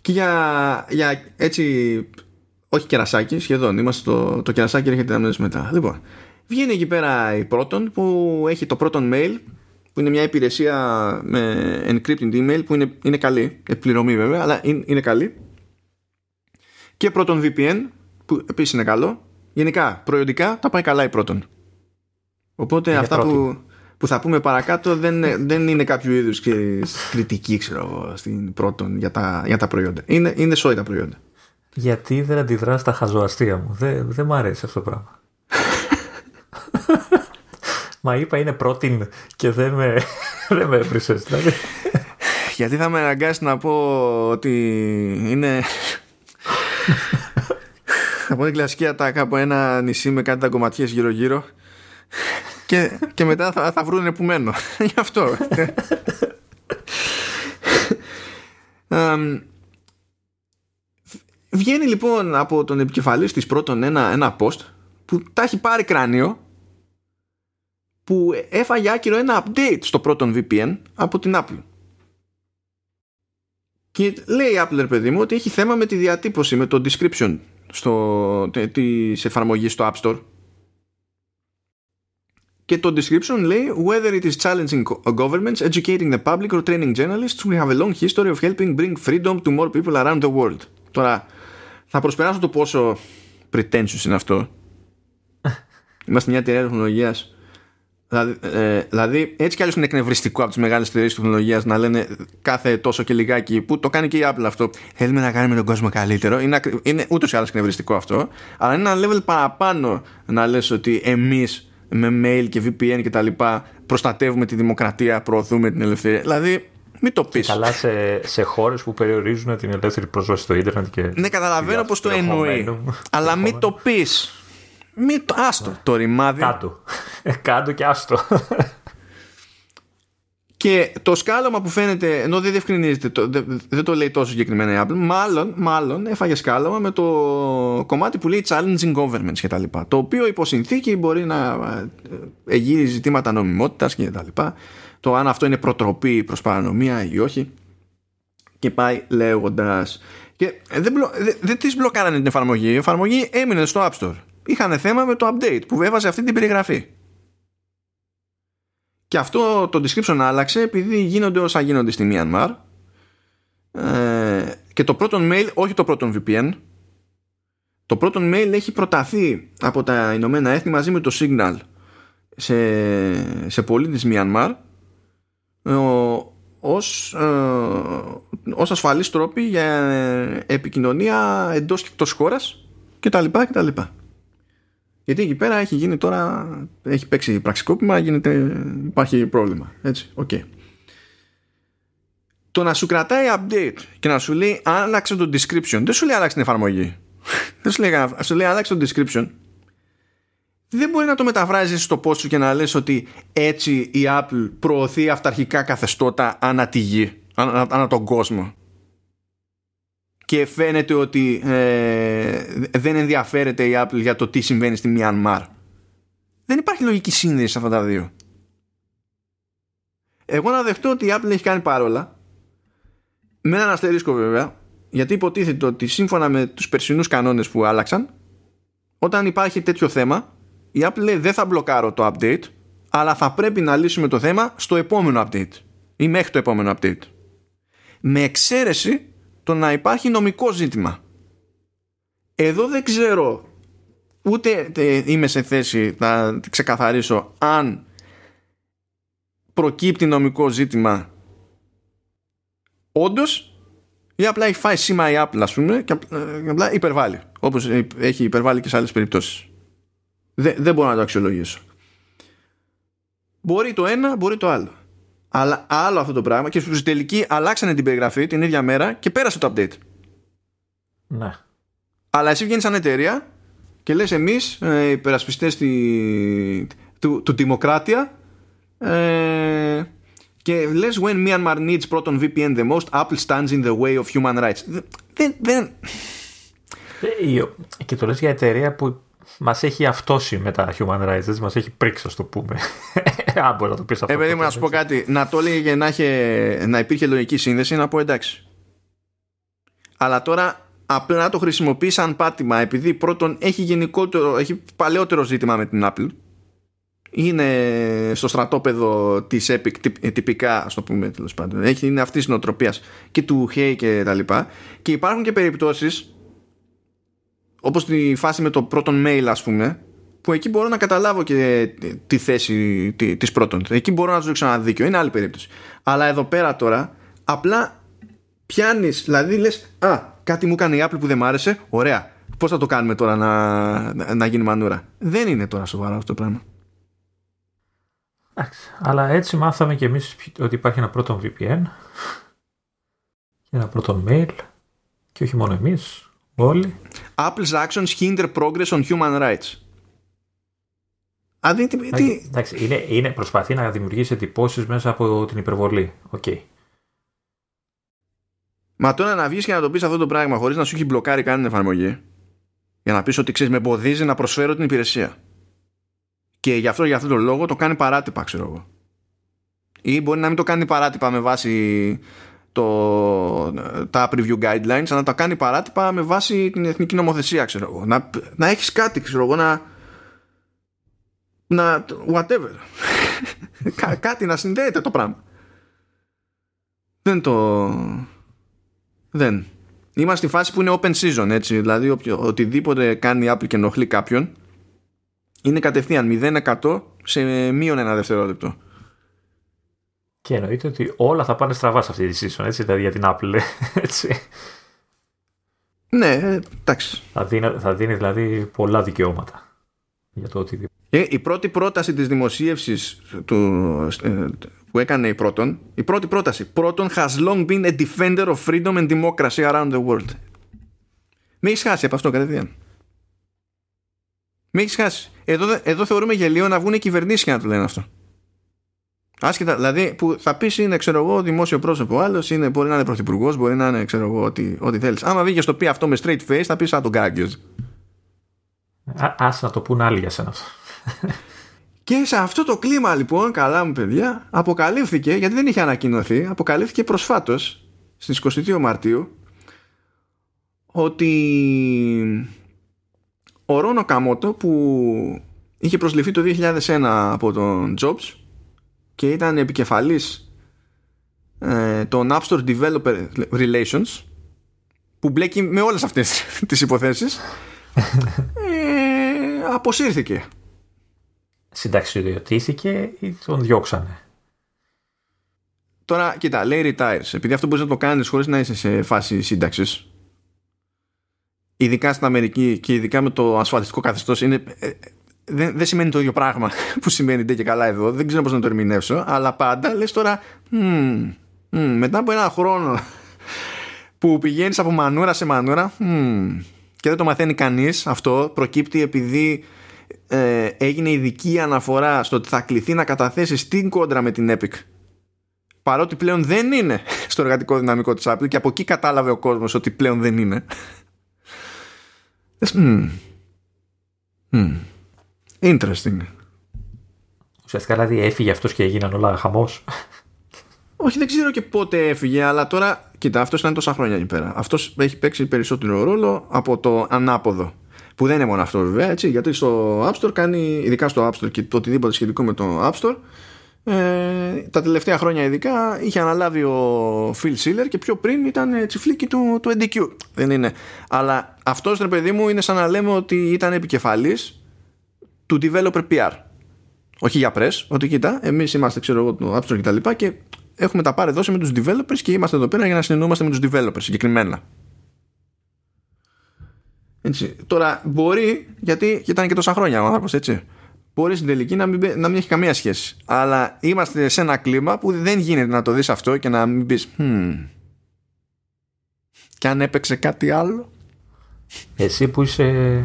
Και για, για έτσι. Όχι κερασάκι, σχεδόν. Είμαστε στο, το κερασάκι έρχεται αμέσω μετά. Λοιπόν, βγαίνει εκεί πέρα η πρώτον που έχει το πρώτον mail που είναι μια υπηρεσία με encrypted email που είναι, είναι καλή. Επληρωμή βέβαια, αλλά είναι, είναι καλή. Και πρώτον VPN που επίσης είναι καλό. Γενικά, προϊόντικά τα πάει καλά η πρώτον. Οπότε Για αυτά πρώτη. που, που θα πούμε παρακάτω δεν, δεν είναι κάποιο είδους κριτική ξέρω, στην πρώτον για τα, για τα προϊόντα. Είναι, είναι σόι τα προϊόντα. Γιατί δεν αντιδρά στα χαζοαστία μου. Δεν, δεν μ' αρέσει αυτό το πράγμα. Μα είπα είναι πρότειν και δεν με, δεν με έβρισες. Δηλαδή. Γιατί θα με αναγκάσεις να πω ότι είναι... θα πω την κλασική ατάκα από ένα νησί με κάτι τα κομματιές γύρω γύρω και, και μετά θα, θα βρουν που μένω. Γι' αυτό. βγαίνει λοιπόν από τον επικεφαλής της πρώτον ένα, ένα post που τα έχει πάρει κράνιο που έφαγε άκυρο ένα update στο πρώτον VPN από την Apple. Και λέει η Apple, παιδί μου, ότι έχει θέμα με τη διατύπωση, με το description στο, της εφαρμογής στο App Store. Και το description λέει Whether it is challenging governments, educating the public or training journalists, we have a long history of helping bring freedom to more people around the world. Τώρα, θα προσπεράσω το πόσο pretentious είναι αυτό. Είμαστε μια εταιρεία τεχνολογίας Δηλαδή, ε, δηλαδή, έτσι κι άλλως είναι εκνευριστικό από τις μεγάλες εταιρείες τεχνολογίας να λένε κάθε τόσο και λιγάκι που το κάνει και η Apple αυτό. Θέλουμε να κάνουμε τον κόσμο καλύτερο. Είναι, είναι ούτως ή άλλως εκνευριστικό αυτό. Αλλά είναι ένα level παραπάνω να λες ότι εμείς με mail και VPN και τα λοιπά προστατεύουμε τη δημοκρατία, προωθούμε την ελευθερία. Δηλαδή, μην το πεις. Καλά σε, σε χώρες που περιορίζουν την ελεύθερη πρόσβαση στο ίντερνετ και. Ναι, καταλαβαίνω πώ το εννοεί. αλλά μην το πεις. Μη το, άστο το ρημάδι. Κάτω. Ε, κάτω και άστο. Και το σκάλωμα που φαίνεται, ενώ δεν διευκρινίζεται, το, δεν, δεν, το λέει τόσο συγκεκριμένα η Apple, μάλλον, μάλλον έφαγε σκάλωμα με το κομμάτι που λέει challenging governments και τα λοιπά. Το οποίο υπό συνθήκη μπορεί να ε, εγείρει ζητήματα νομιμότητας και τα λοιπά. Το αν αυτό είναι προτροπή προς παρανομία ή όχι. Και πάει λέγοντας. Και δεν, δεν, δεν της μπλοκάρανε την εφαρμογή. Η εφαρμογή έμεινε στο App Store είχαν θέμα με το update που έβαζε αυτή την περιγραφή. Και αυτό το description άλλαξε επειδή γίνονται όσα γίνονται στη Myanmar. Ε, και το πρώτο mail, όχι το πρώτο VPN, το πρώτο mail έχει προταθεί από τα Ηνωμένα Έθνη μαζί με το Signal σε, σε πολίτες Myanmar ε, ως, ε, ως ασφαλής τρόποι για επικοινωνία εντός και εκτός χώρας και τα λοιπά και τα λοιπά. Γιατί εκεί πέρα έχει γίνει τώρα, έχει παίξει πραξικόπημα, γίνεται, υπάρχει πρόβλημα. Έτσι, οκ. Okay. Το να σου κρατάει update και να σου λέει άλλαξε το description, δεν σου λέει άλλαξε την εφαρμογή. δεν σου λέει, σου λέει άλλαξε το description. Δεν μπορεί να το μεταφράζεις στο post σου και να λες ότι έτσι η Apple προωθεί αυταρχικά καθεστώτα ανά τη γη, ανά, ανά τον κόσμο και φαίνεται ότι ε, δεν ενδιαφέρεται η Apple για το τι συμβαίνει στη Myanmar. Δεν υπάρχει λογική σύνδεση σε αυτά τα δύο. Εγώ να δεχτώ ότι η Apple έχει κάνει παρόλα με έναν αστερίσκο βέβαια γιατί υποτίθεται ότι σύμφωνα με τους περσινούς κανόνες που άλλαξαν όταν υπάρχει τέτοιο θέμα η Apple λέει δεν θα μπλοκάρω το update αλλά θα πρέπει να λύσουμε το θέμα στο επόμενο update ή μέχρι το επόμενο update. Με εξαίρεση το να υπάρχει νομικό ζήτημα. Εδώ δεν ξέρω ούτε είμαι σε θέση να ξεκαθαρίσω αν προκύπτει νομικό ζήτημα όντως ή απλά έχει φάει σήμα η Apple ας πούμε και απλά υπερβάλλει όπως έχει υπερβάλλει και σε άλλες περιπτώσεις. Δεν, δεν μπορώ να το αξιολογήσω. Μπορεί το ένα μπορεί το άλλο αλλά άλλο αυτό το πράγμα και στην τελική αλλάξανε την περιγραφή την ίδια μέρα και πέρασε το update. Ναι. Αλλά εσύ βγαίνεις σαν εταιρεία και λες εμείς ε, υπερασπιστές του, του Δημοκράτια ε, και λες when Myanmar needs Proton VPN the most Apple stands in the way of human rights. Δεν, δεν... Ε, και το λες για εταιρεία που Μας έχει αυτόσει με τα human rights, μας έχει πρίξει, ας το πούμε. Αν μπορεί να το πεις αυτό. Ε, παιδί μου, να σου πω κάτι. Να το έλεγε να, να υπήρχε λογική σύνδεση, να πω εντάξει. Αλλά τώρα απλά να το χρησιμοποιείς σαν πάτημα, επειδή πρώτον έχει γενικότερο, έχει παλαιότερο ζήτημα με την Apple. Είναι στο στρατόπεδο της Epic τυπικά, ας το πούμε τέλος πάντων. Έχει, είναι αυτής της νοοτροπίας και του Hey και τα λοιπά. Και υπάρχουν και περιπτώσεις όπως τη φάση με το πρώτο mail ας πούμε που εκεί μπορώ να καταλάβω και τη θέση της πρώτον. Εκεί μπορώ να του ρίξω ένα δίκιο. Είναι άλλη περίπτωση. Αλλά εδώ πέρα τώρα απλά πιάνεις, δηλαδή λες, Α, κάτι μου έκανε η Apple που δεν μ' άρεσε. Ωραία. Πώς θα το κάνουμε τώρα να, να γίνει μανούρα; Δεν είναι τώρα σοβαρό αυτό το πράγμα. Εντάξει, αλλά έτσι μάθαμε και εμείς ότι υπάρχει ένα πρώτο VPN και ένα πρώτο mail και όχι μόνο εμείς, όλοι. Apple's actions hinder progress on human rights. Α, τι, τι... Εντάξει, είναι, είναι, προσπαθεί να δημιουργήσει εντυπώσεις μέσα από την υπερβολή. Okay. Μα τώρα να βγεις και να το πεις αυτό το πράγμα χωρίς να σου έχει μπλοκάρει κανένα εφαρμογή για να πεις ότι ξέρεις, με εμποδίζει να προσφέρω την υπηρεσία. Και γι' αυτό, για αυτόν τον λόγο το κάνει παράτυπα, ξέρω εγώ. Ή μπορεί να μην το κάνει παράτυπα με βάση το, τα preview guidelines, αλλά να το κάνει παράτυπα με βάση την εθνική νομοθεσία, ξέρω εγώ. Να, να έχεις κάτι, ξέρω εγώ, να, να whatever. κάτι να συνδέεται το πράγμα. Δεν το... Δεν. Είμαστε στη φάση που είναι open season, έτσι. Δηλαδή, οτιδήποτε κάνει η Apple και ενοχλεί κάποιον, είναι κατευθείαν 0% σε μείον ένα δευτερόλεπτο. Και εννοείται ότι όλα θα πάνε στραβά σε αυτή τη season, έτσι, δηλαδή για την Apple, έτσι. Ναι, εντάξει. Θα δίνει, θα δίνει δηλαδή πολλά δικαιώματα για το οτιδήποτε. Ε, η πρώτη πρόταση της δημοσίευσης του, ε, που έκανε η πρώτον, η πρώτη πρόταση, πρώτον has long been a defender of freedom and democracy around the world. Με έχεις χάσει από αυτό κατευθείαν. Με έχεις χάσει. Εδώ, εδώ θεωρούμε γελίο να βγουν οι κυβερνήσεις και να το λένε αυτό. Άσχετα, δηλαδή που θα πεις είναι ξέρω εγώ δημόσιο πρόσωπο, άλλος είναι, μπορεί να είναι πρωθυπουργός, μπορεί να είναι ξέρω εγώ ό,τι, ό,τι θέλεις. Άμα βγήκε στο πει αυτό με straight face, θα πεις σαν τον κάγκιος. Α να το πούν άλλοι για σένα αυτό. Και σε αυτό το κλίμα λοιπόν, καλά μου παιδιά, αποκαλύφθηκε, γιατί δεν είχε ανακοινωθεί, αποκαλύφθηκε προσφάτως στις 22 Μαρτίου ότι ο Ρόνο Καμότο που είχε προσληφθεί το 2001 από τον Jobs και ήταν επικεφαλής ε, των App Store Developer Relations που μπλέκει με όλες αυτές τις υποθέσεις ε, αποσύρθηκε συνταξιδιωτήθηκε ή τον διώξανε; Τώρα, κοίτα, λέει retires. Επειδή αυτό μπορείς να το κάνεις χωρίς να είσαι σε φάση σύνταξης. Ειδικά στην Αμερική και ειδικά με το ασφαλιστικό καθεστώς, είναι ε, δεν, δεν σημαίνει το ίδιο πράγμα που σημαίνει ντε και καλά εδώ. Δεν ξέρω πώς να το ερμηνεύσω. Αλλά πάντα λες τώρα, mm, μετά από ένα χρόνο που πηγαίνεις από μανούρα σε μανούρα και δεν το μαθαίνει κανείς αυτό, προκύπτει επειδή ε, έγινε ειδική αναφορά στο ότι θα κληθεί να καταθέσεις στην κόντρα με την Epic. Παρότι πλέον δεν είναι στο εργατικό δυναμικό της Apple και από εκεί κατάλαβε ο κόσμος ότι πλέον δεν είναι. Mm. Mm. Interesting. Ουσιαστικά δηλαδή έφυγε αυτός και έγιναν όλα χαμός. Όχι, δεν ξέρω και πότε έφυγε, αλλά τώρα, κοίτα, αυτός ήταν τόσα χρόνια εκεί πέρα. Αυτός έχει παίξει περισσότερο ρόλο από το ανάποδο. Που δεν είναι μόνο αυτό βέβαια, έτσι, γιατί στο App Store κάνει, ειδικά στο App Store και το οτιδήποτε σχετικό με το App Store, ε, τα τελευταία χρόνια ειδικά είχε αναλάβει ο Phil Schiller και πιο πριν ήταν τσιφλίκι του, του NDQ. Δεν είναι. Αλλά αυτός ρε παιδί μου είναι σαν να λέμε ότι ήταν επικεφαλής του developer PR. Όχι για press, ότι κοίτα, εμείς είμαστε ξέρω εγώ το App Store και τα λοιπά και έχουμε τα πάρε δώσει με τους developers και είμαστε εδώ πέρα για να συνεννοούμαστε με τους developers συγκεκριμένα. Έτσι. Τώρα μπορεί, γιατί ήταν και τόσα χρόνια ο άνθρωπος έτσι, μπορεί στην τελική να μην, να μην έχει καμία σχέση. Αλλά είμαστε σε ένα κλίμα που δεν γίνεται να το δεις αυτό και να μην πεις hm, και αν έπαιξε κάτι άλλο. Εσύ που είσαι,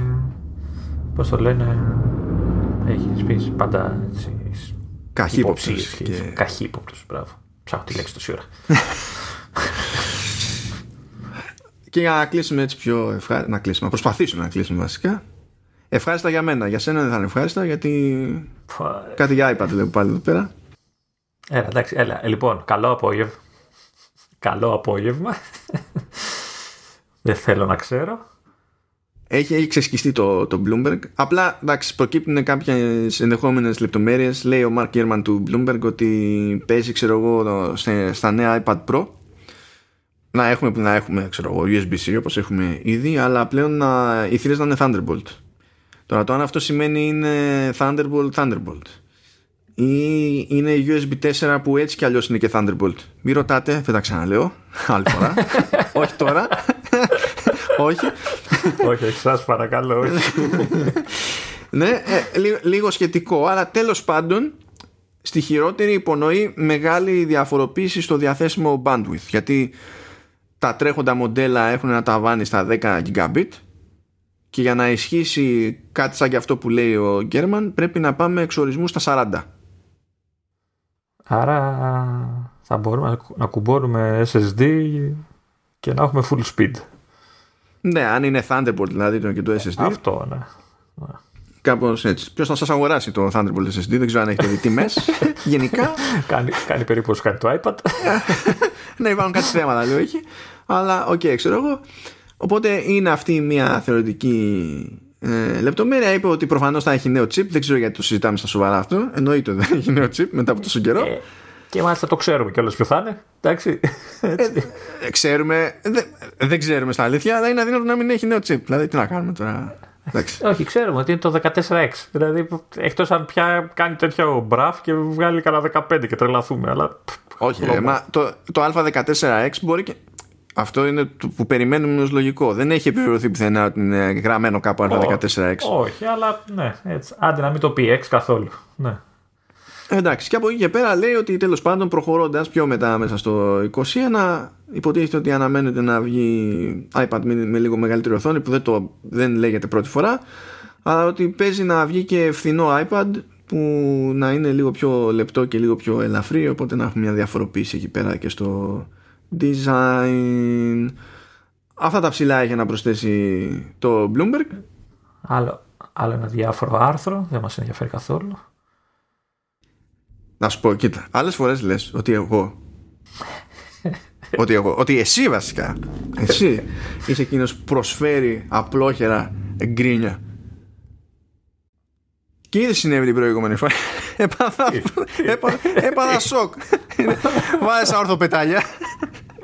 πώς το λένε, έχεις πει πάντα έτσι, Καχύποπτος. Και... Καχύποπτος, μπράβο. Ψάχνω τη λέξη τόση ώρα. και για να κλείσουμε έτσι πιο ευχάριστα, να κλείσουμε, να προσπαθήσουμε να κλείσουμε βασικά. Ευχάριστα για μένα. Για σένα δεν θα είναι ευχάριστα γιατί. Κάτι για iPad λέω πάλι εδώ πέρα. Έλα, εντάξει, έλα. Ε, λοιπόν, καλό απόγευμα. Καλό απόγευμα. δεν θέλω να ξέρω. Έχει, έχει ξεσκιστεί το, το Bloomberg. Απλά εντάξει, προκύπτουν κάποιες ενδεχόμενες λεπτομέρειες. Λέει ο Mark Gurman του Bloomberg ότι παίζει, ξέρω εγώ, στα νέα iPad Pro να έχουμε, να έχουμε ξέρω εγώ, USB-C όπως έχουμε ήδη αλλά πλέον να, οι θύρες να είναι Thunderbolt Τώρα το αν αυτό σημαίνει είναι Thunderbolt, Thunderbolt ή είναι USB 4 που έτσι κι αλλιώς είναι και Thunderbolt. Μην ρωτάτε, δεν τα ξαναλέω. Άλλη φορά. όχι τώρα. Όχι. όχι, εσάς παρακαλώ, όχι. ναι, ε, λίγο σχετικό, αλλά τέλος πάντων στη χειρότερη υπονοεί μεγάλη διαφοροποίηση στο διαθέσιμο bandwidth γιατί τα τρέχοντα μοντέλα έχουν ένα ταβάνι στα 10 gigabit και για να ισχύσει κάτι σαν και αυτό που λέει ο Γκέρμαν πρέπει να πάμε εξορισμού στα 40 Άρα θα μπορούμε να κουμπώνουμε SSD και να έχουμε full speed. Ναι, αν είναι Thunderbolt δηλαδή το και το SSD. Αυτό, ναι. Κάπως έτσι. Ποιος θα σας αγοράσει το Thunderbolt SSD, δεν ξέρω αν έχετε δει τιμές. Γενικά. κάνει, κάνει περίπου όσο κάνει το iPad. ναι, υπάρχουν κάτι θέματα, λέω όχι. Αλλά οκ, okay, ξέρω εγώ. Οπότε είναι αυτή μια θεωρητική ε, λεπτομέρεια. Είπε ότι προφανώς θα έχει νέο chip. Δεν ξέρω γιατί το συζητάμε στα σοβαρά αυτό. Εννοείται ότι δεν έχει νέο chip μετά από τόσο καιρό. Ε, και μάλιστα το ξέρουμε κιόλας ποιο θα είναι. Εντάξει. Ε, ξέρουμε. Δεν, δεν ξέρουμε στα αλήθεια, αλλά είναι αδύνατο να μην έχει νέο chip. Δηλαδή, τι να κάνουμε τώρα. Εντάξει. Όχι, ξέρουμε ότι είναι το 14X. Δηλαδή, εκτός αν πια κάνει τέτοιο μπραφ και βγάλει κανένα 15 και τρελαθούμε. Αλλά... Όχι, ρε, μα το, το Α14X μπορεί και. Αυτό είναι το που περιμένουμε ως λογικό. Δεν έχει επιβεβαιωθεί πουθενά ότι είναι γραμμένο κάπου Α14X. Όχι, αλλά ναι, έτσι. Άντε να μην το πει X καθόλου. Ναι. Εντάξει, και από εκεί και πέρα λέει ότι τέλος πάντων προχωρώντας πιο μετά μέσα στο 21, υποτίθεται ότι αναμένεται να βγει iPad με λίγο μεγαλύτερη οθόνη που δεν, το, δεν λέγεται πρώτη φορά, αλλά ότι παίζει να βγει και φθηνό iPad που να είναι λίγο πιο λεπτό και λίγο πιο ελαφρύ, οπότε να έχουμε μια διαφοροποίηση εκεί πέρα και στο design. Αυτά τα ψηλά έχει να προσθέσει το Bloomberg. Άλλο, άλλο ένα διάφορο άρθρο, δεν μας ενδιαφέρει καθόλου. Να σου πω, κοίτα, άλλες φορές λες ότι εγώ ότι, εγώ, ότι εσύ βασικά εσύ είσαι εκείνος που προσφέρει απλόχερα γκρίνια. Και ήδη συνέβη την προηγούμενη φορά. Έπαθα σοκ. Βάζεις όρθο πετάλια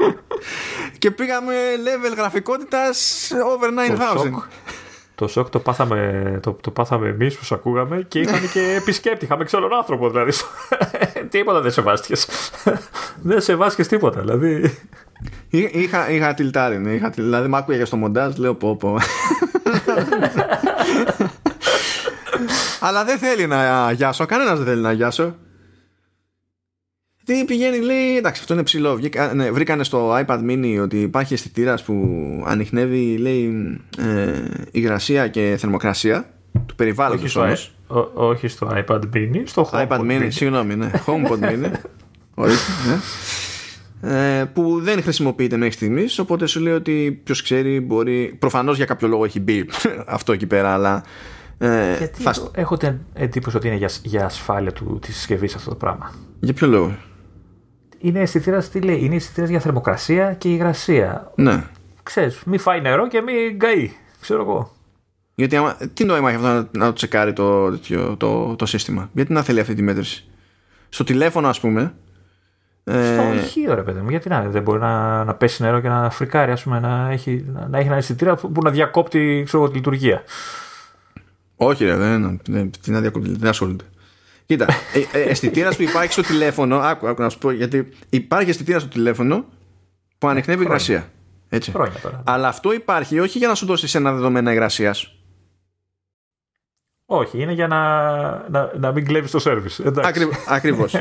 και πήγαμε level γραφικότητας over 9000 το σοκ το πάθαμε, το, το πάθαμε εμείς που ακούγαμε και είχαμε και επισκέπτη. Είχαμε ξένον άνθρωπο δηλαδή. τίποτα δεν σεβάστηκες. δεν σεβάστηκες τίποτα. Δηλαδή. Είχα, είχα τυλτάρει, ναι, είχα, δηλαδή μ' άκουγε στο μοντάζ, λέω πω πω. Αλλά δεν θέλει να γιάσω, κανένας δεν θέλει να γιάσω. Τι πηγαίνει, λέει, εντάξει, αυτό είναι ψηλό. ναι, βρήκανε στο iPad mini ότι υπάρχει αισθητήρα που ανοιχνεύει, λέει, ε, υγρασία και θερμοκρασία του περιβάλλοντος όχι στο, όχι στο iPad mini, στο HomePod iPad mini. Συγγνώμη, ναι, HomePod mini. Ορίστε, ναι. Ε, που δεν χρησιμοποιείται μέχρι στιγμής. Οπότε σου λέει ότι ποιος ξέρει, μπορεί. Προφανώς για κάποιο λόγο έχει μπει αυτό εκεί πέρα, αλλά. Ε, Γιατί θα... έχω την εντύπωση ότι είναι για, για ασφάλεια της συσκευής αυτό το πράγμα. Για ποιο λόγο; Είναι αισθητήρας, τι λέει, είναι αισθητήρας για θερμοκρασία και υγρασία. Ναι. Ξέρεις, μη φάει νερό και μη γκαεί. Ξέρω εγώ. Γιατί άμα, τι νόημα έχει αυτό να, να το τσεκάρει το, το, το, το, σύστημα; Γιατί να θέλει αυτή τη μέτρηση; Στο τηλέφωνο, ας πούμε. Ε, Στο ηχείο, ρε παιδί μου. Γιατί να, δεν μπορεί να, να πέσει νερό και να φρικάρει, ας πούμε, να έχει, να έχει ένα αισθητήρα που να διακόπτει ξέρω, τη λειτουργία. Όχι, ρε, δεν, δεν, τι να διακόπτει, δεν ασχολούνται. Κοίτα, ε, ε, αισθητήρας που υπάρχει στο τηλέφωνο, άκου, άκου να σου πω, γιατί υπάρχει αισθητήρα στο τηλέφωνο που ανεχνεύει υγρασία. Έτσι. Χρόνια τώρα. Αλλά αυτό υπάρχει όχι για να σου δώσεις ένα δεδομένα υγρασίας. Όχι, είναι για να, να, να μην κλέβεις το σερβις. Ακριβώς.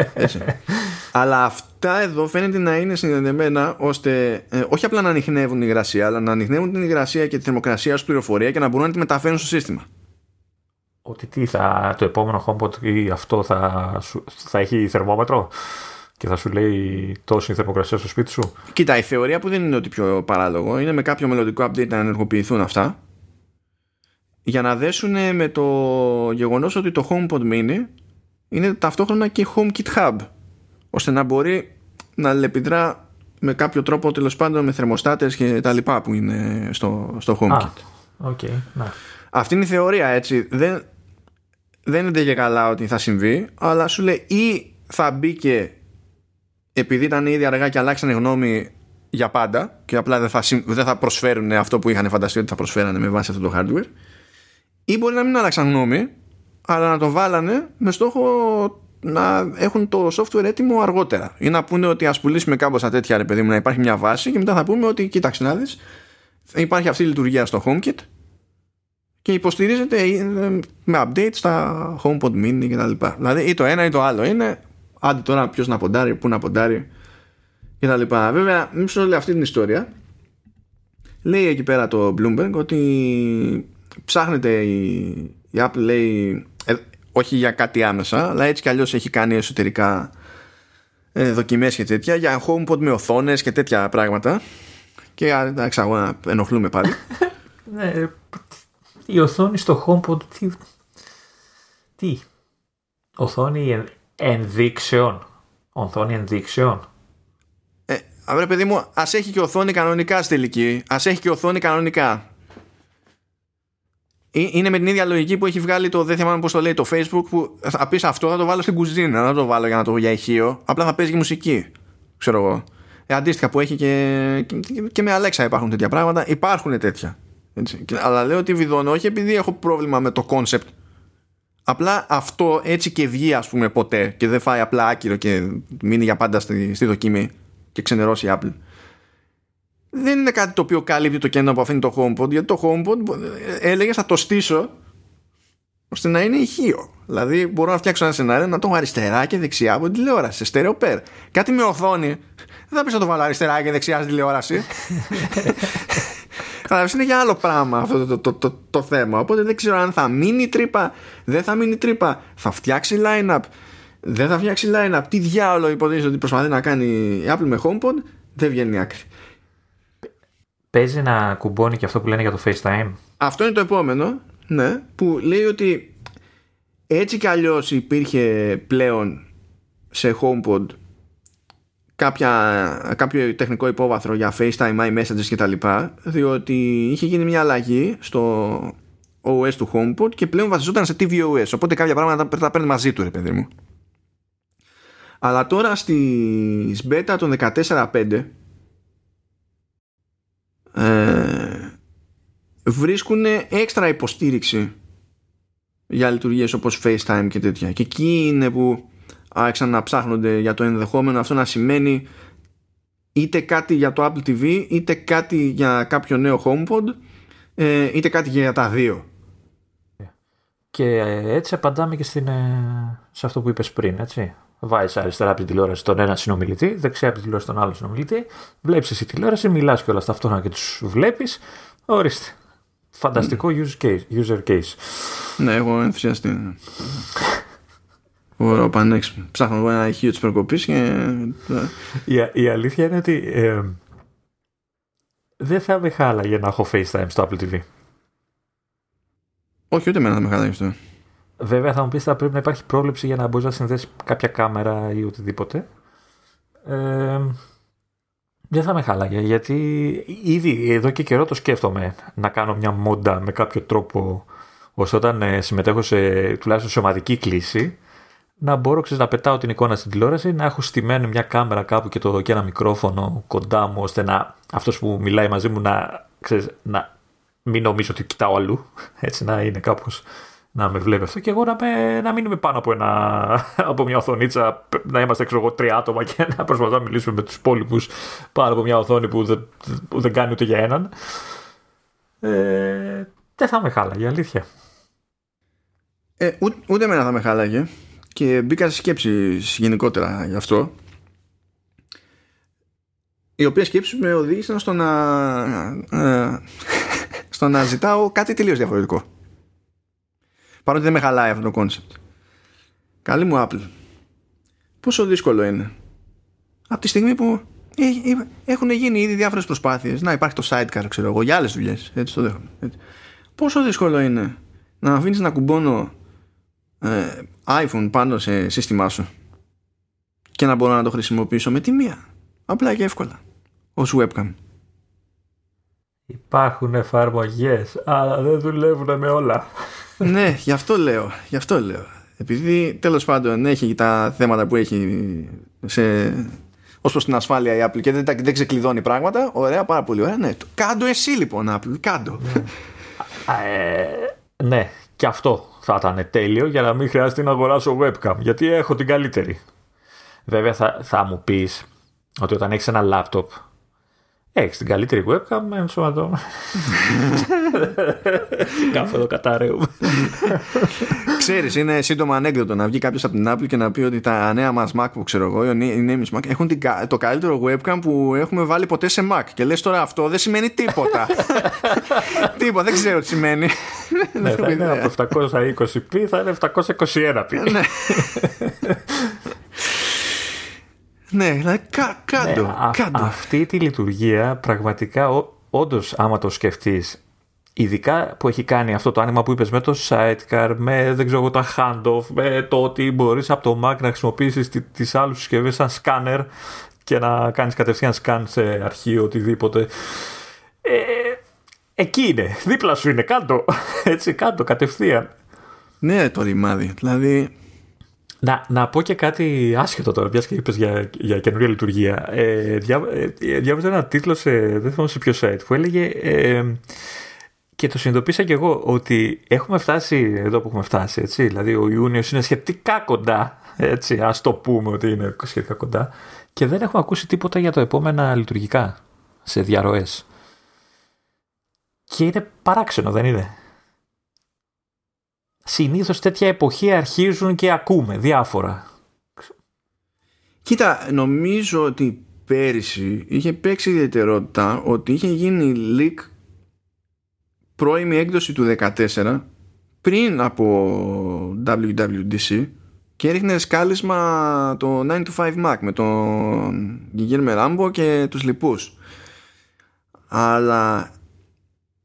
αλλά αυτά εδώ φαίνεται να είναι συνδεδεμένα ώστε ε, όχι απλά να ανοιχνεύουν υγρασία, αλλά να ανοιχνεύουν την υγρασία και τη θερμοκρασία στην πληροφορία και να μπορούν να τη μεταφέρουν στο σύστημα ότι τι θα, το επόμενο HomePod ή αυτό θα, θα έχει θερμόμετρο και θα σου λέει τόση θερμοκρασία στο σπίτι σου. Κοίτα, η θεωρία που δεν είναι ότι πιο παράλογο είναι με κάποιο μελλοντικό update να ενεργοποιηθούν αυτά για να δέσουν με το γεγονός ότι το HomePod Mini είναι ταυτόχρονα και HomeKit Hub ώστε να μπορεί να λεπιδρά με κάποιο τρόπο τέλος πάντων με θερμοστάτες και τα λοιπά που είναι στο, στο HomeKit. Ah, okay, να. Αυτή είναι η θεωρία έτσι. Δεν, δεν είναι και καλά ότι θα συμβεί, αλλά σου λέει ή θα μπήκε επειδή ήταν ήδη αργά και αλλάξανε γνώμη για πάντα και απλά δεν θα, δεν θα προσφέρουν αυτό που είχαν φανταστεί ότι θα προσφέρανε με βάση αυτό το hardware ή μπορεί να μην άλλαξαν γνώμη αλλά να το βάλανε με στόχο να έχουν το software έτοιμο αργότερα. Ή να πούνε ότι ας πουλήσουμε κάμποσα τέτοια ρε παιδί μου να υπάρχει μια βάση και μετά θα πούμε ότι κοίταξε να δεις υπάρχει αυτή η λειτουργία στο HomeKit και υποστηρίζεται ε, με update στα HomePod Mini και τα λοιπά. Δηλαδή ή το ένα ή το άλλο είναι άντε τώρα ποιος να ποντάρει, πού να ποντάρει και τα λοιπά. Βέβαια, μισό λέει αυτή την ιστορία. Λέει εκεί πέρα το Bloomberg ότι ψάχνεται η, η Apple λέει ε, όχι για κάτι άμεσα αλλά έτσι κι αλλιώς έχει κάνει εσωτερικά ε, δοκιμές και τέτοια για HomePod με οθόνες και τέτοια πράγματα και εντάξει εγώ ενοχλούμε πάλι ναι, η οθόνη στο HomePod τι, τι; Οθόνη ενδείξεων οθόνη ενδείξεων ε, Αύριο παιδί μου, ας έχει και οθόνη κανονικά στη τελική. Ας έχει και οθόνη κανονικά. Ε, είναι με την ίδια λογική που έχει βγάλει το, δεν θυμάμαι πώς το λέει, το Facebook, που θα πεις αυτό, θα το βάλω στην κουζίνα, δεν θα το βάλω για να το για ηχείο. Απλά θα παίζει και μουσική. Ξέρω εγώ. Ε, αντίστοιχα που έχει και, και, και με Alexa υπάρχουν τέτοια πράγματα. Υπάρχουν τέτοια. Έτσι. Αλλά λέω ότι βιδώνω όχι επειδή έχω πρόβλημα με το concept. Απλά αυτό έτσι και βγει, ας πούμε, ποτέ και δεν φάει απλά άκυρο και μείνει για πάντα στη, στη δοκιμή και ξενερώσει η Apple δεν είναι κάτι το οποίο καλύπτει το κενό που αφήνει το HomePod γιατί το HomePod ε, έλεγε θα το στήσω ώστε να είναι ηχείο. Δηλαδή μπορώ να φτιάξω ένα σενάριο να το έχω αριστερά και δεξιά από την τηλεόραση, σε στερεό Κάτι με οθόνη, δεν θα πεις να το βάλω αριστερά και δεξιά στην τηλεόραση. Αλλά είναι για άλλο πράγμα αυτό το, το, το, το, θέμα. Οπότε δεν ξέρω αν θα μείνει τρύπα, δεν θα μείνει τρύπα, θα φτιάξει line-up, δεν θα φτιάξει line-up. Τι διάολο υποτίθεται ότι προσπαθεί να κάνει η Apple με HomePod, δεν βγαίνει άκρη. Παίζει να κουμπώνει και αυτό που λένε για το FaceTime; Αυτό είναι το επόμενο, ναι, που λέει ότι έτσι κι αλλιώς υπήρχε πλέον σε HomePod κάποια, κάποιο τεχνικό υπόβαθρο για FaceTime, iMessages και τα λοιπά διότι είχε γίνει μια αλλαγή στο OS του HomePod και πλέον βασιζόταν σε tvOS οπότε κάποια πράγματα τα παίρνει μαζί του ρε παιδί μου. Αλλά τώρα στις beta των 14.5 ε, βρίσκουν έξτρα υποστήριξη για λειτουργίες όπως FaceTime και τέτοια. Και εκεί είναι που άρχισαν να ψάχνονται για το ενδεχόμενο αυτό να σημαίνει είτε κάτι για το Apple TV είτε κάτι για κάποιο νέο HomePod ε, είτε κάτι για τα δύο και έτσι απαντάμε και στην, ε, σε αυτό που είπες πριν έτσι Βάζεις αριστερά από την τηλεόραση τον ένα συνομιλητή, δεξιά από την τηλεόραση τον άλλο συνομιλητή. Βλέπεις εσύ τηλεόραση, μιλάς και όλα ταυτόχρονα και τους βλέπεις. Ορίστε. Φανταστικό user case. User case. Ναι, εγώ ενθουσιαστή. Ωραίο, πανέξυπνο. Ψάχνω εγώ ένα ηχείο της προκοπή και. Η, η αλήθεια είναι ότι ε, δεν θα με χάλαγε να έχω FaceTime στο Apple TV. Όχι, ούτε εμένα θα με χάλαγε αυτό. Βέβαια θα μου πεις θα πρέπει να υπάρχει πρόβλεψη για να μπορείς να συνδέσεις κάποια κάμερα ή οτιδήποτε. Ε, δεν θα με χάλαγε γιατί ήδη εδώ και καιρό το σκέφτομαι να κάνω μια μόντα με κάποιο τρόπο ώστε όταν ε, συμμετέχω σε τουλάχιστον σωματική κλίση να μπορώ ξέρεις, να πετάω την εικόνα στην τηλεόραση, να έχω στημένη μια κάμερα κάπου και, το, και ένα μικρόφωνο κοντά μου ώστε να αυτός που μιλάει μαζί μου να, ξέρεις, να μην νομίζω ότι κοιτάω αλλού, έτσι να είναι κάπως να με βλέπει αυτό και εγώ να, με, να μην είμαι πάνω από, ένα, από μια οθονίτσα, να είμαστε ξέρω εγώ τρία άτομα και να προσπαθούμε να μιλήσουμε με τους υπόλοιπους πάνω από μια οθόνη που δεν, που δεν κάνει ούτε για έναν. Ε, δεν θα με χάλαγε, αλήθεια. Ε, ούτε, ούτε εμένα θα με χάλαγε και μπήκα σε σκέψεις γενικότερα γι' αυτό οι οποίες σκέψεις με οδήγησαν στο να, ε, στο να ζητάω κάτι τελείως διαφορετικό. Παρότι δεν με χαλάει αυτό το concept. Καλή μου Apple. Πόσο δύσκολο είναι. Από τη στιγμή που έχουν γίνει ήδη διάφορες προσπάθειες να υπάρχει το sidecar, ξέρω εγώ, για άλλες δουλειές. Έτσι το δέχομαι. Έτσι. Πόσο δύσκολο είναι να αφήνεις να κουμπώνω ε, iPhone πάνω σε σύστημά σου και να μπορώ να το χρησιμοποιήσω με τη μία. Απλά και εύκολα. Ως webcam. Υπάρχουν εφαρμογές, αλλά δεν δουλεύουν με όλα ναι, γι' αυτό λέω. Γι' αυτό λέω. Επειδή τέλος πάντων έχει τα θέματα που έχει σε, ως προς την ασφάλεια η Apple και δεν, δεν ξεκλειδώνει πράγματα, ωραία, πάρα πολύ ωραία. Ναι, κάντο εσύ λοιπόν Apple, κάντο. ε, Ναι, και αυτό θα ήταν τέλειο για να μην χρειάζεται να αγοράσω webcam, γιατί έχω την καλύτερη. Βέβαια θα, θα μου πεις ότι όταν έχεις ένα λάπτοπ έχει την καλύτερη webcam με ενσωματώ. Κάπου εδώ κατάρεουμε. Ξέρεις, είναι σύντομο ανέκδοτο να βγει κάποιος από την Apple και να πει ότι τα νέα μας Mac που ξέρω εγώ, οι νέοι Mac έχουν το καλύτερο webcam που έχουμε βάλει ποτέ σε Mac. Και λες τώρα αυτό δεν σημαίνει τίποτα. τίποτα, δεν ξέρω τι σημαίνει. ναι, θα είναι από 720p θα είναι 721p. ναι. Ναι, δηλαδή κα, κάτω, ναι, κάτω. αυτή τη λειτουργία πραγματικά όντως άμα το σκεφτείς, ειδικά που έχει κάνει αυτό το άνοιγμα που είπες με το sidecar, με δεν ξέρω τα handoff, με το ότι μπορείς από το Mac να χρησιμοποιήσεις τις άλλες συσκευές σαν scanner και να κάνεις κατευθείαν scan σε αρχείο οτιδήποτε. Ε, εκεί είναι, δίπλα σου είναι, κάτω, έτσι κάτω κατευθείαν. Ναι το ρημάδι, δηλαδή να, να πω και κάτι άσχετο τώρα, μιας και είπες για, για καινούργια λειτουργία. Ε, διά, ε, διάβαζα ένα τίτλο σε, δεν θυμάμαι σε ποιο site, που έλεγε ε, και το συνειδητοποίησα και εγώ ότι έχουμε φτάσει εδώ που έχουμε φτάσει, έτσι. Δηλαδή ο Ιούνιος είναι σχετικά κοντά, έτσι, ας το πούμε ότι είναι σχετικά κοντά και δεν έχουμε ακούσει τίποτα για το επόμενα λειτουργικά σε διαρροές. Και είναι παράξενο, δεν είναι; Συνήθως τέτοια εποχή αρχίζουν και ακούμε διάφορα. Κοίτα, νομίζω ότι πέρυσι είχε παίξει ιδιαιτερότητα ότι είχε γίνει leak πρώιμη έκδοση του 14 πριν από WWDC και έριχνε σκάλισμα το 9 to 5 Mac με τον Γιγέρ Ράμπο και τους λοιπούς αλλά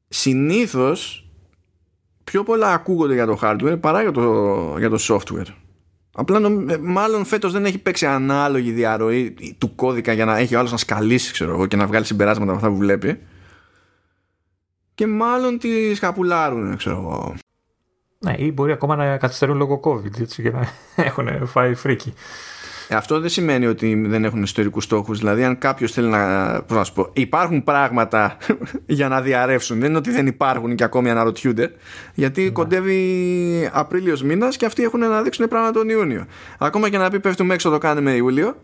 συνήθως πιο πολλά ακούγονται για το hardware παρά για το, για το software. Απλά ε, μάλλον φέτος δεν έχει παίξει ανάλογη διαρροή του κώδικα για να έχει ο άλλος να σκαλίσει ξέρω εγώ, και να βγάλει συμπεράσματα από αυτά που βλέπει. Και μάλλον τη σκαπουλάρουν, ξέρω εγώ. Ναι, ή μπορεί ακόμα να καθυστερούν λόγω COVID έτσι, για να έχουν φάει φρίκι. Ε, αυτό δεν σημαίνει ότι δεν έχουν ιστορικούς στόχους. Δηλαδή, αν κάποιος θέλει να. Πώς να σου πω, υπάρχουν πράγματα για να διαρρεύσουν. Δεν είναι ότι δεν υπάρχουν και ακόμη αναρωτιούνται. Γιατί ναι. κοντεύει Απρίλιος μήνας και αυτοί έχουν να δείξουν πράγματα τον Ιούνιο. Ακόμα και να πει πέφτουμε έξω το κάνουμε Ιούλιο.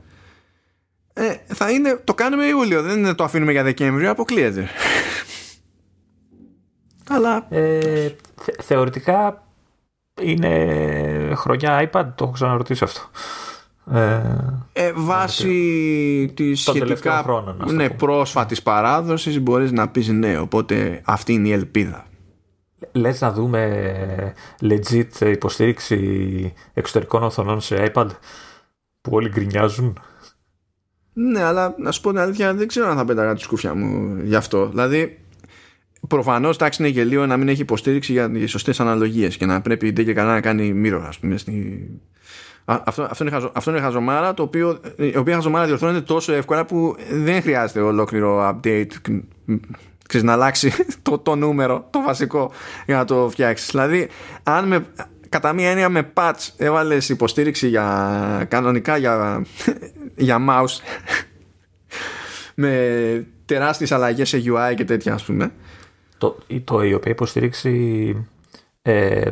Ε, θα είναι το κάνουμε Ιούλιο. Δεν είναι το αφήνουμε για Δεκέμβριο. Αποκλείεται. Αλλά. Ε, θεωρητικά είναι χρονιά iPad. Το έχω ξαναρωτήσει αυτό. Ε, ε, βάσει της σχετικά ναι, πρόσφατης παράδοσης μπορείς να πεις ναι οπότε αυτή είναι η ελπίδα. Λες να δούμε legit υποστήριξη εξωτερικών οθονών σε iPad που όλοι γκρινιάζουν; Ναι αλλά να σου πω την αλήθεια δεν ξέρω αν θα πέταγα τη σκούφια μου γι' αυτό. Δηλαδή Προφανώς τάξη είναι γελίο να μην έχει υποστήριξη για τις σωστές αναλογίες και να πρέπει και καλά να κάνει μύρο, ας πούμε, στη, αυτό, αυτό, είναι χαζο, αυτό είναι χαζομάρα, το οποίο, η οποία χαζομάρα διορθώνεται τόσο εύκολα που δεν χρειάζεται ολόκληρο update ξέρεις, να αλλάξει το, το νούμερο, το βασικό για να το φτιάξεις. Δηλαδή, αν με, κατά μία έννοια με patch έβαλες υποστήριξη για κανονικά για, για mouse με τεράστιες αλλαγές σε UI και τέτοια ας πούμε το, το η οποία υποστήριξη ε,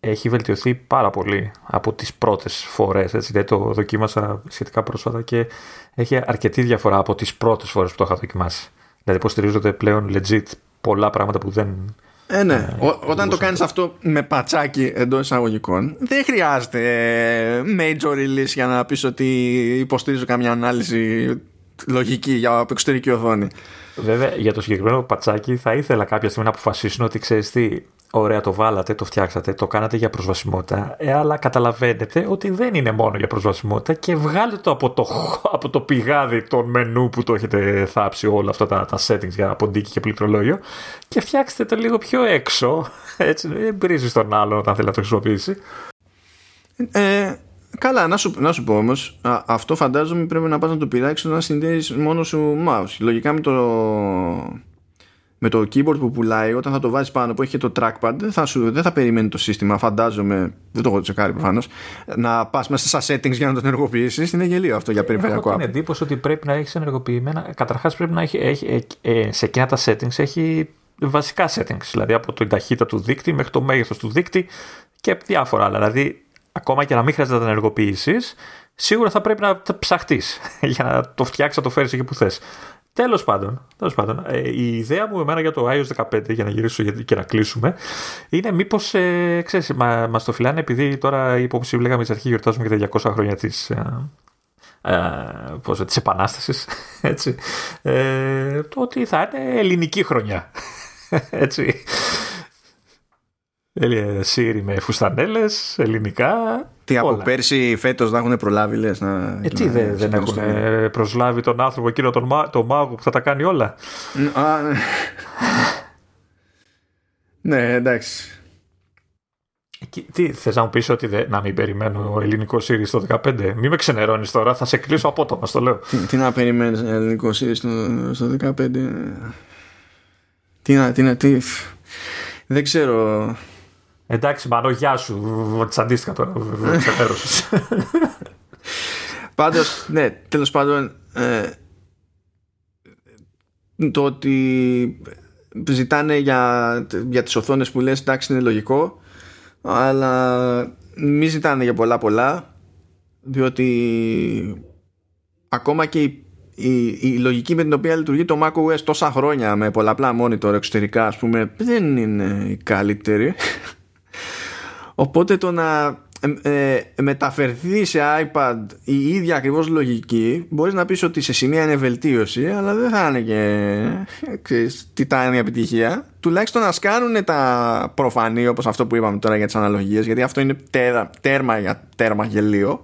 έχει βελτιωθεί πάρα πολύ από τις πρώτες φορές. Έτσι, δηλαδή το δοκίμασα σχετικά πρόσφατα και έχει αρκετή διαφορά από τις πρώτες φορές που το είχα δοκιμάσει. Δηλαδή υποστηρίζονται πλέον legit πολλά πράγματα που δεν... Ε, ναι. Ε, όταν το κάνεις αυτό με πατσάκι εντός εισαγωγικών δεν χρειάζεται ε, major release για να πεις ότι υποστηρίζω καμιά ανάλυση λογική για εξωτερική οθόνη. Βέβαια, για το συγκεκριμένο πατσάκι θα ήθελα κάποια στιγμή να αποφασίσουν ότι ξέρεις τι, Ωραία, το βάλατε, το φτιάξατε, το κάνατε για προσβασιμότητα, ε, αλλά καταλαβαίνετε ότι δεν είναι μόνο για προσβασιμότητα και βγάλετε το από το, από το πηγάδι των μενού που το έχετε θάψει όλα αυτά τα, τα settings για ποντίκι και πληκτρολόγιο και φτιάξτε το λίγο πιο έξω, έτσι, δεν μπρίζεις τον άλλον όταν θέλει να το χρησιμοποιήσει. Ε, καλά, να σου, να σου πω όμως, αυτό φαντάζομαι πρέπει να πας να το πειράξεις όταν συνδέει μόνο σου mouse. Λογικά με το με το keyboard που πουλάει, όταν θα το βάζεις πάνω που έχει και το trackpad, δεν θα, σου, δεν θα περιμένει το σύστημα, φαντάζομαι, δεν το έχω τσεκάρει προφανώς, να πας μέσα στα settings για να το ενεργοποιήσεις. Είναι γελίο αυτό για περιφερειακό. Έχω την εντύπωση ότι πρέπει να έχεις ενεργοποιημένα. Καταρχάς πρέπει να έχει, έχει ε, ε, σε εκείνα τα settings έχει βασικά settings, δηλαδή από την ταχύτητα του δίκτυ μέχρι το μέγεθος του δίκτυ και διάφορα άλλα. Δηλαδή, ακόμα και να μην χρειάζεται να τα ενεργοποιήσεις, σίγουρα θα πρέπει να ψαχτείς για να το φτιάξεις, να το φέρεις εκεί που θες. Τέλος πάντων, τέλος πάντων ε, η ιδέα μου εμένα για το iOS 15, για να γυρίσω και να κλείσουμε, είναι μήπως ε, ξέρεις, μα, μας το φυλάνε επειδή τώρα, υπόψη λέγαμε στην αρχή, γιορτάζουμε και τα 200 χρόνια της. Ε, ε, πώς, της Επανάστασης έτσι, ε, το ότι θα είναι ελληνική χρονιά έτσι Σύρι με φουστανέλες, ελληνικά Τι από πέρσι φέτος να έχουν προλάβει λες να, ε, τι δεν, δεν έχουν προσλάβει τον άνθρωπο εκείνο τον, τον μάγο που θα τα κάνει όλα Α, ναι. ναι εντάξει τι θες να μου πεις ότι δεν, να μην περιμένω ελληνικό Σύρι στο 15. Μην με ξενερώνεις τώρα, θα σε κλείσω απότομα, στο λέω. Τι, τι να περιμένεις ελληνικό Σύρι στο, στο 15. Τι να, τι να, τι. Δεν ξέρω. Εντάξει, μανώ, γεια σου. Τσαντίστηκα τώρα. Ξενέρωσε. Πάντως, ναι, τέλος πάντων. Ε, το ότι ζητάνε για, για τις οθόνες που λες εντάξει είναι λογικό αλλά μη ζητάνε για πολλά πολλά διότι ακόμα και η, η, η, λογική με την οποία λειτουργεί το macOS τόσα χρόνια με πολλαπλά monitor εξωτερικά ας πούμε δεν είναι η καλύτερη οπότε το να ε, ε, μεταφερθεί σε iPad η ίδια ακριβώς λογική μπορείς να πεις ότι σε σημεία είναι βελτίωση αλλά δεν θα είναι και ξέρεις, τιτάνια επιτυχία. Τουλάχιστον να σκάνουν τα προφανή όπως αυτό που είπαμε τώρα για τις αναλογίες γιατί αυτό είναι τέρα, τέρμα για τέρμα γελίο.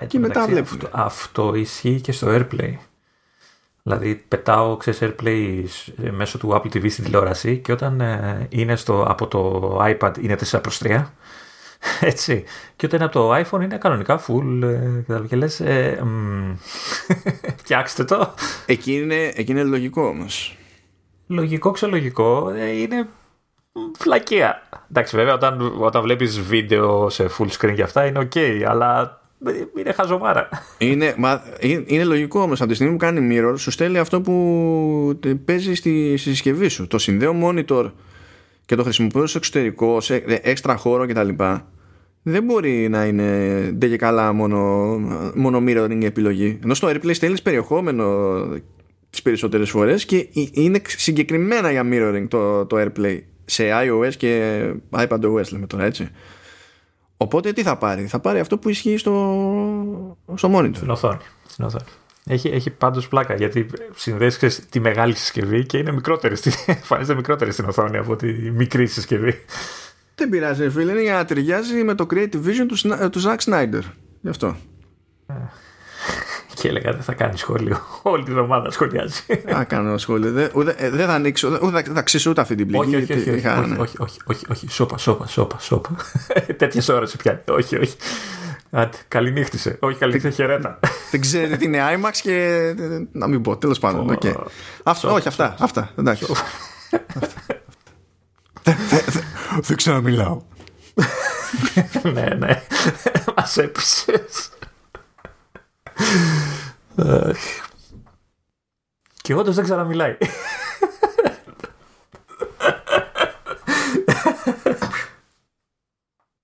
Ε, και μετά βλέπουν αυτό, αυτό ισχύει και στο AirPlay Δηλαδή πετάω ξέρεις, AirPlay μέσω του Apple TV στην τηλεόραση και όταν ε, είναι στο, από το iPad είναι 4 προς 3 Έτσι. Και όταν είναι από το iPhone είναι κανονικά full ε, και λες ε, φτιάξτε το. Εκεί είναι, εκεί είναι λογικό όμως. Λογικό ξελογικό ε, είναι φλακία. Εντάξει βέβαια όταν, όταν βλέπεις βίντεο σε full screen και αυτά είναι ok αλλά είναι χαζομάρα. Είναι, μα, είναι λογικό όμως. Από τη στιγμή που κάνει mirror, σου στέλνει αυτό που παίζει στη, στη συσκευή σου. Το συνδέω monitor και το χρησιμοποιώ στο εξωτερικό, σε έξτρα χώρο κτλ. Δεν μπορεί να είναι ντε και καλά μόνο, μόνο mirroring επιλογή. Ενώ στο AirPlay στέλνεις περιεχόμενο τις περισσότερες φορές και είναι συγκεκριμένα για mirroring το, το AirPlay σε iOS και iPadOS λέμε τώρα έτσι. Οπότε τι θα πάρει, θα πάρει αυτό που ισχύει στο, στο monitor. Στην οθόνη. Στην οθόνη. Έχει, έχει πάντως πλάκα γιατί συνδέσει τη μεγάλη συσκευή και είναι μικρότερη. Εμφανίζεται μικρότερη στην οθόνη από τη μικρή συσκευή. Δεν πειράζει, φίλε. Είναι για να ταιριάζει με το creative vision του, του Zack Snyder. Γι' αυτό. Ε, και έλεγα δεν θα κάνει σχόλιο. Όλη τη εβδομάδα σχολιάζει. Θα κάνω σχόλιο. Δεν ε, δεν θα ανοίξω. Δεν θα ξύσω ούτε αυτή την πληγή. Όχι, όχι, όχι. Όχι, όχι, όχι, όχι. Σόπα, σόπα, σόπα. σόπα. Τέτοιες ώρες πιάνει. Όχι, όχι. Άντε, καληνύχτησε. Όχι, καληνύχτησε χαιρέτα. Δεν ξέρετε τι είναι IMAX και. Να μην πω, τέλος πάντων. Αυτό, όχι, αυτά. αυτά εντάξει. Δεν ξαναμιλάω. ναι, ναι. Μας έπεισες. Και όντω δεν ξαναμιλάει.